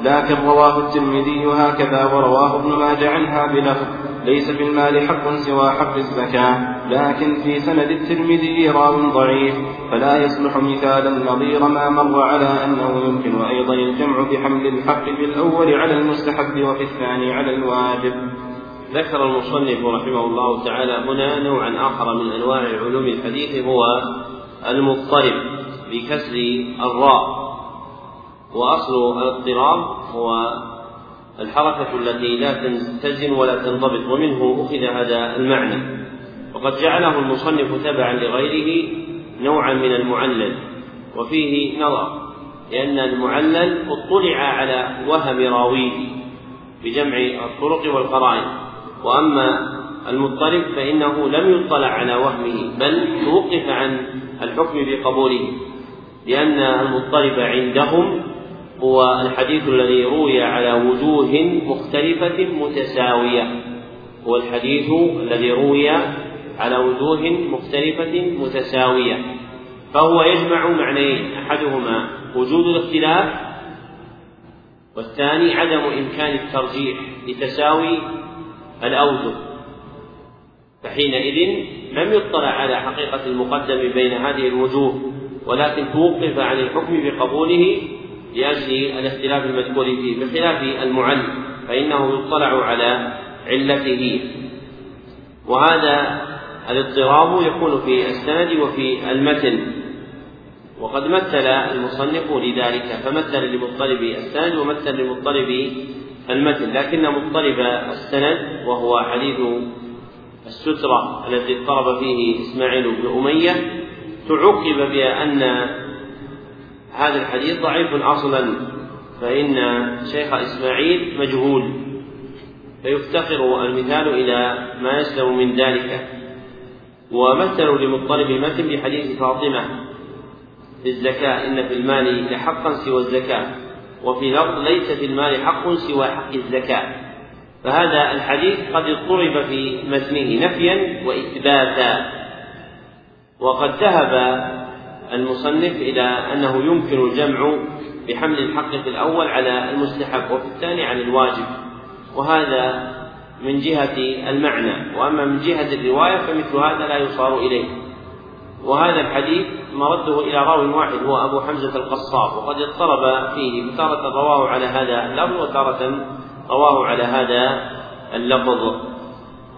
لكن رواه الترمذي هكذا ورواه ابن ماجه عنها بلفظ. ليس في المال حق سوى حق الزكاة لكن في سند الترمذي راو ضعيف فلا يصلح مثالا نظير ما مر على أنه يمكن أيضا الجمع بحمل الحق في الأول على المستحب وفي الثاني على الواجب. ذكر المصنف رحمه الله تعالى هنا نوعا آخر من أنواع علوم الحديث هو المضطرب بكسر الراء وأصل الاضطراب هو الحركة التي لا تنتزن ولا تنضبط ومنه أخذ هذا المعنى. وقد جعله المصنف تبعا لغيره نوعا من المعلل وفيه نظر لأن المعلل اطلع على وهم راويه بجمع الطرق والقرائن. وأما المضطرب فإنه لم يطلع على وهمه بل توقف عن الحكم بقبوله لأن المضطرب عندهم هو الحديث الذي روي على وجوه مختلفة متساوية. هو الحديث الذي روي على وجوه مختلفة متساوية. فهو يجمع معنيين أحدهما وجود الاختلاف والثاني عدم إمكان الترجيح لتساوي الأوجه. فحينئذ لم يطلع على حقيقة المقدم بين هذه الوجوه ولكن توقف عن الحكم بقبوله لأجل الاختلاف المذكور فيه بخلاف المعل فإنه يطلع على علته. وهذا الاضطراب يكون في السند وفي المتن. وقد مثل المصنف لذلك فمثل لمضطرب السند ومثل لمضطرب المتن لكن مضطرب السند وهو حديث السترة التي اضطرب فيه إسماعيل بن أمية تعقب بأن هذا الحديث ضعيف أصلا فإن شيخ إسماعيل مجهول فيفتقر المثال إلى ما يسلم من ذلك. ومثلوا لمضطرب المتن بحديث فاطمة في الزكاة إن في المال لحقا سوى الزكاة وفي لفظ ليس في المال حق سوى حق الزكاة. فهذا الحديث قد اضطرب في متنه نفيا وإثباتا. وقد ذهب المصنف إلى أنه يمكن الجمع بحمل الحق في الأول على المستحب وفي الثاني على الواجب. وهذا من جهة المعنى. وأما من جهة الرواية فمثل هذا لا يصار إليه. وهذا الحديث مرده إلى راو واحد هو أبو حمزة القصاب. وقد اضطرب فيه فتارة رواه على هذا اللفظ وتارة رواه على هذا اللفظ.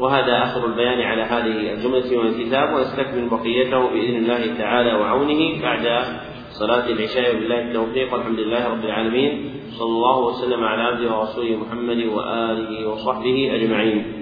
وهذا آخر البيان على هذه الجملة من الكتاب ونستكمل بقيته بإذن الله تعالى وعونه بعد صلاة العشاء. بالله التوفيق والحمد لله رب العالمين. صلى الله وسلم على عبده ورسوله محمد وآله وصحبه أجمعين.